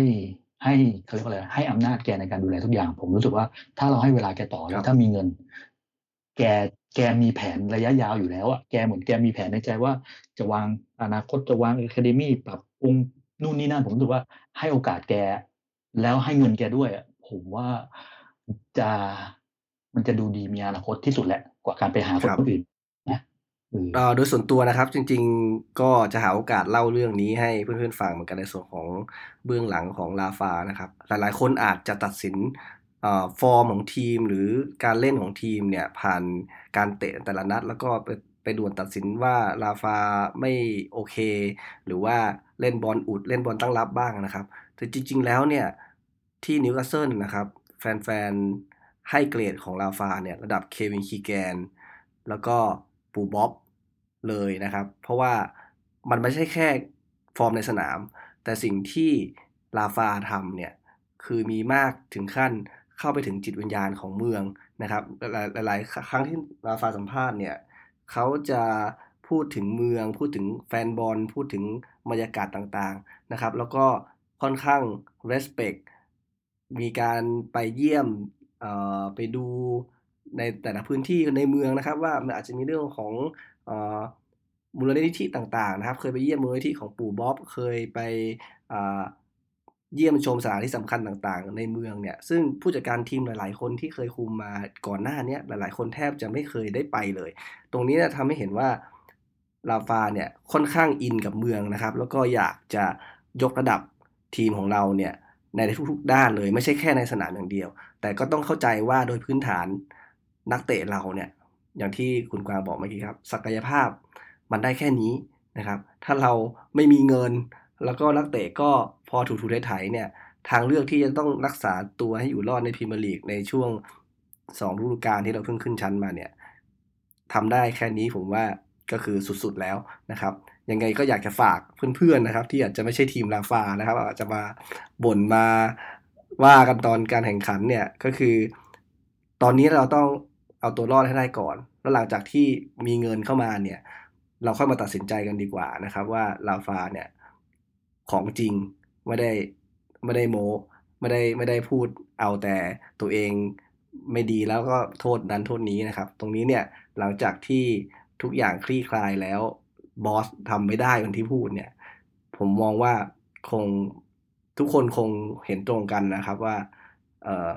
B: ให้เขาเรียกว่าอะไรให้อำนาจแกในการดูแลทุกอย่าง ผมรู้สึกว่าถ้าเราให้เวลาแกต่อแล้วถ้ามีเงิน แกแกมีแผนระยะยาวอยู่แล้วอะแกเหมือนแกมีแผนในใจว่า จะวางอนาคตจะวางอะคาเดมี่ปรับปรุงนู่นนี่นั่นผมรู้สึกว่าให้โอกาสแก แล้วให้เงินแกด้วยอะผมว่าจะมันจะดูดีมีอนาคตที่สุดแหละกว่าการไปหาคนอื่น
A: โดยส่วนตัวนะครับ จริง ๆ ก็จะหาโอกาสเล่าเรื่องนี้ให้เพื่อนๆฟังเหมือนกันในส่วนของเบื้องหลังของราฟานะครับ หลายๆ คนอาจจะตัดสินฟอร์มของทีมหรือการเล่นของทีมเนี่ยผ่านการเตะแต่ละนัด แล้วก็ไปไปด่วนตัดสินว่าราฟาไม่โอเค หรือว่าเล่นบอลอุดเล่นบอลตั้งรับบ้างนะครับแต่จริง ๆ แล้วเนี่ยที่นิวคาสเซิลนะครับแฟนๆให้เกรดของราฟาเนี่ยระดับเควินคีแกน แล้วก็ปูบ๊อบ เลยนะครับ เพราะว่ามันไม่ใช่แค่ฟอร์มในสนาม แต่สิ่งที่ลาฟาทำเนี่ยคือมีมากถึงขั้นเข้าไปถึงจิตวิญญาณของเมืองนะครับ หลายๆครั้งที่ลาฟาสัมภาษณ์เนี่ยเขาจะพูดถึงเมือง พูดถึงแฟนบอล พูดถึงบรรยากาศต่างๆนะครับ แล้วก็ค่อนข้าง respect มีการไปเยี่ยมไปดูในแต่ละพื้นที่ในเมืองนะครับ ว่ามันอาจจะมีเรื่องของ มูลนิธิต่างๆนะครับ เคยไปเยี่ยมมูลนิธิของปู่บ๊อบเคยไปเยี่ยมชมสถานที่สำคัญต่างๆ ในเมืองเนี่ยซึ่งผู้จัดการทีมหลาย ๆ คนที่เคยคุมมาก่อนหน้านี้หลายๆ คนแทบจะไม่เคยได้ไปเลย ตรงนี้นี่ยทำให้เห็นว่าลาฟาเนี่ยค่อนข้างอินกับเมืองนะครับ แล้วก็อยากจะยกระดับทีมของเราเนี่ยในทุกๆด้านเลยไม่ใช่แค่ในสนามอย่างเดียว แต่ก็ต้องเข้าใจว่าโดยพื้นฐานนักเตะเราเนี่ย อย่างที่คุณกวางบอกเมื่อกี้ครับ ศักยภาพมันได้แค่นี้นะครับ ถ้าเราไม่มีเงิน แล้วก็นักเตะก็พอถูกถูไถเนี่ย ทางเลือกที่จะต้องรักษาตัวให้อยู่รอดในพรีเมียร์ลีกในช่วงสองฤดูกาลที่เราเพิ่งขึ้นชั้นมาเนี่ยทำได้แค่นี้ผมว่าก็คือสุดๆแล้วนะครับ ยังไงก็อยากจะฝากเพื่อนๆนะครับ ที่อาจจะไม่ใช่ทีมลาฟานะครับอาจจะมาบ่นมาว่ากันตอนการแข่งขันเนี่ยก็คือ ตอนนี้เราต้อง เอาตัวรอดให้ได้ก่อน แล้วหลังจากที่มีเงินเข้ามาเนี่ย เราค่อยมาตัดสินใจกันดีกว่านะครับ ว่าลาฟาเนี่ยของจริงไม่ได้ไม่ได้โมไม่ได้ไม่ได้พูดเอาแต่ตัวเองไม่ดีแล้วก็โทษนั้นโทษนี้นะครับ ตรงนี้เนี่ยหลังจากที่ทุกอย่างคลี่คลายแล้วบอสทำไม่ได้อย่างที่พูดเนี่ย ผมมองว่าคงทุกคนคงเห็นตรงกันนะครับว่าเออ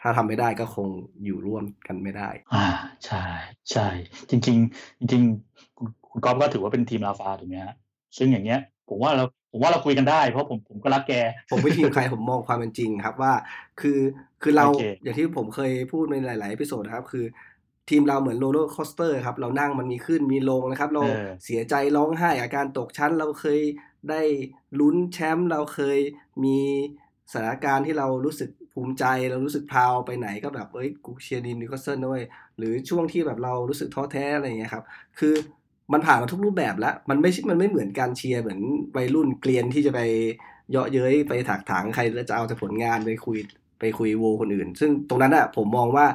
A: ถ้าทำไม่ได้ก็คงอยู่ร่วมกันไม่ได้
B: อ่าใช่ใช่จริง ๆ จริงๆคุณก๊อฟก็ถือว่าเป็นทีมลาฟาถูกไหมฮะซึ่งอย่างเงี้ย ผมว่าเราผมว่าเราคุยกันได้เพราะผมผมก็รักแก
A: ผมไม่ทีมใครผมมองความเป็นจริงครับว่า คือคือเราอย่างที่ผมเคยพูดในหลายๆ episode นะครับ คือ ทีมเราเหมือน roller coaster ครับ เรานั่งมันมีขึ้นมีลงนะครับ เราเสียใจร้องไห้อาการตกชั้น เราเคยได้ลุ้นแชมป์เราเคยมีสถานการณ์ที่เรารู้สึก ภูมิใจเรารู้สึกพาวไปไหนก็แบบเอ้ยกูเชียร์ทีมนิวคาสเซิลด้วย หรือช่วงที่แบบเรารู้สึกท้อแท้อะไรอย่างเงี้ยครับ คือมันผ่านมาทุกรูปแบบแล้ว มันไม่มันไม่เหมือนการเชียร์เหมือนวัยรุ่นเกลียนที่จะไปเยาะเย้ยไปถักถางใครแล้วจะเอาแต่ผลงานไปคุยไปคุยโวคนอื่น ซึ่งตรงนั้นอะผมมองว่า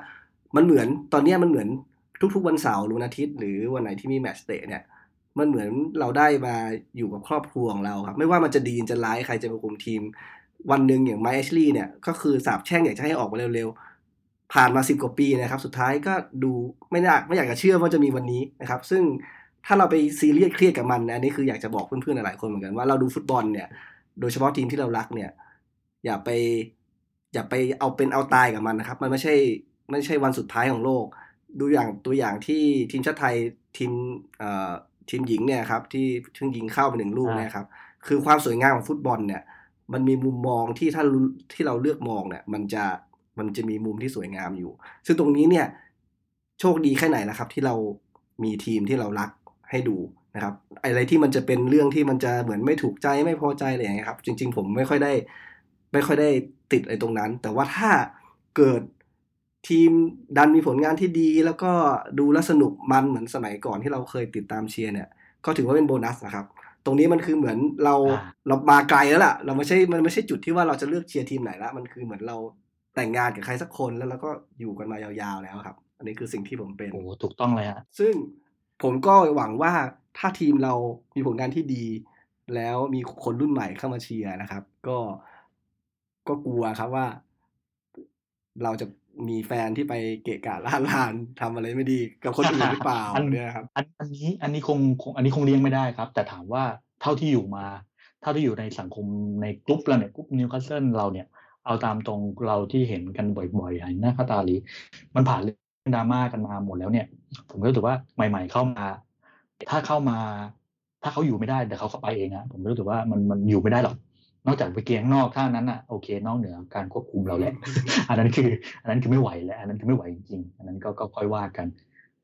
A: มันเหมือนตอนนี้มันเหมือนทุกๆวันเสาร์หรือวันอาทิตย์ หรือวันไหนที่มีแมตช์เตะเนี่ยมันเหมือนเราได้มาอยู่กับครอบครัวของเราครับ ไม่ว่ามันจะดีจะร้ายใครจะมาคุมทีม วันหนึ่งอย่างไมเอชลี่เนี่ย ก็คือสาบแช่งอยากจะให้ออกมาเร็วๆ ผ่านมาสิบกว่าปีนะครับ สุดท้ายก็ดูไม่อยากไม่อยากจะเชื่อว่าจะมีวันนี้นะครับ ซึ่งถ้าเราไปซีเรียสเครียดกับมันอันนี้คืออยากจะบอกเพื่อนๆหลายคนเหมือนกันว่าเราดูฟุตบอลเนี่ย โดยเฉพาะทีมที่เรารักเนี่ย อย่าไป อย่าไปเอาเป็นเอาตายกับมันนะครับ มันไม่ใช่ไม่ใช่วันสุดท้ายของโลก ดูอย่างตัวอย่างที่ทีมชาติไทยทีมเอ่อทีมหญิงเนี่ยครับที่เพิ่งยิงเข้าไปหนึ่งลูกนี่ยครับ คือความสวยงามของฟุตบอลเนี่ย มันมีมุมมองที่ถ้าที่เราเลือกมองเนี่ย มันจะมันจะมีมุมที่สวยงามอยู่ ซึ่งตรงนี้เนี่ยโชคดีแค่ไหนนะครับ ที่เรามีทีมที่เรารักให้ดูนะครับอะไรที่มันจะเป็นเรื่องที่มันจะเหมือนไม่ถูกใจไม่พอใจอะไรอย่างเงี้ยครับ จริง ๆ ผมไม่ค่อยได้ ไม่ค่อยได้ติดอะไอ้ตรงนั้น แต่ว่าถ้าเกิดทีมดันมีผลงานที่ดี แล้วก็ดูแลสนุกมันเหมือนสมัยก่อนที่เราเคยติดตามเชียร์เนี่ย ก็ถือว่าเป็นโบนัสนะครับ ตรงนี้มันคือเหมือนเราเรามาไกลแล้วล่ะ เราไม่ใช่มันไม่ใช่จุดที่ว่าเราจะเลือกเชียร์ทีมไหนละมันคือเหมือนเราแต่งงานกับใครสักคนแล้วเราก็อยู่กันมายาวๆแล้วครับ อันนี้คือสิ่งที่ผมเป็น
B: โอ้ถูกต้องเลยฮะ
A: ซึ่งผมก็หวังว่าถ้าทีมเรามีผลงานที่ดี แล้วมีคนรุ่นใหม่เข้ามาเชียร์นะครับ ก็ก็กลัวครับว่า เราจะ มีแฟนที่ไปเกะกะล้านลานทำอะไรไม่ดีกับคนอื่นหรือเปล่าเนี่ยครับ
B: อันนี้อันนี้คงคงอันนี้คงเลี้ยงไม่ได้ครับ แต่ถามว่าเท่าที่อยู่มา เท่าที่อยู่ในสังคมในกลุ่มเราเนี่ยกลุ่มนิวคาสเซิลเราเนี่ยเอาตามตรงเราที่เห็นกันบ่อยๆอย่างหน้าค่าตานี้มันผ่านเรื่องดราม่ากันมาหมดแล้วเนี่ย ผมก็รู้สึกว่าใหม่ ๆ เข้ามา ถ้าเข้ามา ถ้าเขาอยู่ไม่ได้แต่เขาเข้าไปเองอะผมรู้สึกว่ามันมันอยู่ไม่ได้หรอก นอกจากไปเกียงนอกท่านั้นอะโอเค นอกเหนือการควบคุมเราแหละอันนั้นคือ อันนั้นคือไม่ไหวแล้ว อันนั้นคือไม่ไหวจริงๆอันนั้นก็ก็ค่อยว่ากัน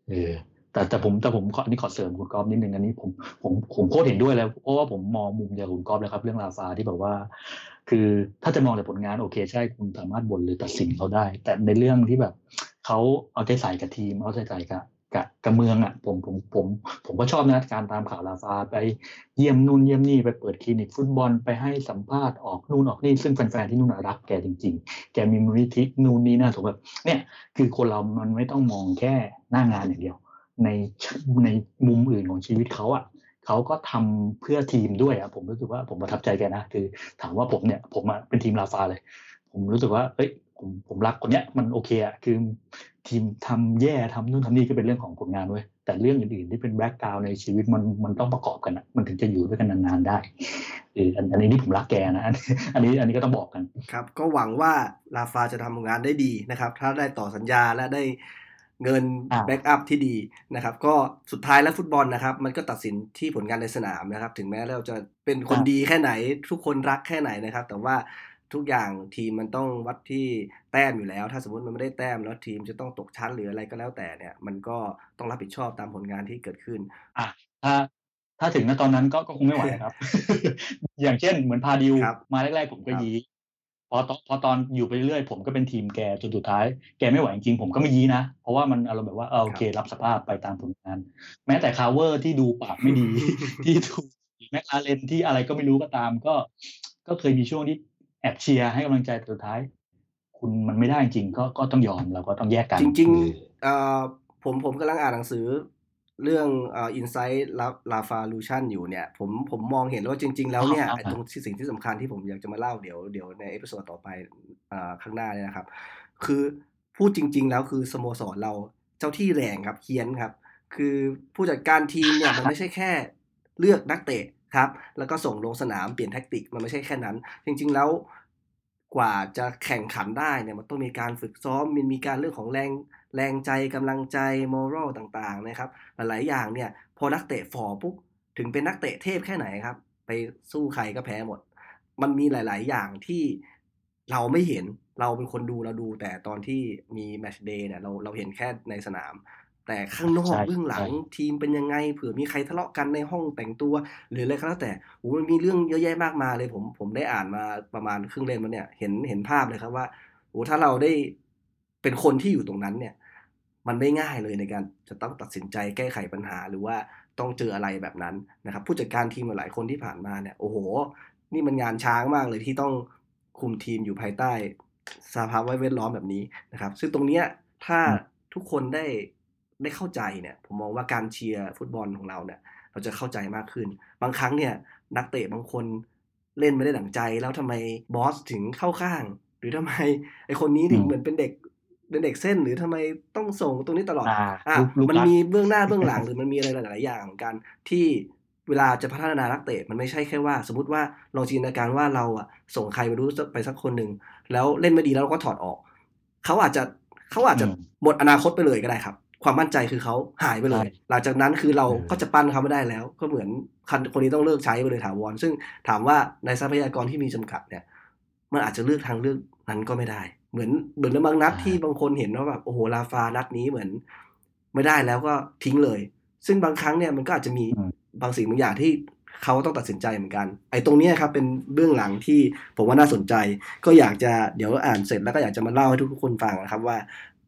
B: เออ แต่แต่ผมแต่ผมขออันนี้ขอเสริมคุณกอล์ฟนิดนึงอันนี้ผมผมผมโคตรเห็นด้วยแล้วเพราะว่าผมมองมุมเดียวคุณกอล์ฟเลยครับ เรื่องลาฟาที่แบบว่า คือถ้าจะมองแต่ผลงานโอเค ใช่คุณสามารถบ่นหรือตัดสินเขาได้ แต่ในเรื่องที่แบบเขาเอาใจใส่กับทีมเอาใจใส่กับ กับกับเมืองอะผมผมผมผมก็ชอบนะการตามข่าวลาฟาไปเยี่ยมนู่นเยี่ยมนี่ไปเปิดคลินิกฟุตบอลไปให้สัมภาษณ์ออกนู่นออกนี่ซึ่งแฟนๆที่นู่นรักแกจริง ๆ แกมีมูลนิธินู่นนี่น่าถูกแบบเนี่ยคือคนเรามันไม่ต้องมองแค่หน้างานอย่างเดียว ในในมุมอื่นของชีวิตเขาอะเขาก็ทำเพื่อทีมด้วยอะผมรู้สึกว่าผมประทับใจแกนะคือ ถามว่าผมเนี่ยผมเป็นทีมลาฟาเลย ผมรู้สึกว่าเฮ้ยผมผมรักคนเนี้ยมันโอเคอะคือ ทีมทำแย่ทำนู่นทำนี่ก็เป็นเรื่องของผลงานเว้ยแต่เรื่องอื่นๆที่เป็นแบ็กกราวในชีวิตมันมันต้องประกอบกันนะมันถึงจะอยู่ด้วยกันนานๆได้เอออันนี้นี่ผมรักแกนะอันนี้อันนี้ก็ต้องบอกกัน
A: ครับ ก็หวังว่าลาฟาจะทำงานได้ดีนะครับ ถ้าได้ต่อสัญญาและได้เงินแบ็กอัพที่ดีนะครับ ก็สุดท้ายแล้วฟุตบอลนะครับ มันก็ตัดสินที่ผลงานในสนามนะครับ ถึงแม้เราจะเป็นคนดีแค่ไหนทุกคนรักแค่ไหนนะครับ แต่ว่า ทุกอย่างทีมมันต้องวัดที่แต้มอยู่แล้ว ถ้าสมมติมันไม่ได้แต้มแล้วทีมจะต้องตกชั้นหรืออะไรก็แล้วแต่เนี่ย มันก็ต้องรับผิดชอบตามผลงานที่เกิดขึ้น
B: อะถ้าถ้าถึงณตอนนั้นก็คงไม่ไหวครับ อย่างเช่นเหมือนพาร์ดิวมาแรกๆผมก็ยี้พอตอนพอตอนอยู่ไปเรื่อยผมก็เป็นทีมแกจนสุดท้าย แกไม่ไหวจริงผมก็ไม่ยี้นะ เพราะว่ามันอารมณ์แบบว่าโอเค รับสภาพไปตามผลงาน แม้แต่คาร์เวอร์ที่ดูปากไม่ดีที่ถูกแม็กอาเลนที่อะไรก็ไม่รู้ก็ตามก็ ก็เคยมีช่วงที่ แอบเชียร์ให้กำลังใจสุดท้าย คุณมันไม่ได้จริงก็ก็ต้องยอมเราก็ต้องแยกกัน
A: จริงๆเอ่อผมผมกำลังอ่านหนังสือเรื่องอ่า Inside the Rafalution อยู่เนี่ย ผมผมมองเห็นว่าจริง ๆ แล้วเนี่ยตรงสิ่งที่สำคัญที่ผมอยากจะมาเล่าเดี๋ยวเดี๋ยวใน episode ต่อไปอ่าข้างหน้าเนี่ยนะครับ คือพูดจริง ๆ แล้วคือสโมสรเราเจ้าที่แรงครับเฮี้ยนครับ คือผู้จัดการทีมเนี่ยมันไม่ใช่แค่เลือกนักเตะ ครับแล้วก็ส่งลงสนามเปลี่ยนแท็กติกมันไม่ใช่แค่นั้น จริง ๆ แล้วกว่าจะแข่งขันได้เนี่ยมันต้องมีการฝึกซ้อมมันมีการเรื่องของแรงแรงใจกำลังใจมอรัลต่างๆนะครับหลายๆอย่างเนี่ยพอนักเตะฟอร์ปุ๊บถึงเป็นนักเตะเทพแค่ไหนครับ ไปสู้ใครก็แพ้หมด มันมีหลาย ๆ อย่างที่เราไม่เห็นเราเป็นคนดูเราดูแต่ตอนที่มีแมชเดย์เนี่ยเราเราเห็นแค่ในสนาม แต่ข้างนอกเบื้องหลังทีมเป็นยังไง เผื่อมีใครทะเลาะกันในห้องแต่งตัว หรืออะไรก็แล้วแต่โอ้มันมีเรื่องเยอะแยะมากมายเลย ผมผมได้อ่านมาประมาณครึ่งเล่มแล้วเนี่ย เห็นเห็นภาพเลยครับว่าโอ้ถ้าเราได้เป็นคนที่อยู่ตรงนั้นเนี่ย มันไม่ง่ายเลยในการจะต้องตัดสินใจแก้ไขปัญหา หรือว่าต้องเจออะไรแบบนั้นนะครับ ผู้จัดการทีมหลายคนที่ผ่านมาเนี่ยโอ้โห นี่มันงานช้างมากเลยที่ต้องคุมทีมอยู่ภายใต้สภาพแวดล้อมแบบนี้นะครับ ซึ่งตรงเนี้ยถ้าทุกคนได้ ได้เข้าใจเนี่ยผมมองว่าการเชียร์ฟุตบอลของเราเนี่ยเราจะเข้าใจมากขึ้น บางครั้งเนี่ยนักเตะบางคนเล่นไม่ได้ดั่งใจ แล้วทำไมบอสถึงเข้าข้าง หรือทำไมไอคนนี้ถึงเหมือนเป็นเด็กเป็นเด็กเส้นหรือทำไมต้องส่งตรงนี้ตลอดอะมันมีเบื้องหน้าเบื้องหลังหรือมันมีอะไรหลาย ๆ อย่างกันที่เวลาจะพัฒนานักเตะมันไม่ใช่แค่ว่า สมมติว่าลองจินตนาการว่าเราอะส่งใครไปรู้ไปสักคนหนึ่งแล้วเล่นไม่ดีแล้วเราก็ถอดออกเขาอาจจะเขาอาจจะหมดอนาคตไปเลยก็ได้ครับ ความมั่นใจคือเขาหายไปเลย หลังจากนั้นคือเราก็จะปั้นเขาไม่ได้แล้ว ก็เหมือนคนนี้ต้องเลิกใช้ไปเลยถาวร ซึ่งถามว่าในทรัพยากรที่มีจำกัดเนี่ย มันอาจจะเลือกทางเลือกนั้นก็ไม่ได้ เหมือนเหมือนบางนัดที่บางคนเห็นว่าแบบโอ้โหลาฟานัดนี้เหมือน ไม่ได้แล้วก็ทิ้งเลย ซึ่งบางครั้งเนี่ยมันก็อาจจะมีบางสิ่งบางอย่างที่เขาต้องตัดสินใจเหมือนกัน ไอ้ตรงนี้ครับเป็นเบื้องหลังที่ผมว่าน่าสนใจ ก็อยากจะเดี๋ยวอ่านเสร็จแล้วก็อยากจะมาเล่าให้ทุกคนฟังนะครับว่า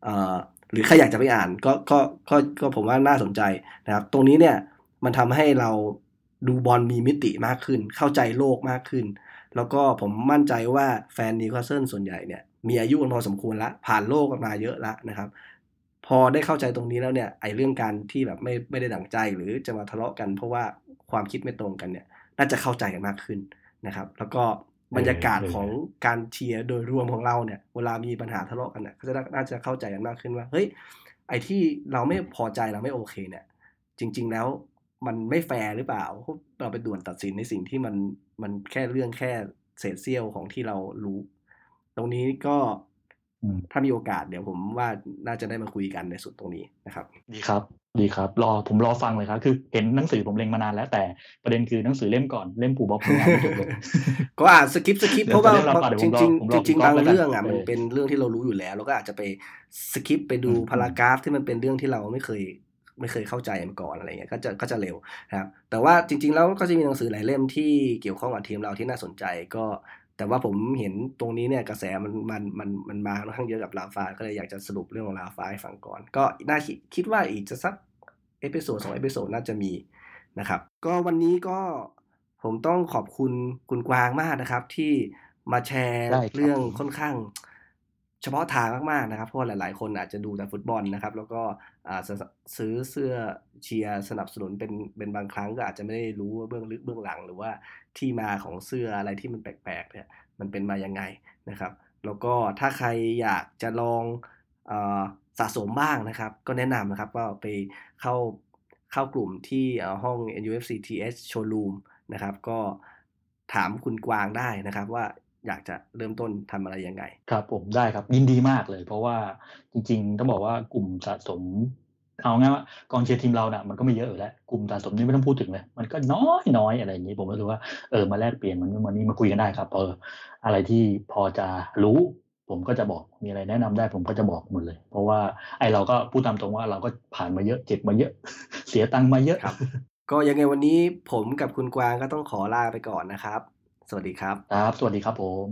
A: เอ่อ หรือใครอยากจะไปอ่านก็ก็ก็ก็ผมว่าน่าสนใจนะครับ ตรงนี้เนี่ยมันทำให้เราดูบอลมีมิติมากขึ้น เข้าใจโลกมากขึ้น แล้วก็ผมมั่นใจว่าแฟนนิวคาสเซิลส่วนใหญ่เนี่ยมีอายุกันพอสมควรละผ่านโลกกันมาเยอะละนะครับ พอได้เข้าใจตรงนี้แล้วเนี่ยไอ้เรื่องการที่แบบไม่ไม่ได้ดั่งใจหรือจะมาทะเลาะกัน เพราะว่าความคิดไม่ตรงกันเนี่ยน่าจะเข้าใจกันมากขึ้นนะครับ แล้วก็ บรรยากาศของการเชียร์โดยรวมของเราเนี่ย เวลามีปัญหาทะเลาะกันเนี่ยก็จะน่าจะเข้าใจกันมากขึ้นว่า เฮ้ย ไอ้ที่เราไม่พอใจเราไม่โอเคเนี่ย จริง ๆแล้วมันไม่แฟร์หรือเปล่า เราไปด่วนตัดสินในสิ่งที่มันมันแค่เรื่องแค่เศษเสี้ยวของที่เรารู้ ตรงนี้ก็ถ้ามีโอกาสเดี๋ยวผมว่าน่าจะได้มาคุยกันในจุดตรงนี้นะครับ
B: ดีครับ ดีครับ รอผมรอฟังเลยครับ คือเห็นหนังสือผมเล็งมานานแล้วแต่ประเด็นคือหนังสือเล่มก่อนเล่มปู่บ็อบผมอ่านไม่จบเลย
A: ก็อ่าน skip skip เพราะว่าจริงจริงจริงบางเรื่องอะมันเป็นเรื่องที่เรารู้อยู่แล้วเราก็อาจจะไป skip ไปดู paragraph ที่มันเป็นเรื่องที่เราไม่เคยไม่เคยเข้าใจมาก่อนอะไรเงี้ยก็จะก็จะเร็วนะครับแต่ว่าจริง ๆ แล้วก็จะมีหนังสือหลายเล่มที่เกี่ยวข้องกับทีมเราที่น่าสนใจก็ แต่ว่าผมเห็นตรงนี้เนี่ยกระแสมันมันมันมันมาค่อนข้างเยอะกับราฟาก็เลยอยากจะสรุปเรื่องของราฟาให้ฟังก่อน ก็น่าคิดคิดว่าอีกจะสัก episode สอง episode น่าจะมีนะครับ ก็วันนี้ก็ผมต้องขอบคุณคุณกวางมากนะครับ ที่มาแชร์เรื่องค่อนข้าง เฉพาะทางมากๆนะครับ เพราะหลาย ๆ คนอาจจะดูแต่ฟุตบอลนะครับ แล้วก็ ซื้อเสื้อเชียร์สนับสนุนเป็นเป็นบางครั้งก็อาจจะไม่ได้รู้ว่าเบื้องลึกเบื้องหลัง หรือว่าที่มาของเสื้ออะไรที่มันแปลกๆเนี่ยมันเป็นมายังไงนะครับ แล้วก็ถ้าใครอยากจะลองอสะสมบ้างนะครับ ก็แนะนำนะครับว่าไปเข้าเข้ากลุ่มที่ห้อง NFC TS Showroom นะครับ ก็ถามคุณกวางได้นะครับว่า อยากจะเริ่มต้นทำอะไรยังไง
B: ครับผมได้ครับยินดีมากเลย เพราะว่าจริงๆต้องบอกว่ากลุ่มสะสมเอาง่ายว่ากองเชียร์ทีมเราเนี่ยมันก็ไม่เยอะอยู่แล้วกลุ่มสะสมนี่ไม่ต้องพูดถึงเลยมันก็น้อยน้อยอะไรอย่างนี้ ผมก็รู้ว่าเออมาแลกเปลี่ยนมันวันนี้มาคุยกันได้ครับเอออะไรที่พอจะรู้ ผมก็จะบอกมีอะไรแนะนำได้ ผมก็จะบอกหมดเลย เพราะว่าไอเราก็พูดตามตรงว่าเราก็ผ่านมาเยอะเจ็บมาเยอะ เสียตังค์มาเยอะ
A: ครับก็ยังไงวันนี้ผมกับคุณกวางก็ต้องขอลาไปก่อนนะครับ สวัสดีครับ
B: ครับ สวัสดีครับผม